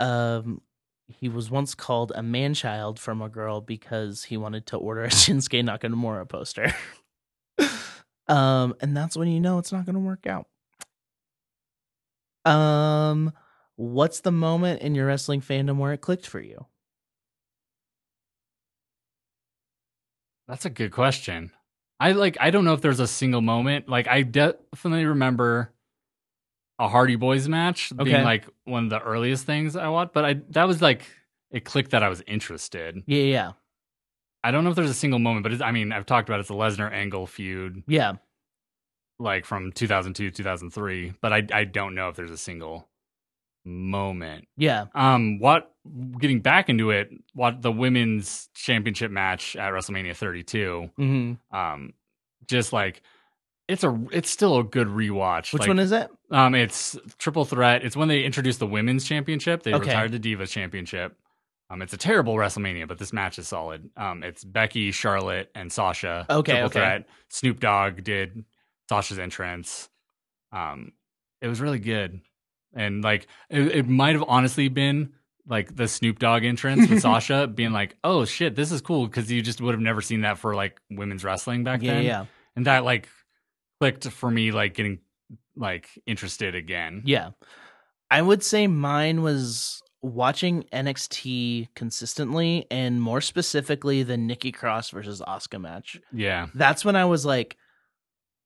um, he was once called a man child from a girl because he wanted to order a Shinsuke Nakamura poster. um, and that's when you know it's not going to work out. Um, what's the moment in your wrestling fandom where it clicked for you? That's a good question. I like I don't know if there's a single moment. Like I definitely remember a Hardy Boys match being like one of the earliest things I watched, but I that was like it clicked that I was interested. Yeah, yeah, I don't know if there's a single moment, but it's, I mean, I've talked about it, it's the Lesnar Angle feud yeah. like from 2002 2003, but I I don't know if there's a single moment. Yeah. Um, what getting back into it, what the women's championship match at WrestleMania 32, Mm-hmm. um, just like it's a it's still a good rewatch. Which Like, one is it? Um, it's triple threat. It's when they introduced the women's championship. They Okay. retired the Divas championship. Um, it's a terrible WrestleMania, but this match is solid. Um, it's Becky, Charlotte, and Sasha. Okay, triple okay. threat. Snoop Dogg did Sasha's entrance. Um, it was really good, and like it, it might have honestly been like the Snoop Dogg entrance with Sasha being like, "Oh shit, this is cool," because you just would have never seen that for like women's wrestling back Yeah, then yeah, and that like clicked for me like getting like interested again yeah. I would say mine was watching NXT consistently, and more specifically the Nikki Cross versus Asuka match. yeah That's when I was like,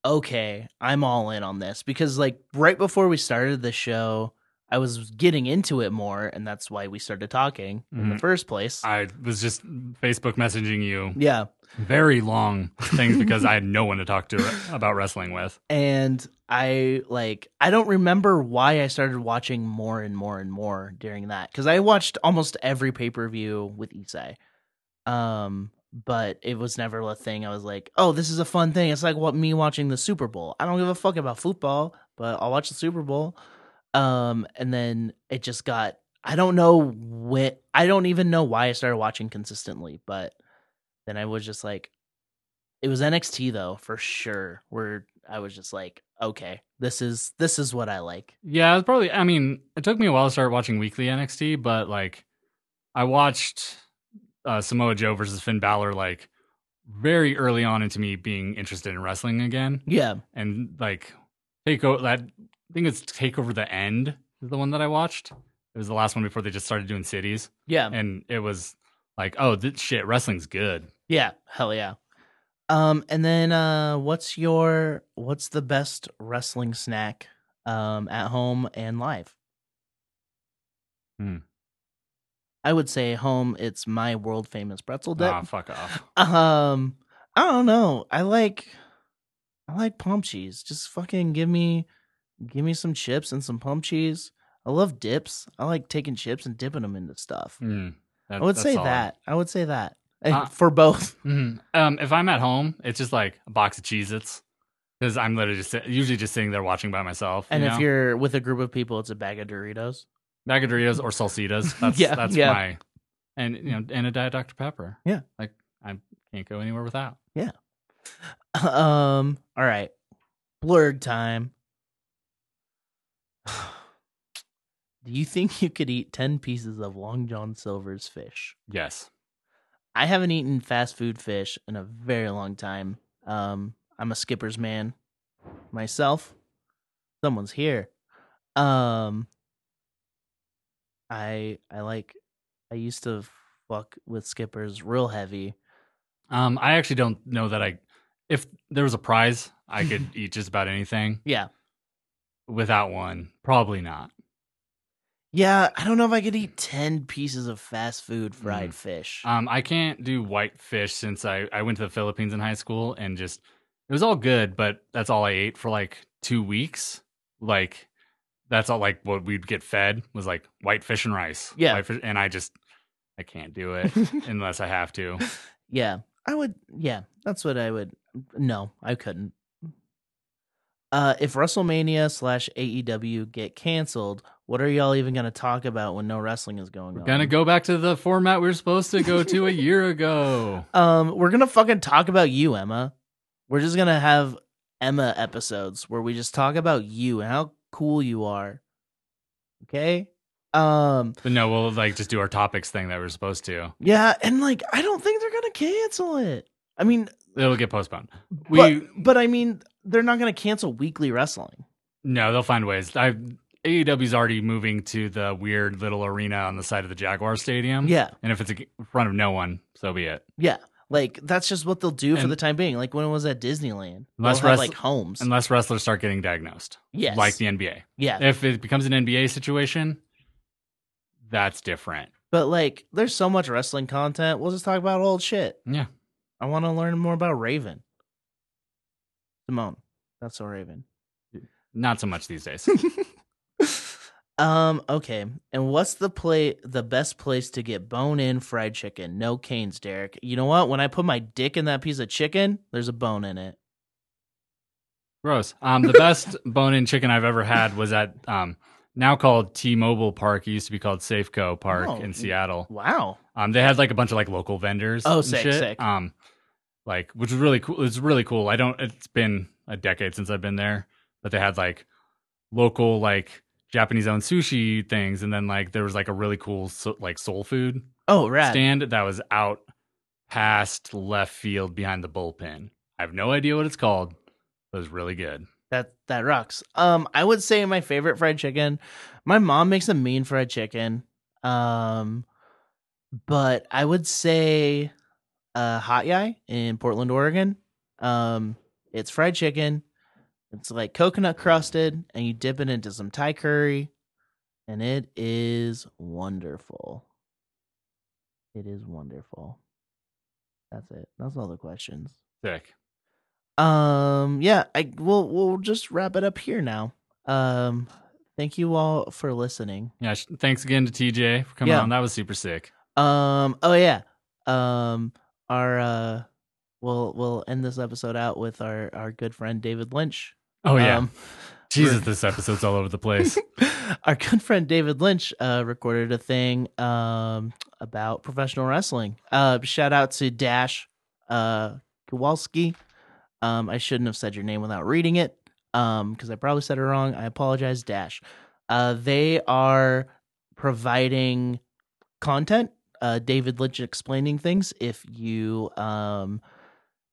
okay, I'm all in on this because like right before we started the show. I was getting into it more, and that's why we started talking in the Mhm. first place. i was just facebook messaging you yeah, very long things because i had no one to talk to about wrestling with and I like I don't remember why I started watching more and more and more during that because I watched almost every pay per view with Isai, um, but it was never a thing. I was like, oh, this is a fun thing. It's like what me watching the Super Bowl. I don't give a fuck about football, but I'll watch the Super Bowl. Um, and then it just got. I don't know when. I don't even know why I started watching consistently, but then I was just like, it was NXT though for sure. Where I was just like, okay, this is this is what I like. yeah it's probably i mean it took me a while to start watching weekly nxt but like i watched uh, samoa joe versus finn Balor like very early on into me being interested in wrestling again Yeah, and like take over that I think it's take over the end is the one that I watched. It was the last one before they just started doing cities, yeah, and it was like, oh, this shit, wrestling's good. yeah, hell yeah. Um, and then uh, what's your what's the best wrestling snack um at home and live? Hmm. I would say home. It's my world famous pretzel dip. Ah, fuck off. Um, I don't know. I like, I like pump cheese. Just fucking give me, give me some chips and some pump cheese. I love dips. I like taking chips and dipping them into stuff. Hmm, that- I would say that. I would say that Uh, for both. Mhm. Um, if I'm at home, it's just like a box of Cheez-Its because I'm literally just usually just sitting there watching by myself. And you if know? you're with a group of people, it's a bag of Doritos. bag of Doritos or Salsitas, that's Yeah, that's yeah. my and you know and a diet Dr Pepper. Yeah. like I can't go anywhere without. Yeah. Um. All right. Blurred time. Do you think you could eat ten pieces of Long John Silver's fish? Yes. I haven't eaten fast food fish in a very long time. Um, I'm a skipper's man myself. Someone's here. Um, I I like. I used to fuck with skippers real heavy. Um, I actually don't know that I. If there was a prize, I could eat just about anything. Yeah, Without one, probably not. Yeah. I don't know if I could eat ten pieces of fast food fried Mm. fish. Um, I can't do white fish since I I went to the Philippines in high school and just it was all good, but that's all I ate for like two weeks. Like that's all like what we'd get fed was like white fish and rice. Yeah. Fish, and I just I can't do it unless I have to. Yeah, I would. Yeah, that's what I would. No, I couldn't. Uh, if WrestleMania slash AEW get canceled, what are y'all even gonna talk about when no wrestling is going We're on? gonna go back to the format we were supposed to go to a year ago. Um, we're gonna fucking talk about you, Emma. We're just gonna have Emma episodes where we just talk about you and how cool you are. Okay? Um But no, we'll like just do our topics thing that we're supposed to. yeah, and like I don't think they're going to cancel it. I mean, It'll get postponed. We but, but I mean, they're not going to cancel weekly wrestling. no, they'll find ways. I AEW's already moving to the weird little arena on the side of the Jaguar Stadium. Yeah. and if it's in front of no one, so be it. Yeah. Like that's just what they'll do for the time being. Like when it was at Disneyland, Unless have, like homes. Unless wrestlers start getting diagnosed, yes. like the NBA. yeah. If it becomes an NBA situation, that's different. But like, there's so much wrestling content. We'll just talk about old shit. Yeah. I want to learn more about Raven. Simone, that's so Raven. Not so much these days. Um. Okay. And what's the play? The best place to get bone in fried chicken? No canes, Derek. You know what? When I put my dick in that piece of chicken, there's a bone in it. Gross. Um, the best bone-in chicken I've ever had was at um, now called T-Mobile Park. It used to be called Safeco Park Oh. in Seattle. Wow. Um, they had like a bunch of like local vendors. Oh, and sick, shit. sick. Um, like which was really cool. It's really cool. I don't. It's been a decade since I've been there, but they had like local like Japanese-owned sushi things, and then like there was like a really cool so, like soul food Oh, rad. stand that was out past left field behind the bullpen. I have no idea what it's called. But it was really good. That that rocks. Um, I would say my favorite fried chicken. My mom makes a mean fried chicken. Um, but I would say, uh, Hat Yai in Portland, Oregon. Um, it's fried chicken. It's like coconut crusted, and you dip it into some Thai curry, and it is wonderful. It is wonderful. That's it. That's all the questions. Sick. Um, yeah, I we'll we'll just wrap it up here now. Um, thank you all for listening. Yeah. Sh- thanks again to TJ for coming Yeah. on. That was super sick. Um, oh yeah. Um, our uh, we'll we'll end this episode out with our our good friend David Lynch. Oh yeah. Um, Jesus, this episode's all over the place. our good friend David Lynch uh, recorded a thing um, about professional wrestling. Uh, shout out to Dash uh, Kowalski. Um, I shouldn't have said your name without reading it because I probably said it wrong. I apologize, Dash. Uh, they are providing content. Uh, David Lynch explaining things. If you um,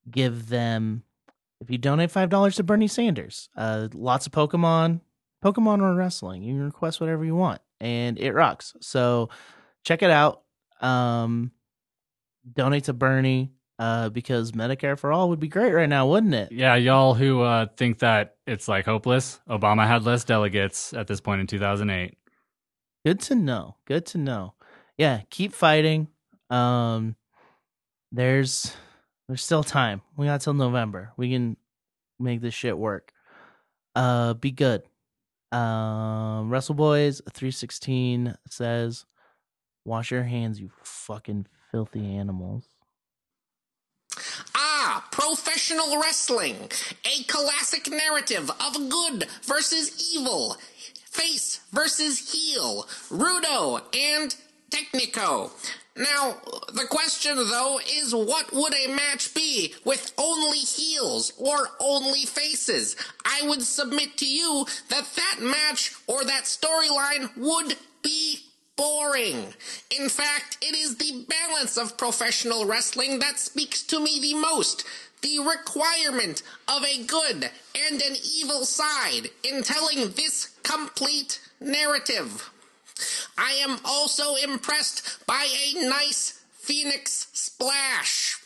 give them if you donate five dollars to Bernie Sanders, uh, lots of Pokemon, Pokemon or wrestling. You can request whatever you want, and it rocks. So check it out. Um, donate to Bernie uh, because Medicare for all would be great right now, wouldn't it? yeah, y'all who uh, think that it's like hopeless, Obama had less delegates at this point in 2008. Good to know. Good to know. Yeah, keep fighting. Um, there's there's still time. We got till November. We can make this shit work. Uh, be good. Um, Wrestle Boys three sixteen says, "Wash your hands, you fucking filthy animals." Ah, professional wrestling. A classic narrative of good versus evil, face versus heel, Rudo and Técnico. Now, the question though is what would a match be with only heels or only faces? I would submit to you that that match or that storyline would be boring. In fact, it is the balance of professional wrestling that speaks to me the most. The requirement of a good and an evil side in telling this complete narrative. I am also impressed by a nice Phoenix splash.